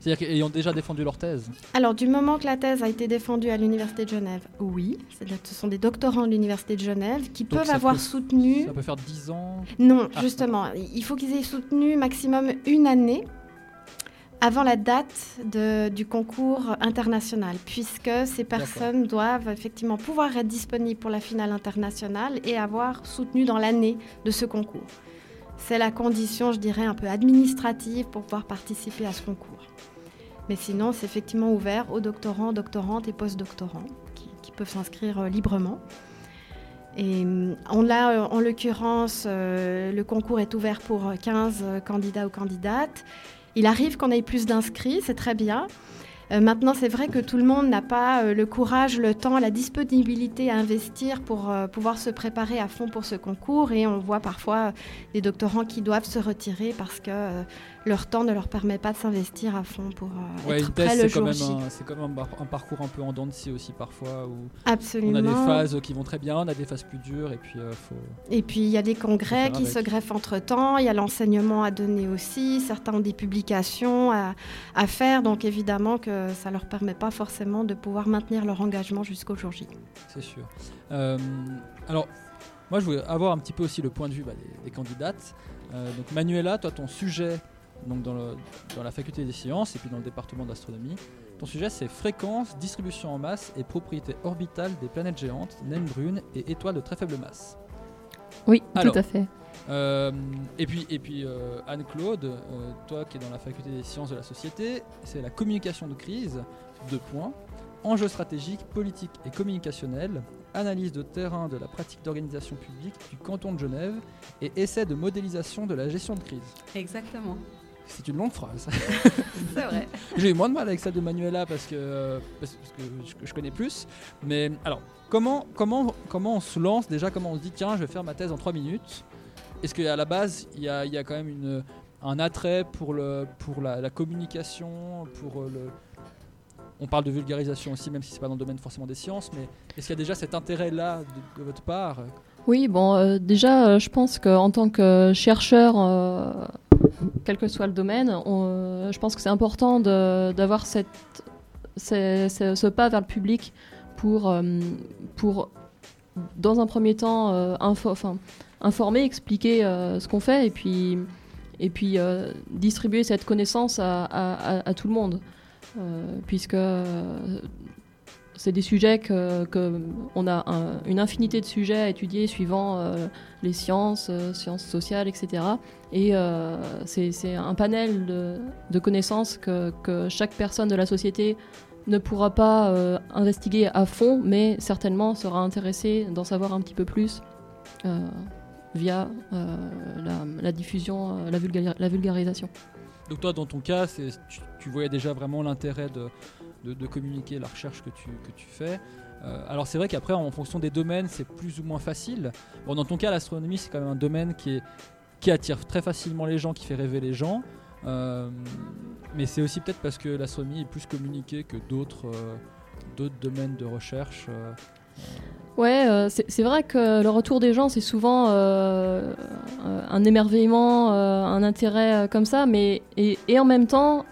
Speaker 6: C'est-à-dire qu'ayant déjà défendu leur thèse
Speaker 17: Alors, du moment que la thèse a été défendue à l'Université de Genève, oui. C'est-à-dire que ce sont des doctorants de l'Université de Genève qui
Speaker 6: Donc
Speaker 17: peuvent avoir
Speaker 6: peut-
Speaker 17: soutenu.
Speaker 6: Ça peut faire 10 ans?
Speaker 17: Non,
Speaker 6: Ah.
Speaker 17: justement. Il faut qu'ils aient soutenu maximum une année avant la date de- du concours international, puisque ces personnes doivent effectivement pouvoir être disponibles pour la finale internationale et avoir soutenu dans l'année de ce concours. C'est la condition, je dirais, un peu administrative pour pouvoir participer à ce concours. Mais sinon, c'est effectivement ouvert aux doctorants, doctorantes et post-doctorants qui, qui peuvent s'inscrire euh, librement. Et hum, on a, euh, en l'occurrence, euh, le concours est ouvert pour euh, 15 euh, candidats ou candidates. Il arrive qu'on ait plus d'inscrits, c'est très bien. Euh, maintenant, c'est vrai que tout le monde n'a pas euh, le courage, le temps, la disponibilité à investir pour euh, pouvoir se préparer à fond pour ce concours. Et on voit parfois des doctorants qui doivent se retirer parce que leur temps ne leur permet pas de s'investir à fond pour euh,
Speaker 6: Ouais,
Speaker 17: être prêt le
Speaker 6: c'est quand,
Speaker 17: jour
Speaker 6: même
Speaker 17: J.
Speaker 6: un, c'est quand même un, un parcours un peu en dents de scie aussi parfois. Où
Speaker 17: Absolument.
Speaker 6: On a des phases qui vont très bien, on a des phases plus dures et puis euh, faut.
Speaker 17: Et puis il y a des congrès qui
Speaker 6: avec.
Speaker 17: se greffent entre-temps, il y a l'enseignement à donner aussi, certains ont des publications à, à faire, donc évidemment que ça ne leur permet pas forcément de pouvoir maintenir leur engagement jusqu'au jour J.
Speaker 6: C'est sûr. Euh, alors, moi, je voulais avoir un petit peu aussi le point de vue bah, des, des candidates. Euh, donc, Manuela, toi, ton sujet, donc dans, le- dans la faculté des sciences et puis dans le département d'astronomie, ton sujet, c'est fréquence, distribution en masse et propriétés orbitales des planètes géantes, naines brunes et étoiles de très faible masse.
Speaker 13: Oui,
Speaker 6: Alors,
Speaker 13: tout à fait.
Speaker 6: euh, et puis, et puis euh, Anne-Claude, euh, toi qui es dans la faculté des sciences de la société, c'est la communication de crise, deux points, enjeux stratégiques, politiques et communicationnels, analyse de terrain de la pratique d'organisation publique du canton de Genève et essai de modélisation de la gestion de crise.
Speaker 18: Exactement.
Speaker 6: C'est une longue phrase.
Speaker 18: C'est vrai.
Speaker 6: J'ai eu moins de mal avec celle de Manuela parce que, parce parce que je, je connais plus. Mais alors, comment, comment, comment on se lance déjà? Comment on se dit, tiens, je vais faire ma thèse en 3 minutes? Est-ce qu'à la base, il y a, il y a quand même une, un attrait pour, le, pour la, la communication pour le... On parle de vulgarisation aussi, même si c'est pas dans le domaine forcément des sciences, mais est-ce qu'il y a déjà cet intérêt-là de, de votre part?
Speaker 19: Oui, bon, euh, déjà, euh, je pense qu'en tant que chercheur, euh, quel que soit le domaine, euh, je pense que c'est important d'avoir ce, pas vers le public pour, euh, pour dans un premier temps, euh, informer, expliquer ce qu'on fait et puis, et puis distribuer cette connaissance à, à- tout le monde. Puisque c'est des sujets que, que on a un- une infinité de sujets à étudier suivant euh, les sciences, euh, sciences sociales, etc. Et euh, c'est un panel de, connaissances que, que chaque personne de la société ne pourra pas euh, investiguer à fond, mais certainement sera intéressée d'en savoir un petit peu plus via la, diffusion, la, vulgari- la vulgarisation.
Speaker 6: Donc toi, dans ton cas, tu, tu voyais déjà vraiment l'intérêt de, de- communiquer la recherche que tu, que tu fais. Euh, alors c'est vrai qu'après, en fonction des domaines, c'est plus ou moins facile. Bon, dans ton cas, l'astronomie, c'est quand même un domaine qui, est, qui attire très facilement les gens, qui fait rêver les gens. Euh, mais c'est aussi peut-être parce que l'astronomie est plus communiquée que d'autres euh, domaines de recherche.
Speaker 19: Ouais, c'est vrai que le retour des gens, c'est souvent un émerveillement, un intérêt comme ça, mais et, et en même temps,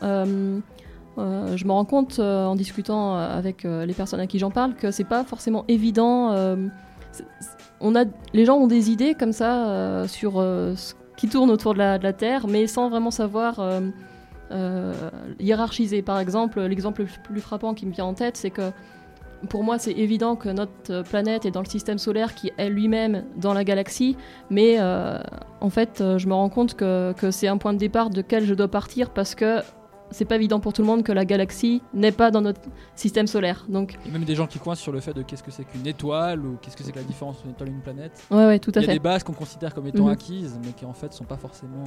Speaker 19: euh, je me rends compte euh, en discutant avec euh, les personnes à qui j'en parle que c'est pas forcément évident. on a, les gens ont des idées comme ça sur ce qui tourne autour de la, Terre, mais sans vraiment savoir hiérarchiser. Par exemple, l'exemple le plus frappant qui me vient en tête, c'est que pour moi, c'est évident que notre planète est dans le système solaire qui est lui-même dans la galaxie, mais en fait, je me rends compte que c'est un point de départ de quel je dois partir parce que c'est pas évident pour tout le monde que la galaxie n'est pas dans notre système solaire. Donc,
Speaker 6: Il y a même des gens qui coincent sur le fait de qu'est-ce que c'est qu'une étoile ou qu'est-ce que c'est que la différence entre une étoile et une planète.
Speaker 19: Ouais, ouais, tout à
Speaker 6: Il y a
Speaker 19: fait.
Speaker 6: des bases qu'on considère comme étant
Speaker 19: Mhm.
Speaker 6: acquises, mais qui en fait sont pas forcément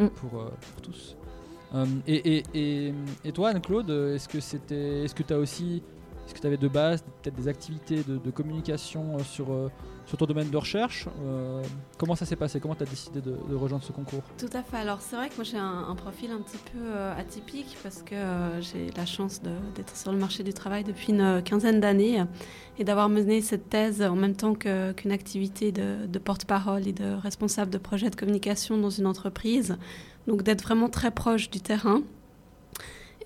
Speaker 6: euh,
Speaker 19: Mm.
Speaker 6: pour, euh, pour tous. Euh, et, et, et, et toi, Anne-Claude, est-ce que c'était, est-ce que tu as aussi Est-ce que tu avais de base peut-être des activités de, de communication sur, sur ton domaine de recherche Euh, Comment ça s'est passé? Comment tu as décidé de, rejoindre ce concours?
Speaker 18: Tout à fait. Alors c'est vrai que moi j'ai un, profil un petit peu euh, atypique parce que euh, j'ai la chance d'être sur le marché du travail depuis une quinzaine d'années et d'avoir mené cette thèse en même temps qu'une activité de porte-parole et de responsable de projet de communication dans une entreprise. Donc d'être vraiment très proche du terrain.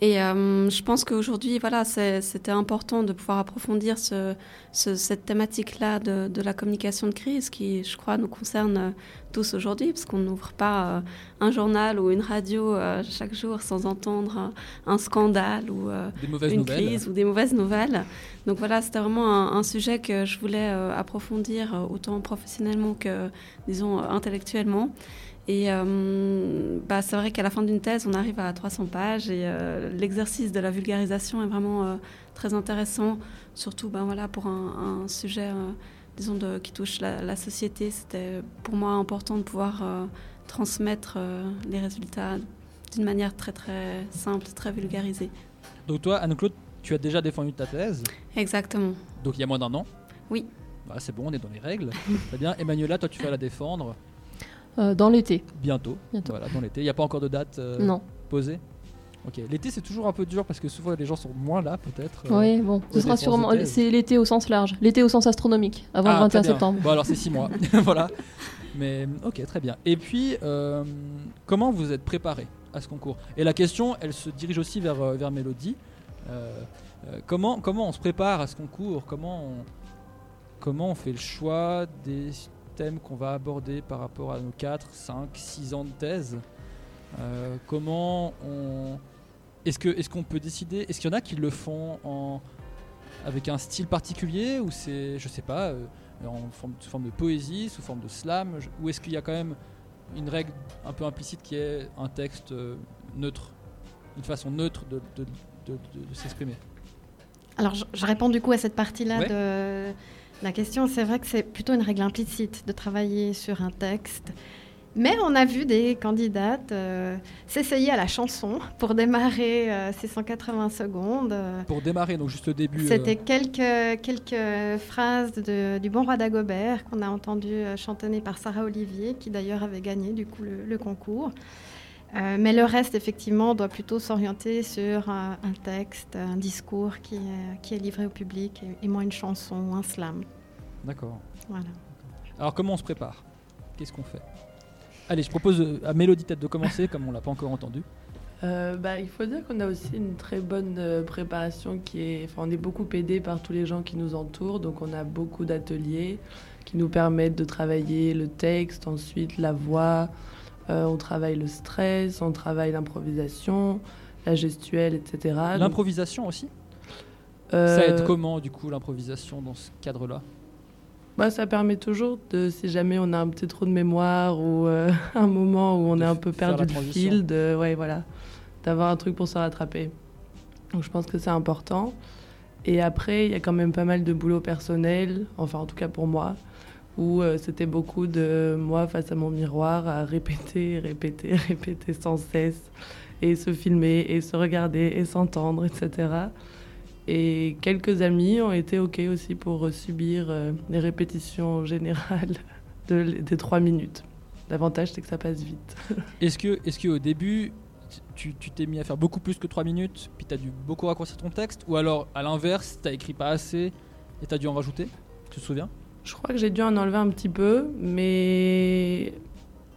Speaker 18: Et euh, je pense qu'aujourd'hui, voilà, c'était important de pouvoir approfondir ce- ce- cette thématique-là de, de la communication de crise qui, je crois, nous concerne euh, tous aujourd'hui, parce qu'on n'ouvre pas euh, un journal ou une radio euh, chaque jour sans entendre un, scandale ou une
Speaker 6: nouvelles.
Speaker 18: crise ou des mauvaises nouvelles. Donc voilà, c'était vraiment un, un sujet que je voulais approfondir autant professionnellement que, disons, intellectuellement. Et euh, bah, c'est vrai qu'à la fin d'une thèse, on arrive à 300 pages et euh, l'exercice de la vulgarisation est vraiment euh, très intéressant, surtout ben, voilà, pour un, un sujet, disons, de, qui touche la, la société. C'était pour moi important de pouvoir transmettre les résultats d'une manière très très simple, très vulgarisée.
Speaker 6: Donc toi, Anne-Claude, tu as déjà défendu ta thèse,
Speaker 18: Exactement.
Speaker 6: donc il y a moins d'un an?
Speaker 18: Oui.
Speaker 6: Bah, c'est bon, on est dans les règles. Très bien. Emmanuela, toi, tu vas la défendre
Speaker 19: dans l'été.
Speaker 6: bientôt.
Speaker 19: Bientôt.
Speaker 6: Voilà, dans l'été. Il n'y a pas encore de date euh,
Speaker 19: Non.
Speaker 6: posée Ok. L'été, c'est toujours un peu dur parce que souvent les gens sont moins là, peut-être. euh,
Speaker 19: Oui, bon, ce sera sûrement. C'est l'été au sens large. L'été au sens astronomique, avant
Speaker 6: Ah,
Speaker 19: le
Speaker 6: très
Speaker 19: 21
Speaker 6: bien.
Speaker 19: septembre.
Speaker 6: Bon, alors c'est 6 mois. voilà. Mais ok, très bien. Et puis, euh, comment vous êtes préparé à ce concours? Et la question, elle se dirige aussi vers, euh, vers Mélodie. Euh, euh, comment, comment on se prépare à ce concours? Comment on, comment on fait le choix des thèmes qu'on va aborder par rapport à nos 4, 5, 6 ans de thèse Euh, Comment on. Est-ce qu'on peut décider Est-ce qu'il y en a qui le font en avec un style particulier ou c'est je sais pas euh, en forme, sous forme de poésie, sous forme de slam je- ou est-ce qu'il y a quand même une règle un peu implicite qui est un texte euh, neutre, une façon neutre de, de- de- de- de s'exprimer?
Speaker 17: Alors, je, je réponds du coup à cette partie-là
Speaker 6: Ouais.
Speaker 17: de la question. C'est vrai que c'est plutôt une règle implicite de travailler sur un texte. Mais on a vu des candidates euh, s'essayer à la chanson pour démarrer euh, ces 180 secondes.
Speaker 6: Pour démarrer, donc juste le début. euh,
Speaker 17: C'était quelques, quelques phrases de- du Bon Roi d'Agobert qu'on a entendu euh, chantonner par Sarah Olivier, qui d'ailleurs avait gagné du coup le, le concours. Euh, mais le reste, effectivement, doit plutôt s'orienter sur un, un texte, un discours qui est, qui est livré au public et, et moins une chanson ou un slam.
Speaker 6: D'accord.
Speaker 17: Voilà.
Speaker 6: Alors comment on se prépare? Qu'est-ce qu'on fait? Allez, je propose euh, à Mélodie peut-être de commencer, comme on l'a pas encore entendu.
Speaker 20: Euh, bah, il faut dire qu'on a aussi une très bonne euh, préparation qui est. Enfin, on est beaucoup aidé par tous les gens qui nous entourent, donc on a beaucoup d'ateliers qui nous permettent de travailler le texte, ensuite la voix, euh, on travaille le stress, on travaille l'improvisation, la gestuelle, etc.
Speaker 6: L'improvisation aussi
Speaker 20: euh,
Speaker 6: Ça aide comment du coup l'improvisation dans ce cadre-là?
Speaker 20: Bah, ça permet toujours de, si jamais on a un petit trou de mémoire ou euh, un moment où on
Speaker 6: De
Speaker 20: est un peu perdu
Speaker 6: transition.
Speaker 20: fil, de, ouais, voilà, d'avoir un truc pour se rattraper. Donc je pense que c'est important. Et après, il y a quand même pas mal de boulot personnel, enfin en tout cas pour moi, où euh, c'était beaucoup de moi face à mon miroir à répéter, répéter, répéter sans cesse, et se filmer, et se regarder, et s'entendre, etc. Et quelques amis ont été OK aussi pour subir euh, les répétitions générales de, des trois minutes. L'avantage, c'est que ça passe vite.
Speaker 6: Est-ce que, est-ce que au début, tu t'es mis à faire beaucoup plus que 3 minutes, puis tu as dû beaucoup raccourcir ton texte, ou alors à l'inverse, tu écrit pas assez et tu as dû en rajouter? Tu te souviens?
Speaker 20: Je crois que j'ai dû en enlever un petit peu, mais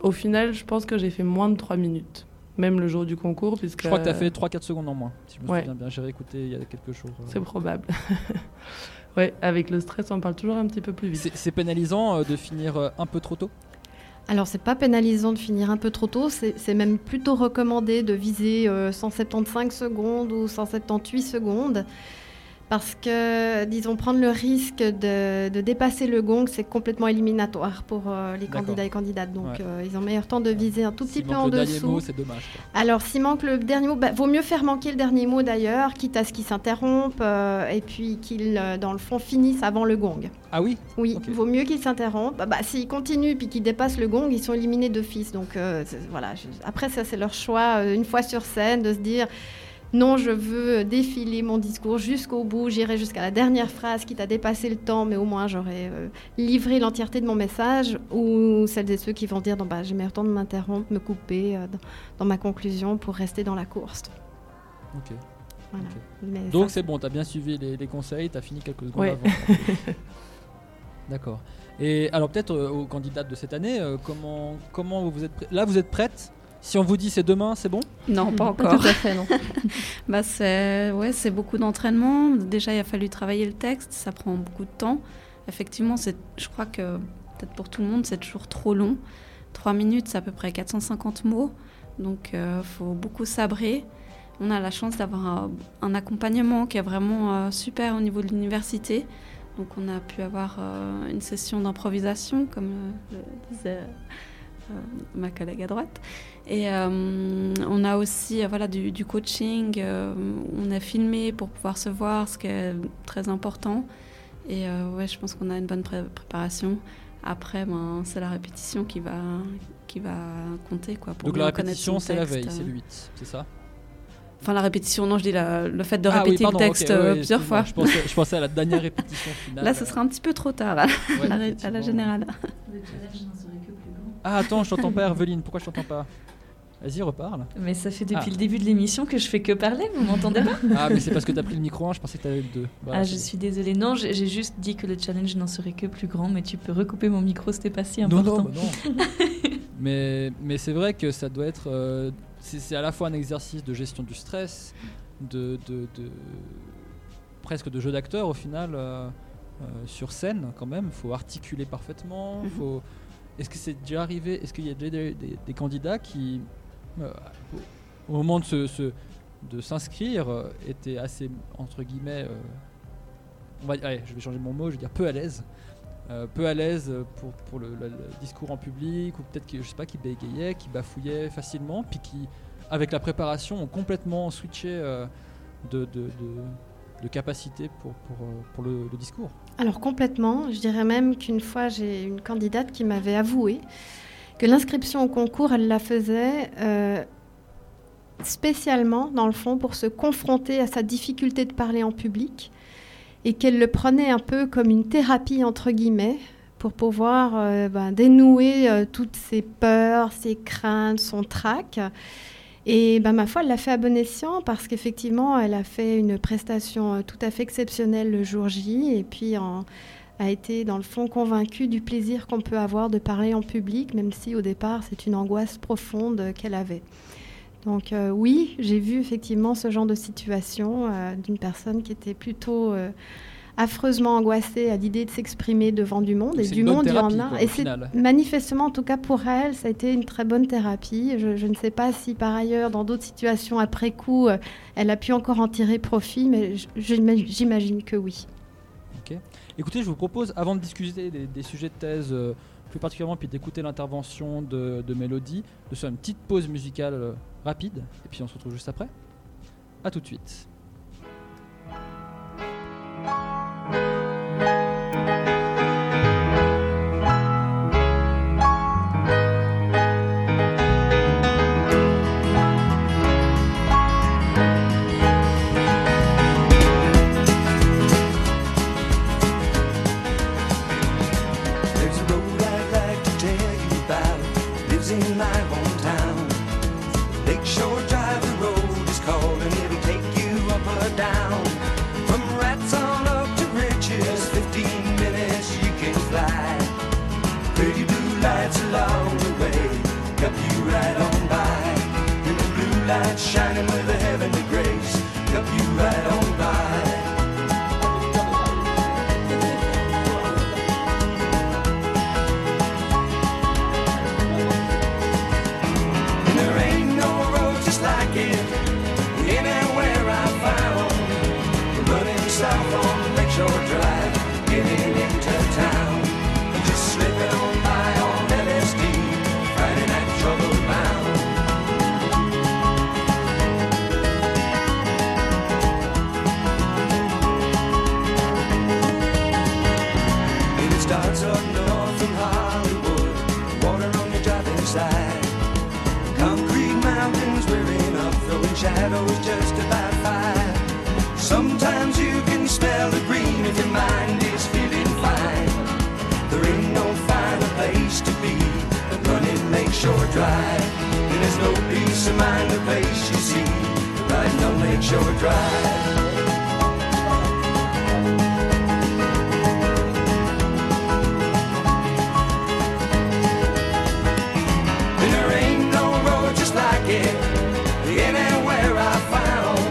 Speaker 20: au final, je pense que j'ai fait moins de trois minutes, même le jour du concours. Puisque...
Speaker 6: Je crois que tu as fait 3-4 secondes en moins, si je me
Speaker 20: Ouais.
Speaker 6: souviens bien. J'ai réécouté il y a quelques jours. euh.
Speaker 20: C'est probable. ouais, avec le stress, on parle toujours un petit peu plus vite.
Speaker 6: C'est- pénalisant euh, de finir euh, un peu trop tôt?
Speaker 17: Alors, c'est pas pénalisant de finir un peu trop tôt, c'est c'est même plutôt recommandé de viser euh, 175 secondes ou 178 secondes. Parce que, disons, prendre le risque de, de dépasser le gong, c'est complètement éliminatoire pour euh, les candidats et candidates. Donc,
Speaker 6: Ouais.
Speaker 17: euh, ils ont meilleur temps de viser un tout petit peu en
Speaker 6: le dernier
Speaker 17: dessous.
Speaker 6: mot, c'est dommage. quoi.
Speaker 17: Alors, s'il manque le dernier mot, bah, vaut mieux faire manquer le dernier mot d'ailleurs, quitte à ce qu'il s'interrompe euh, et puis qu'il, euh, dans le fond, finisse avant le gong.
Speaker 6: Ah oui?
Speaker 17: Oui, vaut mieux qu'ils s'interrompent. Bah, bah, S'ils continuent puis qu'ils dépassent le gong, ils sont éliminés d'office. Donc voilà. je- Après, ça, c'est leur choix, une fois sur scène, de se dire non, je veux défiler mon discours jusqu'au bout, j'irai jusqu'à la dernière phrase qui t'a dépassé le temps, mais au moins j'aurais euh, livré l'entièreté de mon message, ou celles et ceux qui vont dire, non, bah, j'ai meilleur temps de m'interrompre, me couper euh, dans, dans ma conclusion pour rester dans la course.
Speaker 6: Ok.
Speaker 17: Voilà.
Speaker 6: Ok.
Speaker 17: Mais
Speaker 6: Donc
Speaker 17: ça-
Speaker 6: c'est bon, t'as bien suivi les, les conseils, t'as fini quelques secondes
Speaker 17: Ouais.
Speaker 6: avant. D'accord. Et alors peut-être euh, aux candidates de cette année, euh, comment comment vous êtes là vous êtes prête? Si on vous dit c'est demain, c'est bon?
Speaker 18: Non, pas
Speaker 19: Pas
Speaker 18: encore.
Speaker 19: tout à fait, non.
Speaker 18: bah, c'est ouais, c'est beaucoup d'entraînement. Déjà, il a fallu travailler le texte, ça prend beaucoup de temps. Effectivement, c'est, je crois que peut-être pour tout le monde, c'est toujours trop long. Trois minutes, c'est à peu près 450 mots, donc il faut beaucoup sabrer. On a la chance d'avoir un, un accompagnement qui est vraiment euh, super au niveau de l'université. Donc on a pu avoir euh, une session d'improvisation, comme euh, le disait euh, ma collègue à droite. Et euh, on a aussi euh, voilà, du, du coaching, euh, on a filmé pour pouvoir se voir, ce qui est très important. Et euh, ouais, je pense qu'on a une bonne pré- préparation. Après, ben, c'est la répétition qui va, qui va compter. Quoi, pour
Speaker 6: Donc la répétition c'est la veille, c'est le 8, c'est ça?
Speaker 18: Enfin, la répétition, non, je dis la- le fait de
Speaker 6: Ah oui,
Speaker 18: répéter
Speaker 6: pardon,
Speaker 18: le texte
Speaker 6: ouais,
Speaker 18: plusieurs fois.
Speaker 6: Je pensais, je pensais à la dernière répétition finale.
Speaker 18: Là, ce sera un petit peu trop tard, à la,
Speaker 6: Ouais,
Speaker 18: à la- à la
Speaker 6: effectivement.
Speaker 18: générale.
Speaker 6: Ah attends, je t'entends pas Evelyne, pourquoi je t'entends pas? Vas-y, reparle.
Speaker 13: Mais ça fait depuis
Speaker 6: Ah.
Speaker 13: le début de l'émission que je fais que parler, vous m'entendez pas
Speaker 6: Ah mais c'est parce que t'as pris le micro 1, je pensais que t'avais le 2.
Speaker 13: Ah, je suis désolée. Non, j'ai juste dit que le challenge n'en serait que plus grand, mais tu peux recouper mon micro, c'était pas si
Speaker 6: Non,
Speaker 13: important.
Speaker 6: non, bah non. mais mais c'est vrai que ça doit être. euh, c'est à la fois un exercice de gestion du stress, de, de, de- presque de jeu d'acteur au final euh, euh, sur scène quand même. Il faut articuler parfaitement.
Speaker 18: Mhm.
Speaker 6: faut... Est-ce que c'est déjà arrivé Est-ce qu'il y a déjà des, des- des candidats qui, au, au moment de se, de s'inscrire, euh, étaient assez entre guillemets euh, on va, allez, je vais changer mon mot, je vais dire peu à l'aise. Euh, peu à l'aise pour, pour le, discours en public, ou peut-être je sais pas, qui bégayait, qui bafouillait facilement, puis qui, avec la préparation, ont complètement switché euh, de, de, de- capacité pour, pour, euh, pour le discours.
Speaker 17: Alors complètement, je dirais même qu'une fois j'ai une candidate qui m'avait avoué que l'inscription au concours, elle la faisait euh, spécialement, dans le fond, pour se confronter à sa difficulté de parler en public et qu'elle le prenait un peu comme une thérapie, entre guillemets, pour pouvoir euh, ben, dénouer euh, toutes ses peurs, ses craintes, son trac. Et ben, ma foi, elle l'a fait à bon escient parce qu'effectivement, elle a fait une prestation tout à fait exceptionnelle le jour J et puis en- a été dans le fond convaincue du plaisir qu'on peut avoir de parler en public, même si au départ c'est une angoisse profonde qu'elle avait. Donc euh, oui, j'ai vu effectivement ce genre de situation euh, d'une personne qui était plutôt euh, affreusement angoissée à l'idée de s'exprimer devant du monde. Et du monde, il y en a.
Speaker 6: quoi,
Speaker 17: et c'est manifestement, en tout cas pour elle, ça a été une très bonne thérapie. Je, je ne sais pas si par ailleurs, dans d'autres situations après coup, elle a pu encore en tirer profit, mais j'imagine que oui.
Speaker 6: Écoutez, je vous propose, avant de discuter des, des sujets de thèse, euh, plus particulièrement, puis d'écouter l'intervention de, de Mélodie, de faire une petite pause musicale euh, rapide, et puis on se retrouve juste après. A tout de suite.
Speaker 1: And the
Speaker 21: peace of mind the place you see riding on Lakeshore Drive. And there ain't no road just like it anywhere I found.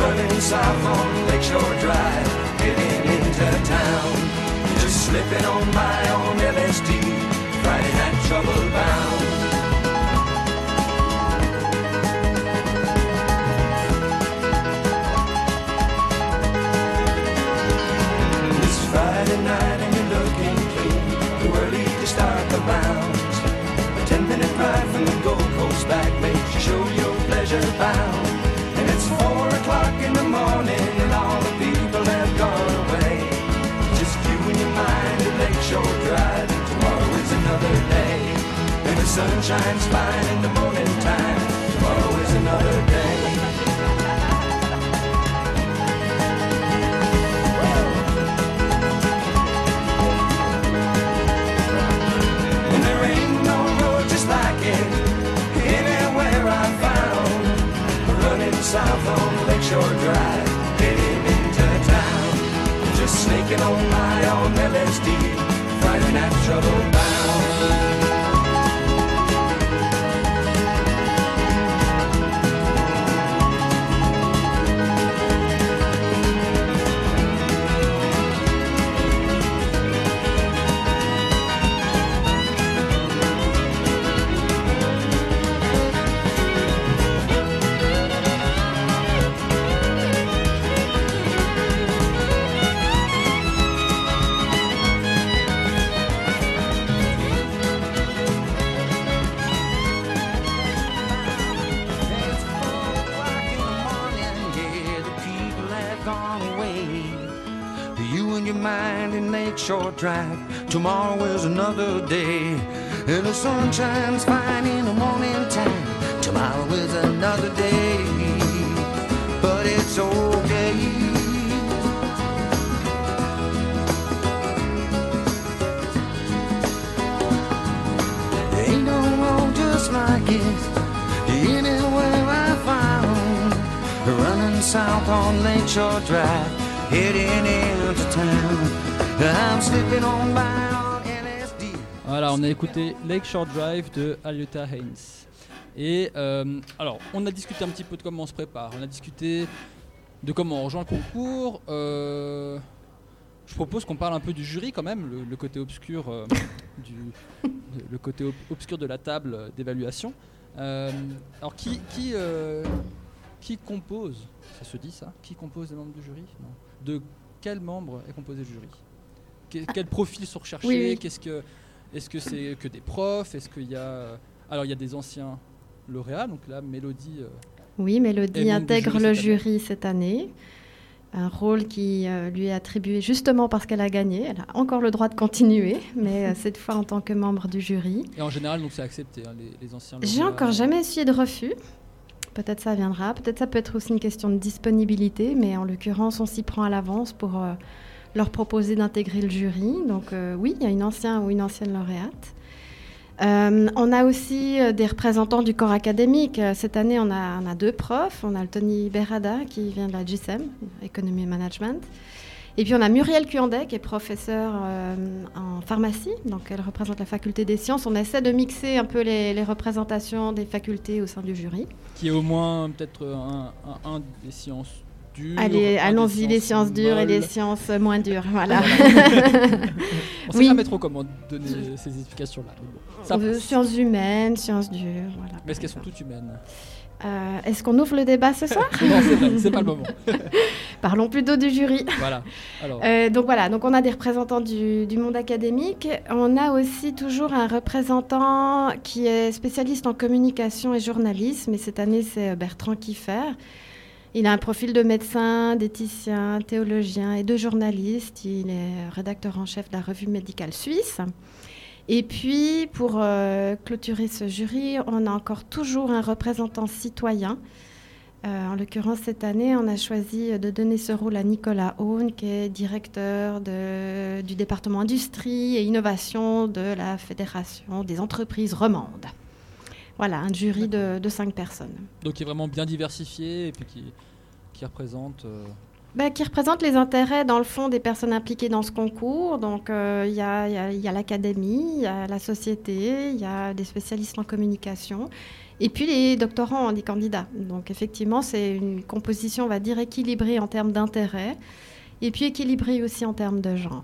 Speaker 21: Running south on Lakeshore Drive, getting into town. Just slipping on by on LSD, Friday night trouble bound. Drive, tomorrow is another day. And the sun shines fine in the morning time, tomorrow is another day. But it's okay. Ain't no road just like it anywhere I found. Running south on Lakeshore Drive, heading into town.
Speaker 6: Voilà, on a écouté Lakeshore Drive de Alyota Haynes. Et euh, alors, on a discuté un petit peu de comment on se prépare. On a discuté de comment on rejoint le concours. Euh, je propose qu'on parle un peu du jury quand même, le, côté obscur euh, du, de- le côté ob- obscur de la table d'évaluation. Alors, qui qui qui compose Ça se dit ça? Qui compose les membres du jury? Non. De quels membres est composé le jury? Que- Quels profils sont recherchés?
Speaker 17: Oui, oui.
Speaker 6: Qu'est-ce que est-ce que c'est que des profs? Est-ce qu'il y a alors il y a des anciens lauréats donc là Mélodie euh,
Speaker 17: Oui, Mélodie intègre
Speaker 6: jury
Speaker 17: le jury cette année. Un rôle qui euh, lui est attribué justement parce qu'elle a gagné. Elle a encore le droit de continuer, mais euh, cette fois en tant que membre du jury.
Speaker 6: et en général donc c'est accepté hein, les, les anciens.
Speaker 17: J'ai encore jamais essuyé de refus. Peut-être ça viendra. Peut-être ça peut être aussi une question de disponibilité, mais en l'occurrence, on s'y prend à l'avance pour euh, leur proposer d'intégrer le jury. Donc euh, oui, il y a une ancienne ou une ancienne lauréate. Euh, on a aussi euh, des représentants du corps académique. Cette année, on a, deux profs. On a le Tony Berada qui vient de la GSM, Economy and Management. Et puis on a Muriel Cuandet qui est professeure en pharmacie, donc elle représente la faculté des sciences. On essaie de mixer un peu les, représentations des facultés au sein du jury.
Speaker 6: Qui est au moins peut-être un des sciences dures.
Speaker 17: Allez, allons-y, les sciences dures et les sciences moins dures. Voilà.
Speaker 6: On sait
Speaker 17: Oui.
Speaker 6: jamais trop comment donner ces explications-là. bon,
Speaker 17: Euh, sciences humaines, sciences dures, voilà.
Speaker 6: Mais est-ce qu'elles sont toutes humaines?
Speaker 17: Euh, Est-ce qu'on ouvre le débat ce soir?
Speaker 6: Non, c'est vrai, c'est pas le moment.
Speaker 17: Parlons plutôt du jury.
Speaker 6: Voilà. Alors,
Speaker 17: Euh, donc voilà, donc on a des représentants du, du monde académique. On a aussi toujours un représentant qui est spécialiste en communication et journalisme. Et cette année, c'est Bertrand Kiffer. Il a un profil de médecin, d'éthicien, théologien et de journaliste. Il est rédacteur en chef de la revue médicale suisse. Et puis, pour euh, clôturer ce jury, on a encore toujours un représentant citoyen Euh, en l'occurrence, cette année, on a choisi de donner ce rôle à Nicolas Haune, qui est directeur du département industrie et innovation de la Fédération des entreprises romandes. Voilà, un jury de, de cinq personnes.
Speaker 6: Donc qui est vraiment bien diversifié et puis qui, qui représente. euh,
Speaker 17: Ben, qui représente les intérêts, dans le fond, des personnes impliquées dans ce concours. Donc, euh, il y a, y l'académie, il y a la société, il y a des spécialistes en communication, et puis les doctorants, les candidats. Donc, effectivement, c'est une composition, on va dire, équilibrée en termes d'intérêt, et puis équilibrée aussi en termes de genre.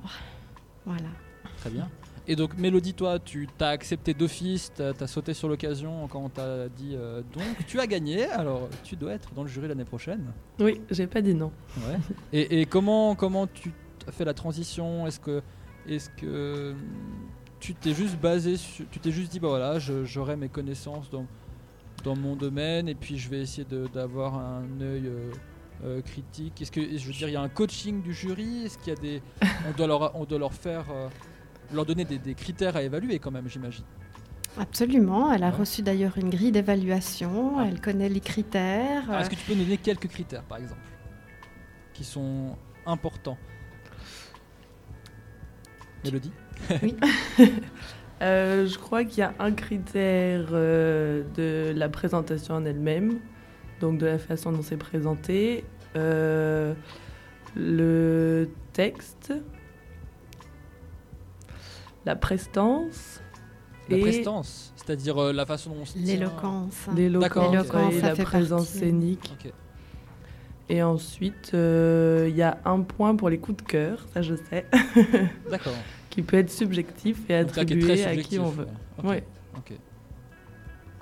Speaker 17: Voilà.
Speaker 6: Très bien. Et donc, Mélodie, toi, tu t'as accepté d'office, t'as as sauté sur l'occasion quand on t'a dit euh, donc tu as gagné, alors tu dois être dans le jury l'année prochaine.
Speaker 20: Oui, j'ai pas dit non.
Speaker 6: Ouais. Et, et comment, comment tu as fait la transition? Est-ce que, est que hum, tu t'es juste basé sur. Tu t'es juste dit, bah voilà, j'aurai mes connaissances dans, dans mon domaine et puis je vais essayer d'avoir un œil. euh, euh, critique? Est-ce que je veux dire il y a un coaching du jury? Est-ce qu'il y a des on doit leur on doit leur faire euh, leur donner des, des critères à évaluer quand même j'imagine.
Speaker 17: Absolument. Elle a
Speaker 6: Ouais.
Speaker 17: reçu d'ailleurs une grille d'évaluation. Elle connaît les critères.
Speaker 6: Est-ce que tu peux nous donner quelques critères par exemple qui sont importants? Mélodie?
Speaker 17: Oui.
Speaker 20: Euh, je crois qu'il y a un critère euh, de la présentation en elle-même, donc de la façon dont c'est présenté, euh, le texte, la prestance.
Speaker 6: La
Speaker 20: et
Speaker 6: prestance, c'est-à-dire euh, la façon dont on se.
Speaker 17: L'éloquence.
Speaker 20: L'éloquence,
Speaker 6: D'accord, ok.
Speaker 20: ouais, et la présence
Speaker 17: partie.
Speaker 20: scénique. Et ensuite, euh, il y a un point pour les coups de cœur, ça je sais.
Speaker 6: D'accord.
Speaker 20: qui peut être subjectif et
Speaker 6: Donc
Speaker 20: attribué à qui on veut.
Speaker 6: ouais. Ok,
Speaker 20: Ouais.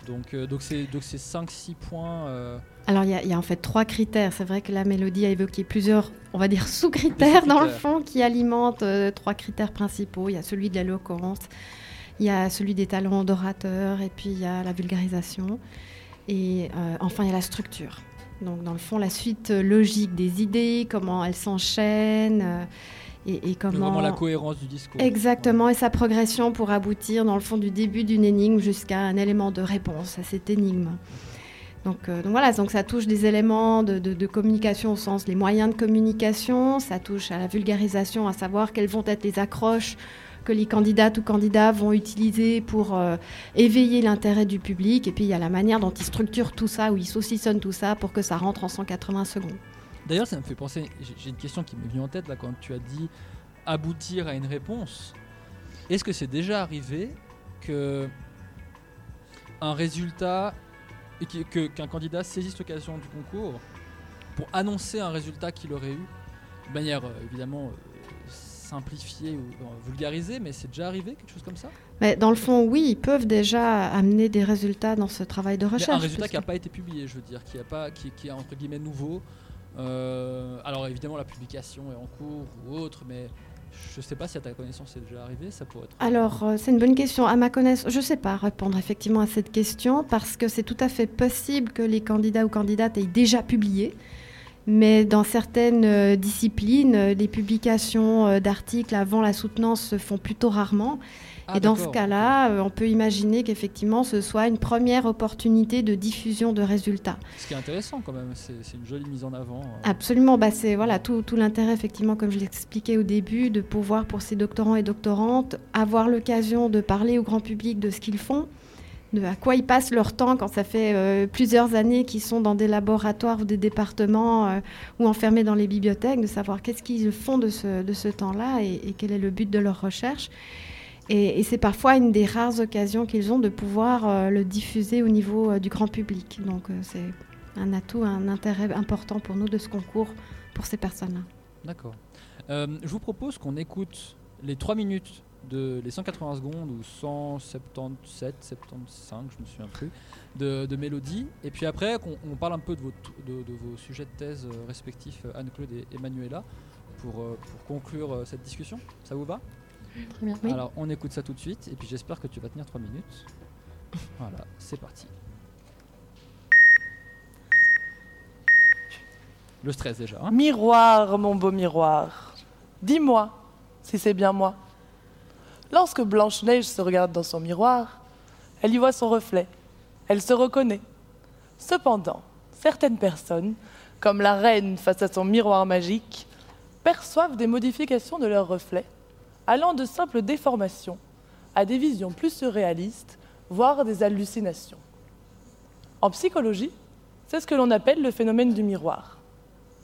Speaker 6: Donc euh, donc c'est donc c'est 5 6 points euh,
Speaker 17: Alors, il y, a- il y a en fait trois critères. C'est vrai que la mélodie a évoqué plusieurs, on va dire, sous-critères dans le fond qui alimentent euh, trois critères principaux. Il y a celui de l'éloquence, il y a celui des talents d'orateur, et puis il y a la vulgarisation. Et euh, enfin, il y a la structure. Donc, dans le fond, la suite euh, logique des idées, comment elles s'enchaînent, euh, et, et comment...
Speaker 6: vraiment la cohérence du discours.
Speaker 17: Exactement, et sa progression pour aboutir dans le fond du début d'une énigme jusqu'à un élément de réponse à cette énigme. Donc, euh, donc voilà, donc ça touche des éléments de, communication au sens les moyens de communication, ça touche à la vulgarisation, à savoir quelles vont être les accroches que les candidates ou candidats vont utiliser pour euh, éveiller l'intérêt du public, et puis il y a la manière dont ils structurent tout ça, ou ils saucissonnent tout ça pour que ça rentre en 180 secondes.
Speaker 6: D'ailleurs, ça me fait penser. J'ai une question qui m'est venue en tête là quand tu as dit aboutir à une réponse. Est-ce que c'est déjà arrivé que un résultat et que- qu'un candidat saisisse l'occasion du concours pour annoncer un résultat qu'il aurait eu de manière euh, évidemment euh, simplifiée ou euh, vulgarisée, mais c'est déjà arrivé quelque chose comme ça?
Speaker 17: Mais dans le fond, oui, ils peuvent déjà amener des résultats dans ce travail de
Speaker 6: Mais
Speaker 17: recherche.
Speaker 6: Un résultat qui n'a pas été publié, je veux dire, qui, a pas, qui, qui est entre guillemets nouveau. Euh, alors évidemment, la publication est en cours ou autre, mais je sais pas si à ta connaissance c'est déjà arrivé.
Speaker 17: Alors, euh, c'est une bonne question. À ma connaissance, je ne sais pas répondre effectivement à cette question parce que c'est tout à fait possible que les candidats ou candidates aient déjà publié. Mais dans certaines euh, disciplines, euh, les publications d'articles avant la soutenance se font plutôt rarement.
Speaker 6: Ah,
Speaker 17: Et dans ce cas-là, euh, on peut imaginer qu'effectivement, ce soit une première opportunité de diffusion de résultats.
Speaker 6: Ce qui est intéressant quand même, c'est c'est une jolie mise en avant. euh.
Speaker 17: Absolument, bah c'est voilà tout, tout l'intérêt effectivement, comme je l'expliquais au début, de pouvoir pour ces doctorants et doctorantes avoir l'occasion de parler au grand public de ce qu'ils font, de à quoi ils passent leur temps quand ça fait euh, plusieurs années qu'ils sont dans des laboratoires ou des départements euh, ou enfermés dans les bibliothèques, de savoir qu'est-ce qu'ils font de ce, de ce temps-là et, et quel est le but de leur recherche. Et, c'est parfois une des rares occasions qu'ils ont de pouvoir euh, le diffuser au niveau euh, du grand public. Donc euh, c'est un atout, un intérêt important pour nous de ce concours pour ces personnes-là.
Speaker 6: D'accord. Je vous propose qu'on écoute les 3 minutes de les 180 secondes ou 177, 75, je me souviens plus, de, de mélodie. Et puis après, qu'on on parle un peu de vos, sujets de thèse respectifs, Anne-Claude et Emmanuela, pour, pour conclure cette discussion. Ça vous va?
Speaker 19: Très bien. Oui.
Speaker 6: Alors, on écoute ça tout de suite. Et puis j'espère que tu vas tenir 3 minutes. Voilà, c'est parti. Le stress déjà. hein.
Speaker 22: Miroir, mon beau miroir, dis-moi si c'est bien moi. Lorsque Blanche-Neige se regarde dans son miroir, elle y voit son reflet, elle se reconnaît. Cependant, certaines personnes, comme la reine face à son miroir magique, perçoivent des modifications de leur reflet, allant de simples déformations à des visions plus surréalistes, voire des hallucinations. En psychologie, c'est ce que l'on appelle le phénomène du miroir.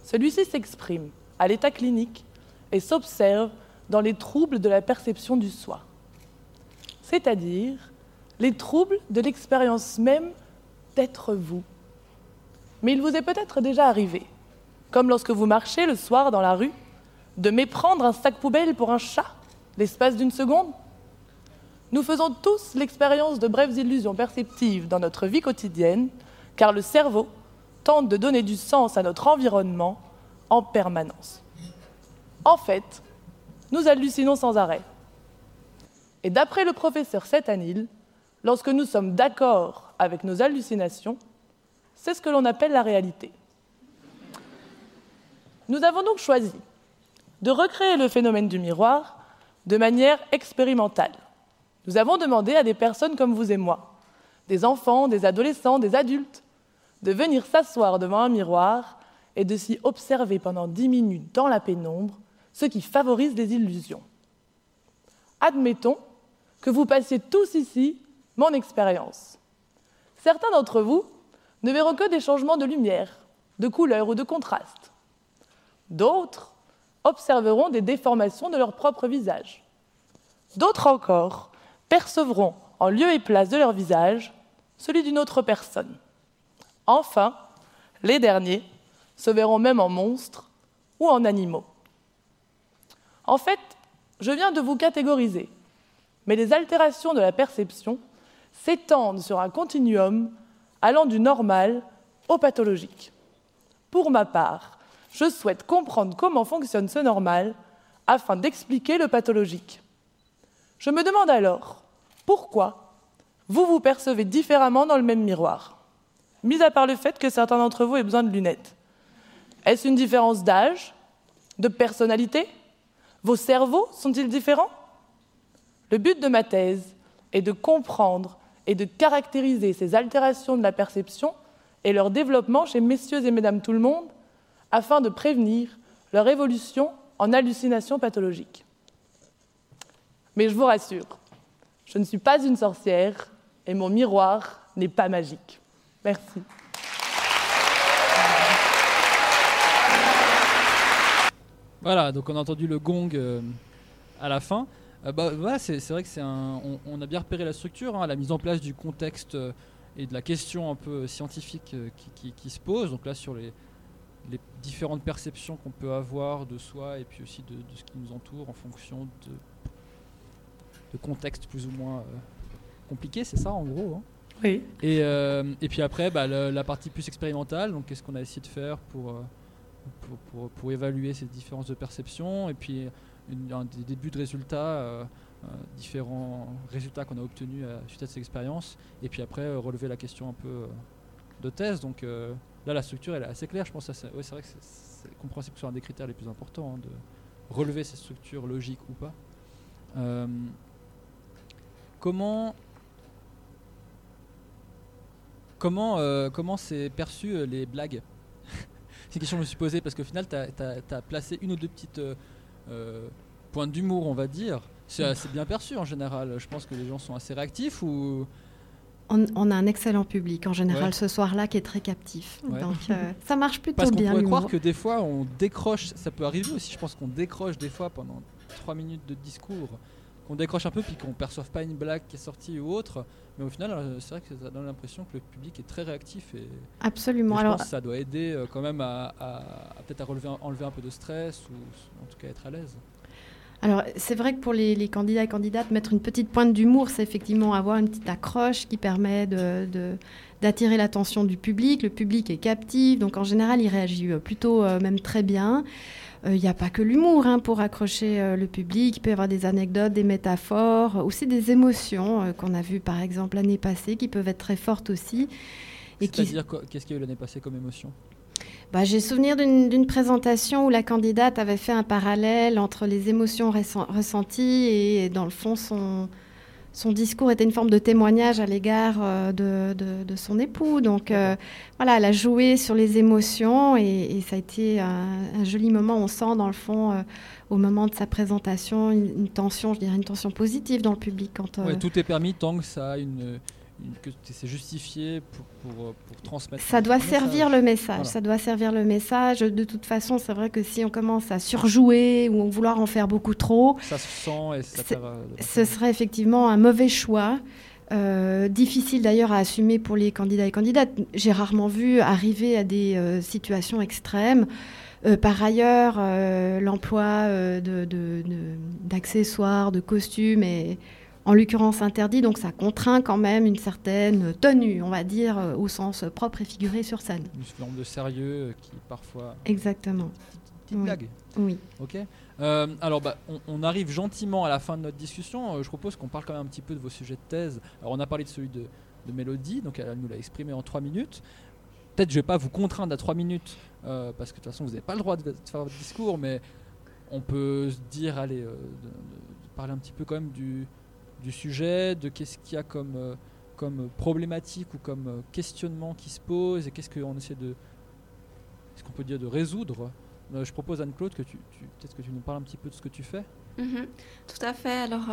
Speaker 22: Celui-ci s'exprime à l'état clinique et s'observe dans les troubles de la perception du soi, c'est-à-dire les troubles de l'expérience même d'être vous. Mais il vous est peut-être déjà arrivé, comme lorsque vous marchez le soir dans la rue, de méprendre un sac poubelle pour un chat l'espace d'une seconde? Nous faisons tous l'expérience de brèves illusions perceptives dans notre vie quotidienne, car le cerveau tente de donner du sens à notre environnement en permanence. En fait, nous hallucinons sans arrêt. Et d'après le professeur Setanil, lorsque nous sommes d'accord avec nos hallucinations, c'est ce que l'on appelle la réalité. Nous avons donc choisi de recréer le phénomène du miroir de manière expérimentale. Nous avons demandé à des personnes comme vous et moi, des enfants, des adolescents, des adultes, de venir s'asseoir devant un miroir et de s'y observer pendant dix minutes dans la pénombre, ce qui favorise les illusions. Admettons que vous passiez tous ici mon expérience. Certains d'entre vous ne verront que des changements de lumière, de couleur ou de contraste. D'autres observeront des déformations de leur propre visage. D'autres encore percevront en lieu et place de leur visage celui d'une autre personne. Enfin, les derniers se verront même en monstres ou en animaux. En fait, je viens de vous catégoriser, mais les altérations de la perception s'étendent sur un continuum allant du normal au pathologique. Pour ma part, je souhaite comprendre comment fonctionne ce normal afin d'expliquer le pathologique. Je me demande alors pourquoi vous vous percevez différemment dans le même miroir, mis à part le fait que certains d'entre vous aient besoin de lunettes. Est-ce une différence d'âge, de personnalité? Vos cerveaux sont-ils différents? Le but de ma thèse est de comprendre et de caractériser ces altérations de la perception et leur développement chez messieurs et mesdames tout le monde afin de prévenir leur évolution en hallucination pathologique. Mais je vous rassure, je ne suis pas une sorcière et mon miroir n'est pas magique. Merci.
Speaker 6: Voilà, donc on a entendu le gong euh, à la fin. Euh, bah, voilà, c'est vrai que c'est on, on a bien repéré la structure, hein, la mise en place du contexte euh, et de la question un peu scientifique qui- qui se pose. Donc là, sur les, les différentes perceptions qu'on peut avoir de soi et puis aussi de, de ce qui nous entoure en fonction de, de contextes plus ou moins euh, compliqués, c'est ça en gros. hein?
Speaker 22: Oui.
Speaker 6: Et, euh, et puis après, bah, le- la partie plus expérimentale, donc qu'est-ce qu'on a essayé de faire pour, euh, pour, pour- pour évaluer ces différences de perception, et puis une- un des débuts de résultats, euh, différents résultats qu'on a obtenus à, suite à ces expériences, et puis après relever la question un peu de thèse. Donc là, la structure elle est assez claire, je pense. que C'est ouais, vrai que c'est- compréhensible que ce soit un des critères les plus importants, hein, de relever ces structures logiques ou pas. Euh, comment Comment euh, comment c'est perçu euh, les blagues? C'est une question que je me suis posée parce qu'au final, tu as, placé une ou deux petites points d'humour, on va dire. C'est assez bien perçu en général. Je pense que les gens sont assez réactifs ou.
Speaker 17: On, on a un excellent public en général
Speaker 6: Ouais.
Speaker 17: ce soir-là qui est très captif.
Speaker 6: Ouais.
Speaker 17: Donc euh, ça marche plutôt
Speaker 6: Parce qu'on
Speaker 17: bien.
Speaker 6: pourrait croire que des fois on décroche, ça peut arriver aussi, je pense qu'on décroche des fois pendant trois minutes de discours, qu'on décroche un peu puis qu'on perçoive pas une blague qui est sortie ou autre, mais au final euh, c'est vrai que ça donne l'impression que le public est très réactif et
Speaker 17: Absolument.
Speaker 6: et je
Speaker 17: Alors-
Speaker 6: pense que ça doit aider euh, quand même à, à- à peut-être à relever, enlever un peu de stress ou en tout cas être à l'aise.
Speaker 17: Alors, c'est vrai que pour les, candidats et candidates, mettre une petite pointe d'humour, c'est effectivement avoir une petite accroche qui permet d'attirer l'attention du public. Le public est captif, donc en général, il réagit euh, plutôt euh, même très bien. Euh, Il n'y a pas que l'humour hein, pour accrocher le public. Il peut y avoir des anecdotes, des métaphores, aussi des émotions qu'on a vues par exemple l'année passée, qui peuvent être très fortes aussi.
Speaker 6: C'est-à-dire qu'est-ce qu'il y a eu l'année passée comme émotion?
Speaker 17: Bah, J'ai souvenir d'une présentation où la candidate avait fait un parallèle entre les émotions ressent- ressenties et, dans le fond, son, son discours était une forme de témoignage à l'égard euh, de, de- de son époux. Donc euh, voilà, elle a joué sur les émotions et, et ça a été un, un joli moment. On sent dans le fond, euh, au moment de sa présentation, une, une tension, je dirais une tension positive dans le public. Quand,
Speaker 6: Ouais, tout est permis tant que ça a une- que c'est justifié pour, pour, euh, pour transmettre.
Speaker 17: Ça doit
Speaker 6: message.
Speaker 17: servir le message.
Speaker 6: Voilà.
Speaker 17: Ça doit servir le message. De toute façon, c'est vrai que si on commence à surjouer ou vouloir en faire beaucoup trop,
Speaker 6: Ça se sent et ça perd, euh,
Speaker 17: ce serait effectivement un mauvais choix. Euh, difficile d'ailleurs à assumer pour les candidats et candidates. J'ai rarement vu arriver à des euh, situations extrêmes. Euh, par ailleurs, l'emploi euh, de- de- de- d'accessoires, de, costumes est en l'occurrence interdit, donc ça contraint quand même une certaine tenue, on va dire, euh, au sens propre et figuré sur scène.
Speaker 6: Une forme de sérieux euh, qui parfois.
Speaker 17: Exactement.
Speaker 6: Petite
Speaker 17: Oui.
Speaker 6: blague.
Speaker 17: Oui.
Speaker 6: Ok. Euh, alors, bah, on, on arrive gentiment à la fin de notre discussion. Euh, je propose qu'on parle quand même un petit peu de vos sujets de thèse. Alors, on a parlé de celui de, de Mélodie, donc elle, nous l'a exprimé en 3 minutes. Peut-être je vais pas vous contraindre à 3 minutes, euh, parce que de toute façon, vous n'avez pas le droit de, de faire votre discours, mais on peut se dire, allez, de parler un petit peu quand même du, du sujet, de qu'est-ce qu'il y a comme, euh, problématique ou comme euh, questionnement qui se pose, et qu'est-ce qu'on essaie de, ce qu'on peut dire de résoudre. Euh, je propose Anne-Claude que tu, peut-être que tu nous parles un petit peu de ce que tu fais.
Speaker 18: Mhm, Tout à fait. Alors,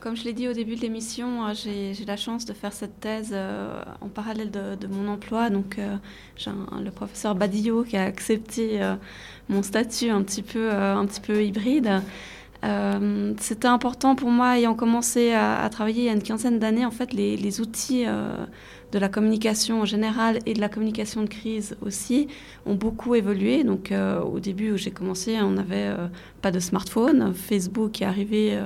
Speaker 18: comme je l'ai dit au début de l'émission, j'ai la chance de faire cette thèse en parallèle de, mon emploi. Donc, j'ai le professeur Badillo qui a accepté mon statut un petit peu, un petit peu hybride. Euh, C'était important pour moi, ayant commencé à, travailler il y a une quinzaine d'années, en fait, les, outils euh, de la communication en général et de la communication de crise aussi ont beaucoup évolué. Donc, euh, au début où j'ai commencé, on n'avait pas de smartphone. Facebook est arrivé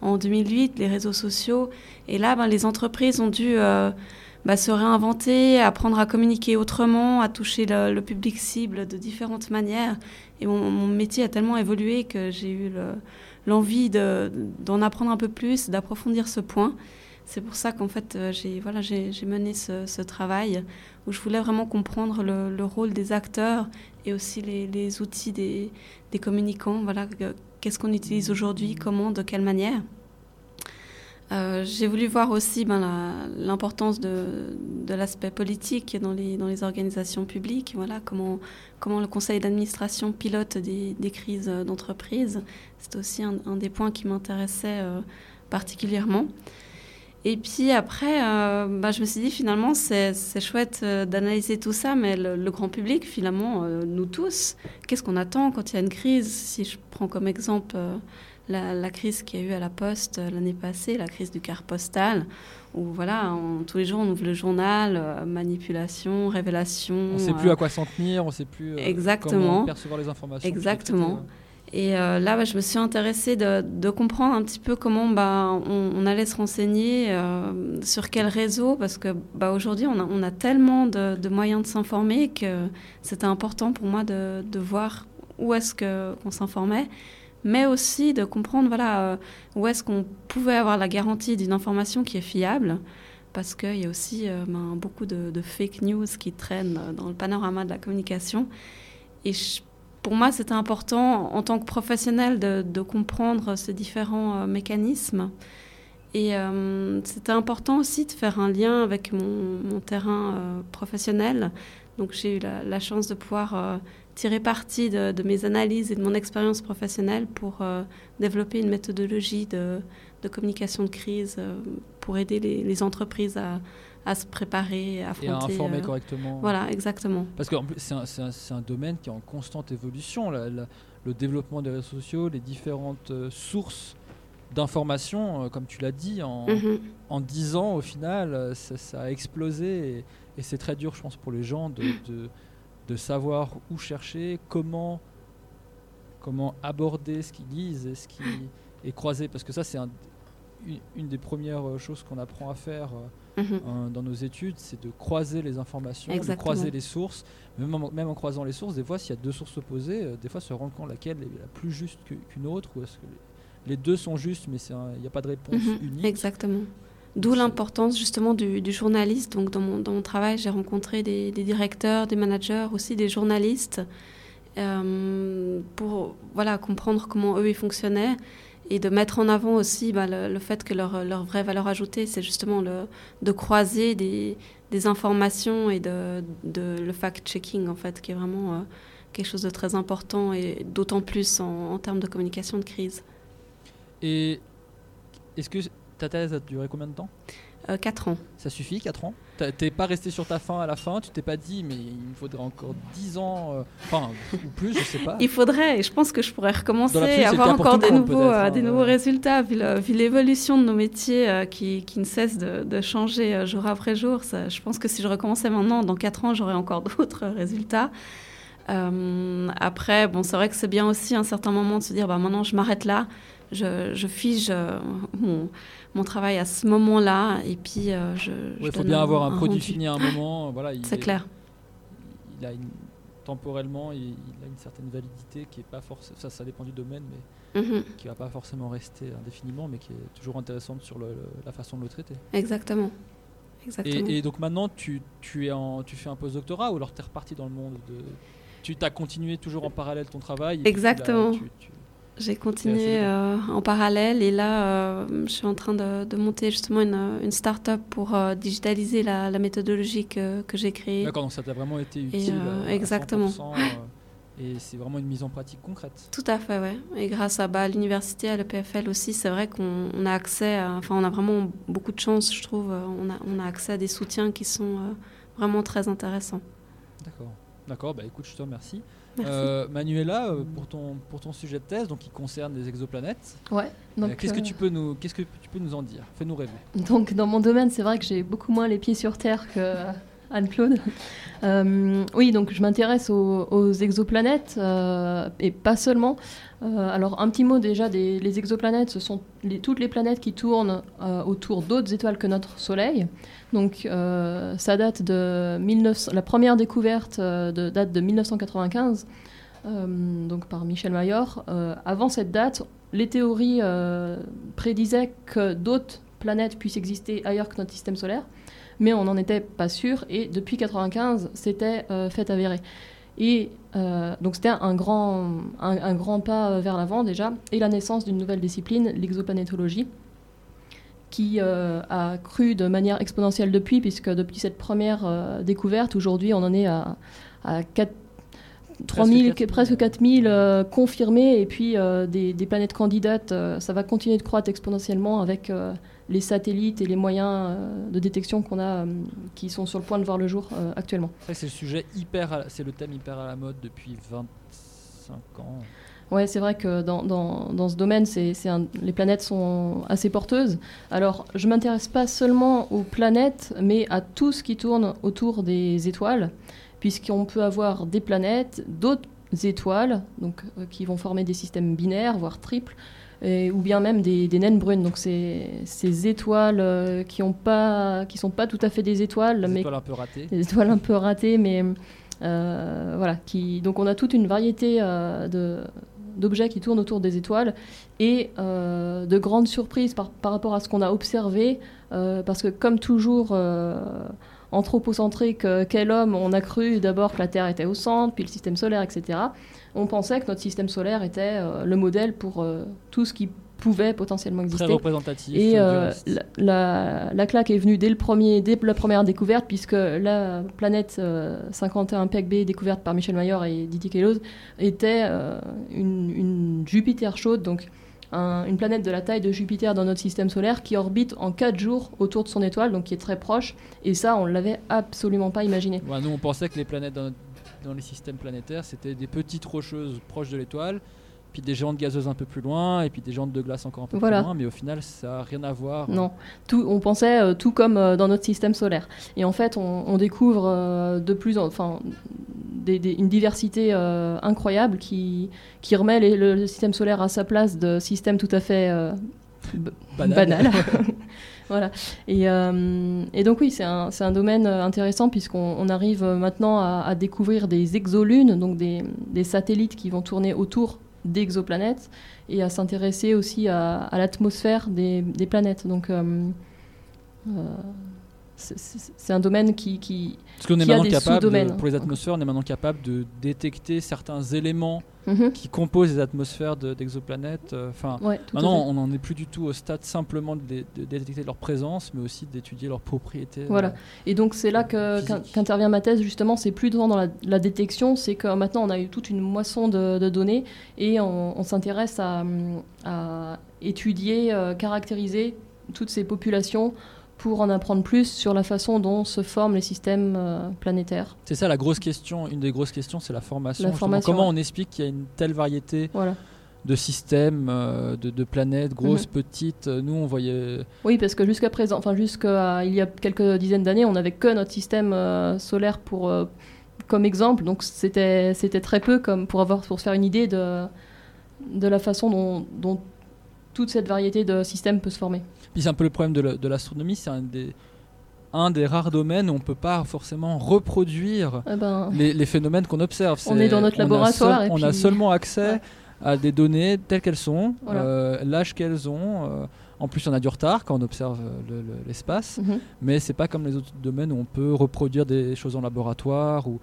Speaker 18: en 2008, les réseaux sociaux. Et là, ben, les entreprises ont dû bah, se réinventer, apprendre à communiquer autrement, à toucher le, le public cible de différentes manières. Et mon, mon métier a tellement évolué que j'ai eu le- l'envie de- d'en apprendre un peu plus, d'approfondir ce point. C'est pour ça qu'en fait, euh, j'ai voilà, j'ai mené ce, travail où je voulais vraiment comprendre le, le rôle des acteurs et aussi les, les outils des, des communicants. Voilà, que- qu'est-ce qu'on utilise aujourd'hui, comment, de quelle manière. Euh, j'ai voulu voir aussi ben, l'importance de, l'aspect politique dans les, organisations publiques. Voilà, comment, le conseil d'administration pilote des, crises d'entreprise. C'est aussi un, des points qui m'intéressait euh, particulièrement. Et puis après, euh, bah, je me suis dit finalement, c'est chouette d'analyser tout ça, mais le, grand public, finalement, nous tous, qu'est-ce qu'on attend quand il y a une crise? Si je prends comme exemple la, la crise qu'il y a eu à la Poste euh, l'année passée, la crise du quart postal, où voilà, on- tous les jours on ouvre le journal, euh, manipulation, révélation.
Speaker 6: On ne sait
Speaker 18: euh,
Speaker 6: plus à quoi s'en tenir, on ne sait plus
Speaker 18: Exactement.
Speaker 6: comment percevoir les informations.
Speaker 18: Exactement. Et euh, là, bah, je me suis intéressée de, de comprendre un petit peu comment bah, on, on allait se renseigner, euh, sur quel réseau, parce que bah, aujourd'hui, on a, on a tellement de, de moyens de s'informer que c'était important pour moi de, de voir où est-ce qu'on s'informait, mais aussi de comprendre voilà, euh, où est-ce qu'on pouvait avoir la garantie d'une information qui est fiable. Parce qu'il y a aussi euh, ben, beaucoup de, fake news qui traînent dans le panorama de la communication. Et pour moi, c'était important en tant que professionnel de, comprendre ces différents euh, mécanismes. Et c'était important aussi de faire un lien avec mon, terrain professionnel. Donc j'ai eu la, chance de pouvoir tirer parti de, de mes analyses et de mon expérience professionnelle pour euh, développer une méthodologie de, de communication de crise euh, pour aider les, les entreprises à, à se préparer, à
Speaker 6: Et à
Speaker 18: affronter.
Speaker 6: informer
Speaker 18: euh,
Speaker 6: correctement.
Speaker 18: Voilà, exactement.
Speaker 6: Parce que c'est un, domaine qui est en constante évolution. la- la- le développement des réseaux sociaux, les différentes sources d'informations, comme tu l'as dit, en,
Speaker 18: Mhm.
Speaker 6: en 10 ans, au final, ça, ça a explosé. Et, et c'est très dur, je pense, pour les gens de, de, de savoir où chercher, comment, comment aborder ce qu'ils lisent et ce qui est croisé. Parce que ça, c'est un- une, des premières euh, choses qu'on apprend à faire euh,
Speaker 18: Mhm.
Speaker 6: dans nos études, c'est de croiser les informations,
Speaker 18: Exactement.
Speaker 6: de croiser les sources. Même en, même en croisant les sources, des fois, s'il y a deux sources opposées, euh, des fois, se rendre compte laquelle est la plus juste qu'une autre, ou est-ce que les, les deux sont justes, mais il n'y a pas de réponse
Speaker 18: Mhm,
Speaker 6: unique.
Speaker 18: Exactement. D'où l'importance justement du, journaliste. Donc dans mon, dans mon travail, j'ai rencontré des, directeurs, des managers, aussi des journalistes, euh, pour voilà, comprendre comment eux ils fonctionnaient. et de mettre en avant aussi bah, le, le fait que leur, leur vraie valeur ajoutée, c'est justement le, de croiser des, des informations et de, de le fact-checking, en fait, qui est vraiment euh, quelque chose de très important et d'autant plus en, en termes de communication de crise.
Speaker 6: Et est-ce que ta thèse a duré combien de temps
Speaker 18: 4 ans.
Speaker 6: Ça suffit, 4 ans T'es pas resté sur ta fin à la fin Tu t'es pas dit, mais il me faudrait encore 10 ans, euh, enfin, ou plus, je sais pas.
Speaker 18: Il faudrait, et je pense que je pourrais recommencer,
Speaker 6: c'est
Speaker 18: avoir encore des nouveaux, euh,
Speaker 6: hein,
Speaker 18: des nouveaux résultats, vu l'évolution de nos métiers euh, qui, qui ne cesse de, de changer euh, jour après jour. Ça, je pense que si je recommençais maintenant, dans 4 ans, j'aurais encore d'autres résultats. Euh, après, bon, c'est vrai que c'est bien aussi à un certain moment de se dire, bah, maintenant, je m'arrête là, je, je fige euh, mon, mon travail à ce moment-là, et puis euh, je.
Speaker 6: Il faut bien avoir un, produit
Speaker 18: rendu.
Speaker 6: fini à un moment. Voilà, il
Speaker 18: C'est
Speaker 6: est-
Speaker 18: clair.
Speaker 6: Il a une, temporellement, il, il a une certaine validité qui est pas forcément. Ça, ça dépend du domaine, mais
Speaker 18: Mhm.
Speaker 6: qui va pas forcément rester indéfiniment, mais qui est toujours intéressante sur le- le- la façon de le traiter.
Speaker 18: Exactement. Exactement.
Speaker 6: Et, et donc maintenant, tu, tu, es en, tu fais un postdoctorat ou alors tu es reparti dans le monde de... Tu as continué toujours en parallèle ton travail
Speaker 18: Exactement.
Speaker 6: tu- tu-
Speaker 18: J'ai continué euh, en parallèle et là, euh, je suis en train de, de monter justement une, une start-up pour euh, digitaliser la, la méthodologie que, que j'ai créée.
Speaker 6: D'accord, donc ça t'a vraiment été
Speaker 18: Et,
Speaker 6: utile. à- à
Speaker 18: exactement.
Speaker 6: 100%, et c'est vraiment une mise en pratique concrète.
Speaker 18: Tout à fait, ouais. Et grâce à bah, l'université, à l'EPFL aussi, c'est vrai qu'on on a accès, à- enfin, on a vraiment beaucoup de chance, je trouve. On a, on a accès à des soutiens qui sont vraiment très intéressants.
Speaker 6: D'accord. D'accord, bah écoute, je te remercie. Euh, Manuela, euh, pour ton, pour ton sujet de thèse, donc qui concerne les exoplanètes,
Speaker 19: Ouais,
Speaker 6: euh, qu'est-ce que tu peux nous, qu'est-ce que tu peux nous en dire? Fais-nous rêver.
Speaker 19: Donc dans mon domaine, c'est vrai que j'ai beaucoup moins les pieds sur terre que Anne-Claude. Euh, oui, donc je m'intéresse aux, exoplanètes euh, et pas seulement. Euh, alors un petit mot déjà des les exoplanètes, ce sont toutes les planètes qui tournent autour d'autres étoiles que notre Soleil. Donc ça date de 1900, la première découverte date de 1995. euh, donc par Michel Mayor. Avant cette date, les théories prédisaient que d'autres planètes puissent exister ailleurs que notre système solaire, mais on n'en était pas sûr. Et depuis 95, c'était euh, fait avéré. Et euh, donc c'était un grand, un, un grand pas euh, vers l'avant déjà, et la naissance d'une nouvelle discipline, l'exoplanétologie, qui euh, a cru de manière exponentielle depuis, puisque depuis cette première euh, découverte, aujourd'hui on en est à, à 4 3000,
Speaker 6: Presque
Speaker 19: presque 4000 euh, confirmés, et puis des, des planètes candidates, ça va continuer de croître exponentiellement avec les satellites et les moyens euh, de détection qu'on a, euh, qui sont sur le point de voir le jour euh, actuellement.
Speaker 6: C'est le sujet hyper, c'est le thème hyper à la mode depuis 25 ans.
Speaker 19: Ouais, c'est vrai que dans, dans, dans ce domaine, c'est, les planètes sont assez porteuses. Alors, je m'intéresse pas seulement aux planètes, mais à tout ce qui tourne autour des étoiles, puisqu'on peut avoir des planètes, d'autres étoiles, donc euh, qui vont former des systèmes binaires, voire triples, et- ou bien même des, des naines brunes. Donc, c'est ces étoiles euh, qui ont pas, qui sont pas tout à fait des étoiles,
Speaker 6: Des
Speaker 19: mais
Speaker 6: étoiles un peu ratées.
Speaker 19: des étoiles un peu ratées, mais euh, voilà. Qui, donc on a toute une variété euh, de d'objets qui tournent autour des étoiles et euh, de grandes surprises par, par rapport à ce qu'on a observé, euh, parce que comme toujours euh, anthropocentrique, euh, quel homme, on a cru d'abord que la Terre était au centre, puis le système solaire, etc. On pensait que notre système solaire était euh, le modèle pour euh, tout ce qui pouvait potentiellement exister.
Speaker 6: représentatif,
Speaker 19: Et
Speaker 6: euh,
Speaker 19: la, la- la claque est venue dès, le premier, dès la première découverte, puisque la planète euh, 51 PEC B, découverte par Michel Mayor et Didier Queloz, était euh, une, une Jupiter chaude, donc un- une planète de la taille de Jupiter dans notre système solaire qui orbite en 4 jours autour de son étoile, donc qui est très proche. Et ça, on ne l'avait absolument pas imaginé.
Speaker 6: Ouais, nous, on pensait que les planètes dans, notre- dans les systèmes planétaires, c'était des petites rocheuses proches de l'étoile, puis des géantes gazeuses un peu plus loin, et puis des géantes de glace encore un peu
Speaker 19: Voilà.
Speaker 6: plus loin, mais au final, ça n'a rien à voir.
Speaker 19: Non, tout, on pensait euh, tout comme euh, dans notre système solaire. Et en fait, on, on découvre euh, de plus, en- enfin, des- des- une diversité incroyable qui, qui remet les- le, le système solaire à sa place de système tout à fait
Speaker 6: banal.
Speaker 19: voilà. Et, euh, et donc oui, c'est un, domaine euh, intéressant puisqu'on on arrive euh, maintenant à, à découvrir des exolunes, donc des, des satellites qui vont tourner autour d'exoplanètes et à s'intéresser aussi à, à l'atmosphère des, des planètes. Donc euh, euh, c'est- un domaine qui, qui,
Speaker 6: Parce qu'on est maintenant capable, pour les atmosphères, on est maintenant capable de détecter certains éléments
Speaker 19: Mhm.
Speaker 6: qui composent les atmosphères de- d'exoplanètes. euh, Enfin,
Speaker 19: Ouais,
Speaker 6: maintenant, on n'en est plus du tout au stade simplement de, dé- de détecter leur présence, mais aussi d'étudier leurs propriétés.
Speaker 19: Voilà.
Speaker 6: euh,
Speaker 19: Et donc c'est là qu'intervient ma thèse justement. C'est plus dans la, la détection, c'est que maintenant on a eu toute une moisson de, de données et on, on s'intéresse à, à étudier, euh, caractériser toutes ces populations pour en apprendre plus sur la façon dont se forment les systèmes euh, planétaires.
Speaker 6: C'est ça la grosse question, une des grosses questions, c'est la formation.
Speaker 19: La formation,
Speaker 6: Comment
Speaker 19: ouais.
Speaker 6: on explique qu'il y a une telle variété
Speaker 19: Voilà.
Speaker 6: de systèmes, euh, de, de planètes, grosses,
Speaker 19: Mhm.
Speaker 6: petites. Nous, on voyait.
Speaker 19: Oui, parce que jusqu'à présent, enfin jusqu'à il y a quelques dizaines d'années, on n'avait que notre système euh, solaire pour euh, comme exemple, donc c'était c'était très peu comme pour avoir pour se faire une idée de de la façon dont, dont toute cette variété de systèmes peut se former.
Speaker 6: Puis c'est un peu le problème de la- de l'astronomie, c'est un des, un des rares domaines où on peut pas forcément reproduire
Speaker 19: Eh ben,
Speaker 6: les, les phénomènes qu'on observe.
Speaker 19: On est dans notre
Speaker 6: on a
Speaker 19: laboratoire
Speaker 6: seul-
Speaker 19: et
Speaker 6: on a seulement accès à des données telles qu'elles sont,
Speaker 19: Voilà.
Speaker 6: euh, l'âge qu'elles ont. euh, en plus, on a du retard quand on observe euh, le- le- l'espace,
Speaker 19: Mhm.
Speaker 6: mais c'est pas comme les autres domaines où on peut reproduire des choses en laboratoire ou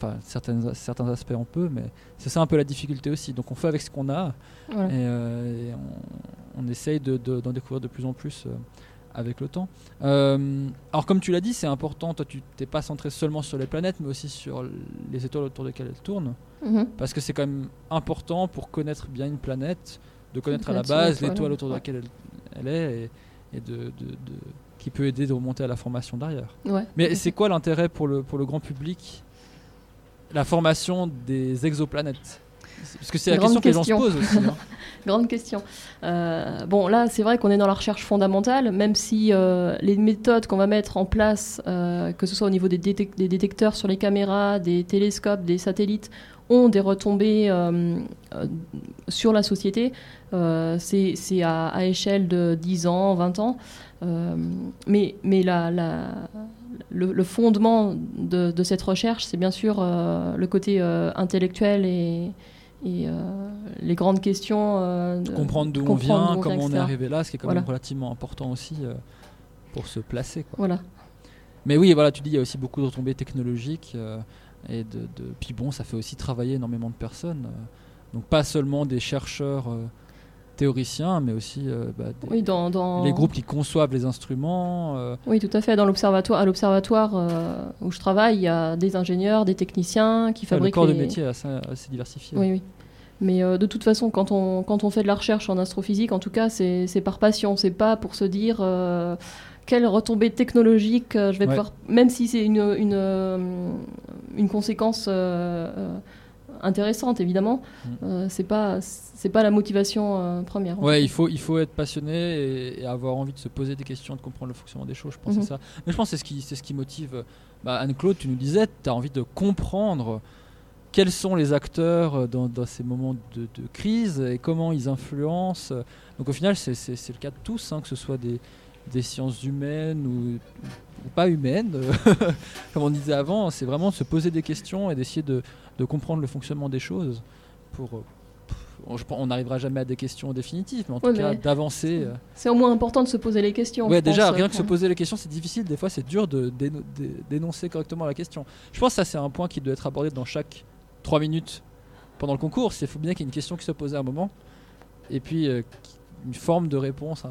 Speaker 6: enfin certaines, certains aspects on peut, mais c'est ça un peu la difficulté aussi. Donc on fait avec ce qu'on a
Speaker 19: Voilà.
Speaker 6: et, euh, et on, on essaye de- de- d'en découvrir de plus en plus euh, avec le temps. Euh, alors comme tu l'as dit, c'est important. Toi, tu t'es pas centré seulement sur les planètes, mais aussi sur les étoiles autour desquelles elles tournent,
Speaker 19: Mhm.
Speaker 6: parce que c'est quand même important pour connaître bien une planète, de connaître à la base
Speaker 19: étoile,
Speaker 6: l'étoile autour de laquelle elle, elle est et, et de, de- de- qui peut aider de remonter à la formation derrière.
Speaker 19: Ouais.
Speaker 6: Mais c'est quoi l'intérêt pour le, pour le grand public la formation des exoplanètes Parce que c'est la question que les gens se posent aussi. hein.
Speaker 19: Grande question. Euh, bon, là, c'est vrai qu'on est dans la recherche fondamentale, même si euh, les méthodes qu'on va mettre en place, euh, que ce soit au niveau des, détec- des détecteurs sur les caméras, des télescopes, des satellites, ont des retombées sur la société. C'est à, à échelle de 10 ans, 20 ans. Mais mais la, la- le, le fondement de, de cette recherche, c'est bien sûr euh, le côté euh, intellectuel et, et euh, les grandes questions. de-
Speaker 6: comprendre d'où on vient, comment on est arrivé là, ce qui est quand
Speaker 19: Voilà.
Speaker 6: même relativement important aussi pour se placer. Quoi.
Speaker 19: Voilà.
Speaker 6: Mais oui, voilà, tu dis, il y a aussi beaucoup de retombées technologiques. et de, de- Puis bon, ça fait aussi travailler énormément de personnes. donc pas seulement des chercheurs théoriciens, mais aussi euh, bah, des-
Speaker 19: Oui, dans- dans-
Speaker 6: les groupes qui conçoivent les instruments. euh,
Speaker 19: Oui, tout à fait. Dans l'observatoire, à l'observatoire euh, où je travaille, il y a des ingénieurs, des techniciens qui
Speaker 6: ouais, le
Speaker 19: fabriquent.
Speaker 6: corps de métier est assez, assez diversifié.
Speaker 19: Oui, oui. Mais de toute façon, quand on, quand on fait de la recherche en astrophysique, en tout cas, c'est c'est par passion. C'est pas pour se dire quelle retombée technologique je vais
Speaker 6: Ouais.
Speaker 19: pouvoir. Même si c'est une, une, une conséquence intéressante, évidemment, euh, c'est pas, c'est pas la motivation euh, première.
Speaker 6: Ouais, il faut, il faut être passionné et, et avoir envie de se poser des questions, de comprendre le fonctionnement des choses. Je pense que
Speaker 19: Mhm.
Speaker 6: c'est ça. Mais je pense que c'est ce qui, c'est ce qui motive. bah, Anne-Claude, tu nous disais, tu as envie de comprendre quels sont les acteurs euh, dans, dans ces moments de, de crise et comment ils influencent. Donc au final, c'est le cas de tous, hein, que ce soit des, des sciences humaines ou, ou pas humaines, euh, comme on disait avant. C'est vraiment de se poser des questions et d'essayer de, de comprendre le fonctionnement des choses pour. euh, on n'arriver jamais à des questions définitives, mais en tout cas d'avancer. euh,
Speaker 19: C'est au moins important de se poser les questions.
Speaker 6: Ouais, déjà,
Speaker 19: pense,
Speaker 6: rien que se poser les questions, c'est difficile. Des fois, c'est dur de déno- dé- d'énoncer correctement la question. Je pense que ça, c'est un point qui doit être abordé dans chaque 3 minutes pendant le concours. Il faut bien qu'il y ait une question qui soit posée à un moment, et puis euh, une forme de réponse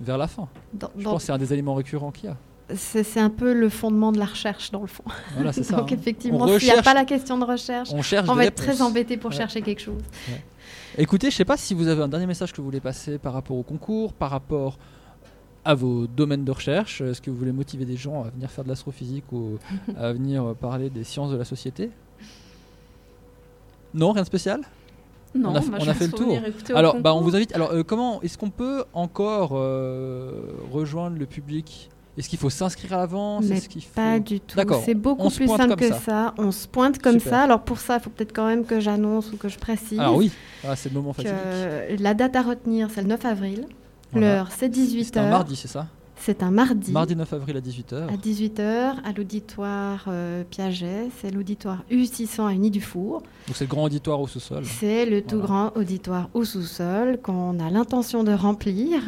Speaker 6: vers la fin.
Speaker 17: Dans-
Speaker 6: Je
Speaker 17: dans-
Speaker 6: pense que c'est un des éléments récurrents qu'il y a.
Speaker 17: C'est un peu le fondement de la recherche, dans le fond.
Speaker 6: Voilà, c'est ça,
Speaker 17: Donc,
Speaker 6: hein.
Speaker 17: effectivement,
Speaker 6: On
Speaker 17: s'il n'y a pas la question de recherche,
Speaker 6: on cherche
Speaker 17: va
Speaker 6: des
Speaker 17: être très embêté pour
Speaker 6: Ouais.
Speaker 17: chercher quelque chose.
Speaker 6: Ouais. Écoutez, je sais pas si vous avez un dernier message que vous voulez passer par rapport au concours, par rapport à vos domaines de recherche. Est-ce que vous voulez motiver des gens à venir faire de l'astrophysique ou à venir parler des sciences de la société? Non, rien de spécial?
Speaker 18: Non,
Speaker 6: on a,
Speaker 18: bah,
Speaker 6: on
Speaker 18: je
Speaker 6: a fait le
Speaker 18: pense
Speaker 6: tour. Alors, bah, on vous invite. Alors, euh, comment est-ce qu'on peut encore euh, rejoindre le public? Est-ce qu'il faut s'inscrire à l'avance?
Speaker 17: Mais
Speaker 6: Est-ce qu'il faut-
Speaker 17: pas du tout.
Speaker 6: D'accord.
Speaker 17: C'est beaucoup plus simple que ça. On se pointe comme
Speaker 6: Super.
Speaker 17: ça. Alors pour ça, il faut peut-être quand même que j'annonce ou que je précise.
Speaker 6: Alors oui, Ah, c'est le moment
Speaker 17: que
Speaker 6: fatidique.
Speaker 17: la date à retenir, c'est le 9 avril.
Speaker 6: Voilà.
Speaker 17: L'heure, c'est 18h.
Speaker 6: C'est un mardi, c'est ça?
Speaker 17: C'est un mardi.
Speaker 6: Mardi 9 avril à 18h.
Speaker 17: À 18h, à l'auditoire euh, Piaget. C'est l'auditoire U600 à Unis-du-Four.
Speaker 6: Donc c'est le grand auditoire au sous-sol.
Speaker 17: C'est le tout grand auditoire au sous-sol qu'on a l'intention de remplir.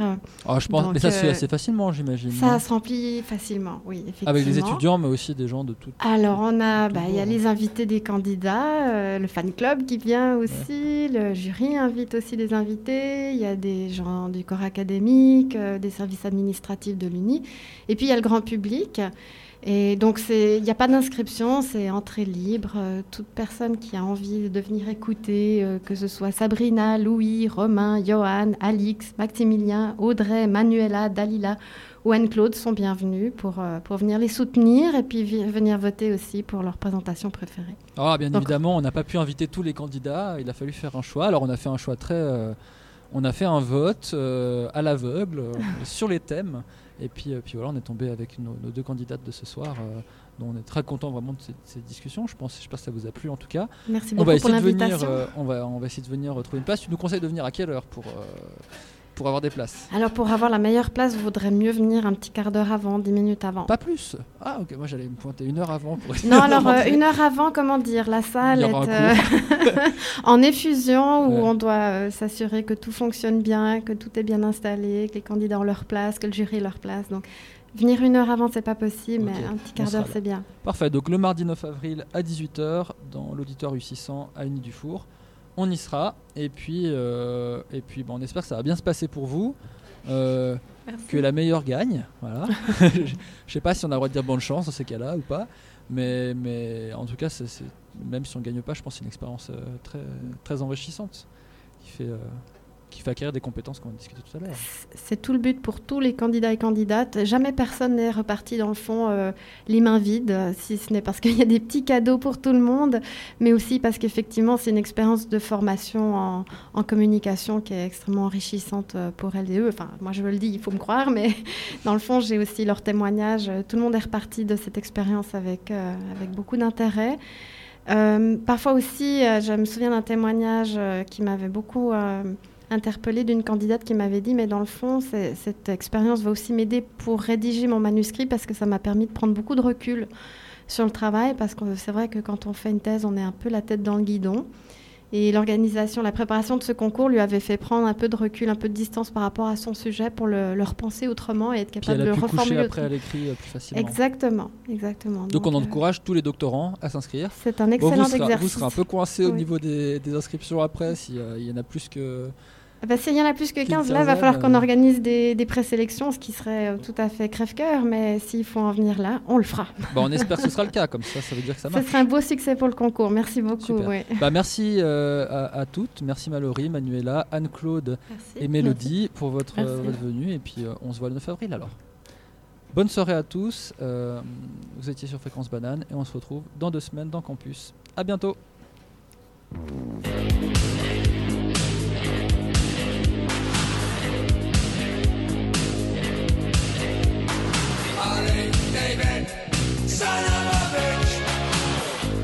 Speaker 6: Ah, je pense,
Speaker 17: Donc,
Speaker 6: mais ça se fait
Speaker 17: euh,
Speaker 6: assez facilement, j'imagine.
Speaker 17: Ça se remplit facilement, oui, effectivement.
Speaker 6: Avec des étudiants, mais aussi des gens de tout.
Speaker 17: Alors, on a, bah, il y a les invités des candidats, euh, le fan club qui vient aussi, le jury invite aussi des invités, il y a des gens du corps académique, euh, des services administratifs de l'UNI, et puis il y a le grand public. Et donc, il n'y a pas d'inscription, c'est entrée libre. Euh, toute personne qui a envie de venir écouter, euh, que ce soit Sabrina, Louis, Romain, Johan, Alix, Maximilien, Audrey, Manuela, Dalila ou Anne-Claude sont bienvenus pour, euh, pour venir les soutenir et puis venir voter aussi pour leur présentation préférée.
Speaker 6: Ah, bien
Speaker 17: Donc-
Speaker 6: évidemment, on n'a pas pu inviter tous les candidats. Il a fallu faire un choix. Alors, on a fait un choix très. on a fait un vote à l'aveugle sur les thèmes. Et puis, euh, puis voilà, on est tombé avec nos, nos deux candidates de ce soir. euh, dont on est très content vraiment de cette, cette discussion. Je pense, je pas si ça vous a plu en tout cas.
Speaker 17: Merci
Speaker 6: on va
Speaker 17: beaucoup pour
Speaker 6: essayer de venir, euh, on va, on va essayer de venir trouver une place. Tu nous conseilles de venir à quelle heure pour pour avoir des places
Speaker 17: Alors, pour avoir la meilleure place, vous vaudrait mieux venir un petit quart d'heure avant, dix minutes avant.
Speaker 6: Pas plus. Ah ok, moi j'allais me pointer une heure avant pour. essayer
Speaker 17: Non, alors euh, une heure avant, comment dire, la salle est euh, en effusion où on doit euh, s'assurer que tout fonctionne bien, que tout est bien installé, que les candidats ont leur place, que le jury a leur place. Donc venir une heure avant, c'est pas possible, mais un petit quart d'heure, c'est bien.
Speaker 6: Parfait, donc le mardi 9 avril à 18h dans l'auditoire U600 à Unis du Four. On y sera et puis, euh, et puis bon, on espère que ça va bien se passer pour vous. euh, que la meilleure gagne. Voilà. Je sais pas si on a le droit de dire bonne chance dans ces cas-là ou pas. Mais, mais en tout cas, c'est- même si on ne gagne pas, je pense que c'est une expérience euh, très, très enrichissante qui fait, qui fait acquérir des compétences qu'on a discuté tout à l'heure.
Speaker 17: C'est tout le but pour tous les candidats et candidates. Jamais personne n'est reparti dans le fond euh, les mains vides, si ce n'est parce qu'il y a des petits cadeaux pour tout le monde, mais aussi parce qu'effectivement c'est une expérience de formation en, communication qui est extrêmement enrichissante euh, pour elles et eux. Enfin, moi je le dis, il faut me croire, mais dans le fond j'ai aussi leurs témoignages. Tout le monde est reparti de cette expérience avec, euh, avec beaucoup d'intérêt. Parfois aussi, je me souviens d'un témoignage qui m'avait beaucoup interpellée d'une candidate qui m'avait dit, mais dans le fond, cette expérience va aussi m'aider pour rédiger mon manuscrit parce que ça m'a permis de prendre beaucoup de recul sur le travail, parce que c'est vrai que quand on fait une thèse, on est un peu la tête dans le guidon. Et l'organisation, la préparation de ce concours lui avait fait prendre un peu de recul, un peu de distance par rapport à son sujet pour le, le repenser autrement et être capable de le reformuler.
Speaker 6: après à l'écrit euh, plus facilement.
Speaker 17: Exactement, exactement.
Speaker 6: Donc, on
Speaker 17: euh,
Speaker 6: encourage tous les doctorants à s'inscrire.
Speaker 17: C'est un
Speaker 6: Bon,
Speaker 17: excellent
Speaker 6: vous serez,
Speaker 17: exercice.
Speaker 6: Vous serez un peu coincé au niveau des, des inscriptions après, s'il y en a plus que...
Speaker 17: Ah bah, S'il y en a plus que
Speaker 6: Qu'une
Speaker 17: 15, là, il va falloir qu'on
Speaker 6: euh.
Speaker 17: organise des, des présélections, ce qui serait euh, tout à fait crève-cœur, mais s'il faut en venir là, on le fera.
Speaker 6: Bah, on espère que ce sera le cas, comme ça, ça veut dire que ça
Speaker 17: Ce
Speaker 6: marche.
Speaker 17: serait un beau succès pour le concours. Merci beaucoup.
Speaker 6: Bah, merci euh, à, à toutes. Merci Mallory, Manuela, Anne-Claude et Mélodie pour votre, euh, venue. Et puis euh, on se voit le 9 avril alors. Bonne soirée à tous. Vous étiez sur Fréquence Banane et on se retrouve dans deux semaines dans Campus. À bientôt.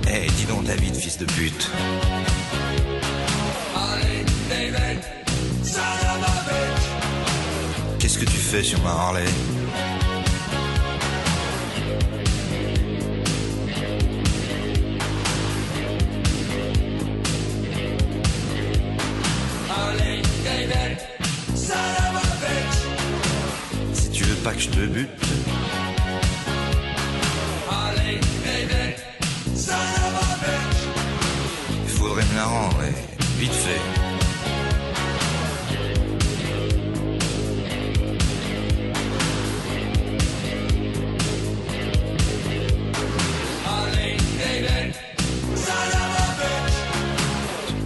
Speaker 21: Eh, dis donc, David, fils de pute. Qu'est-ce que tu fais sur ma Harley? Si tu veux pas que je te bute, il faudrait me la rendre, et vite fait.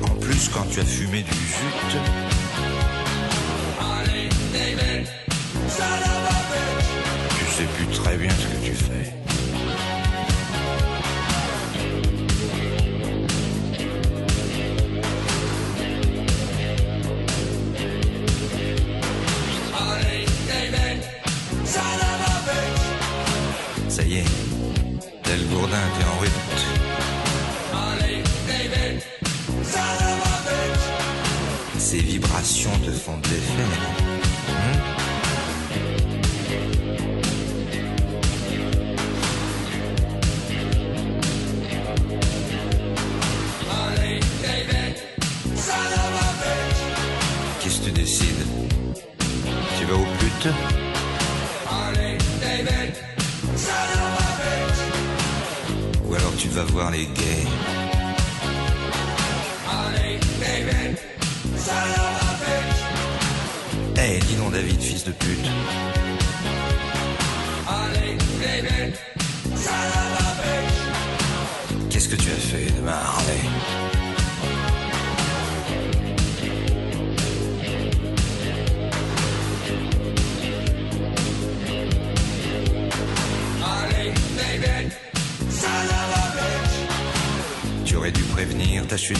Speaker 21: En plus, quand tu as fumé du jute, Qu'est-ce que tu décides? Tu vas au but? Ou alors tu vas voir les gays? Eh, dis donc David, fils de pute. Qu'est-ce que tu as fait de ma Harley Tu aurais dû prévenir ta chute.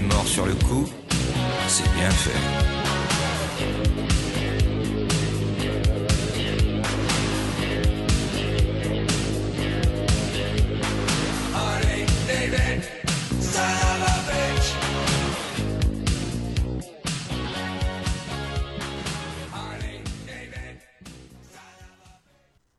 Speaker 21: Mort sur le coup, c'est bien fait.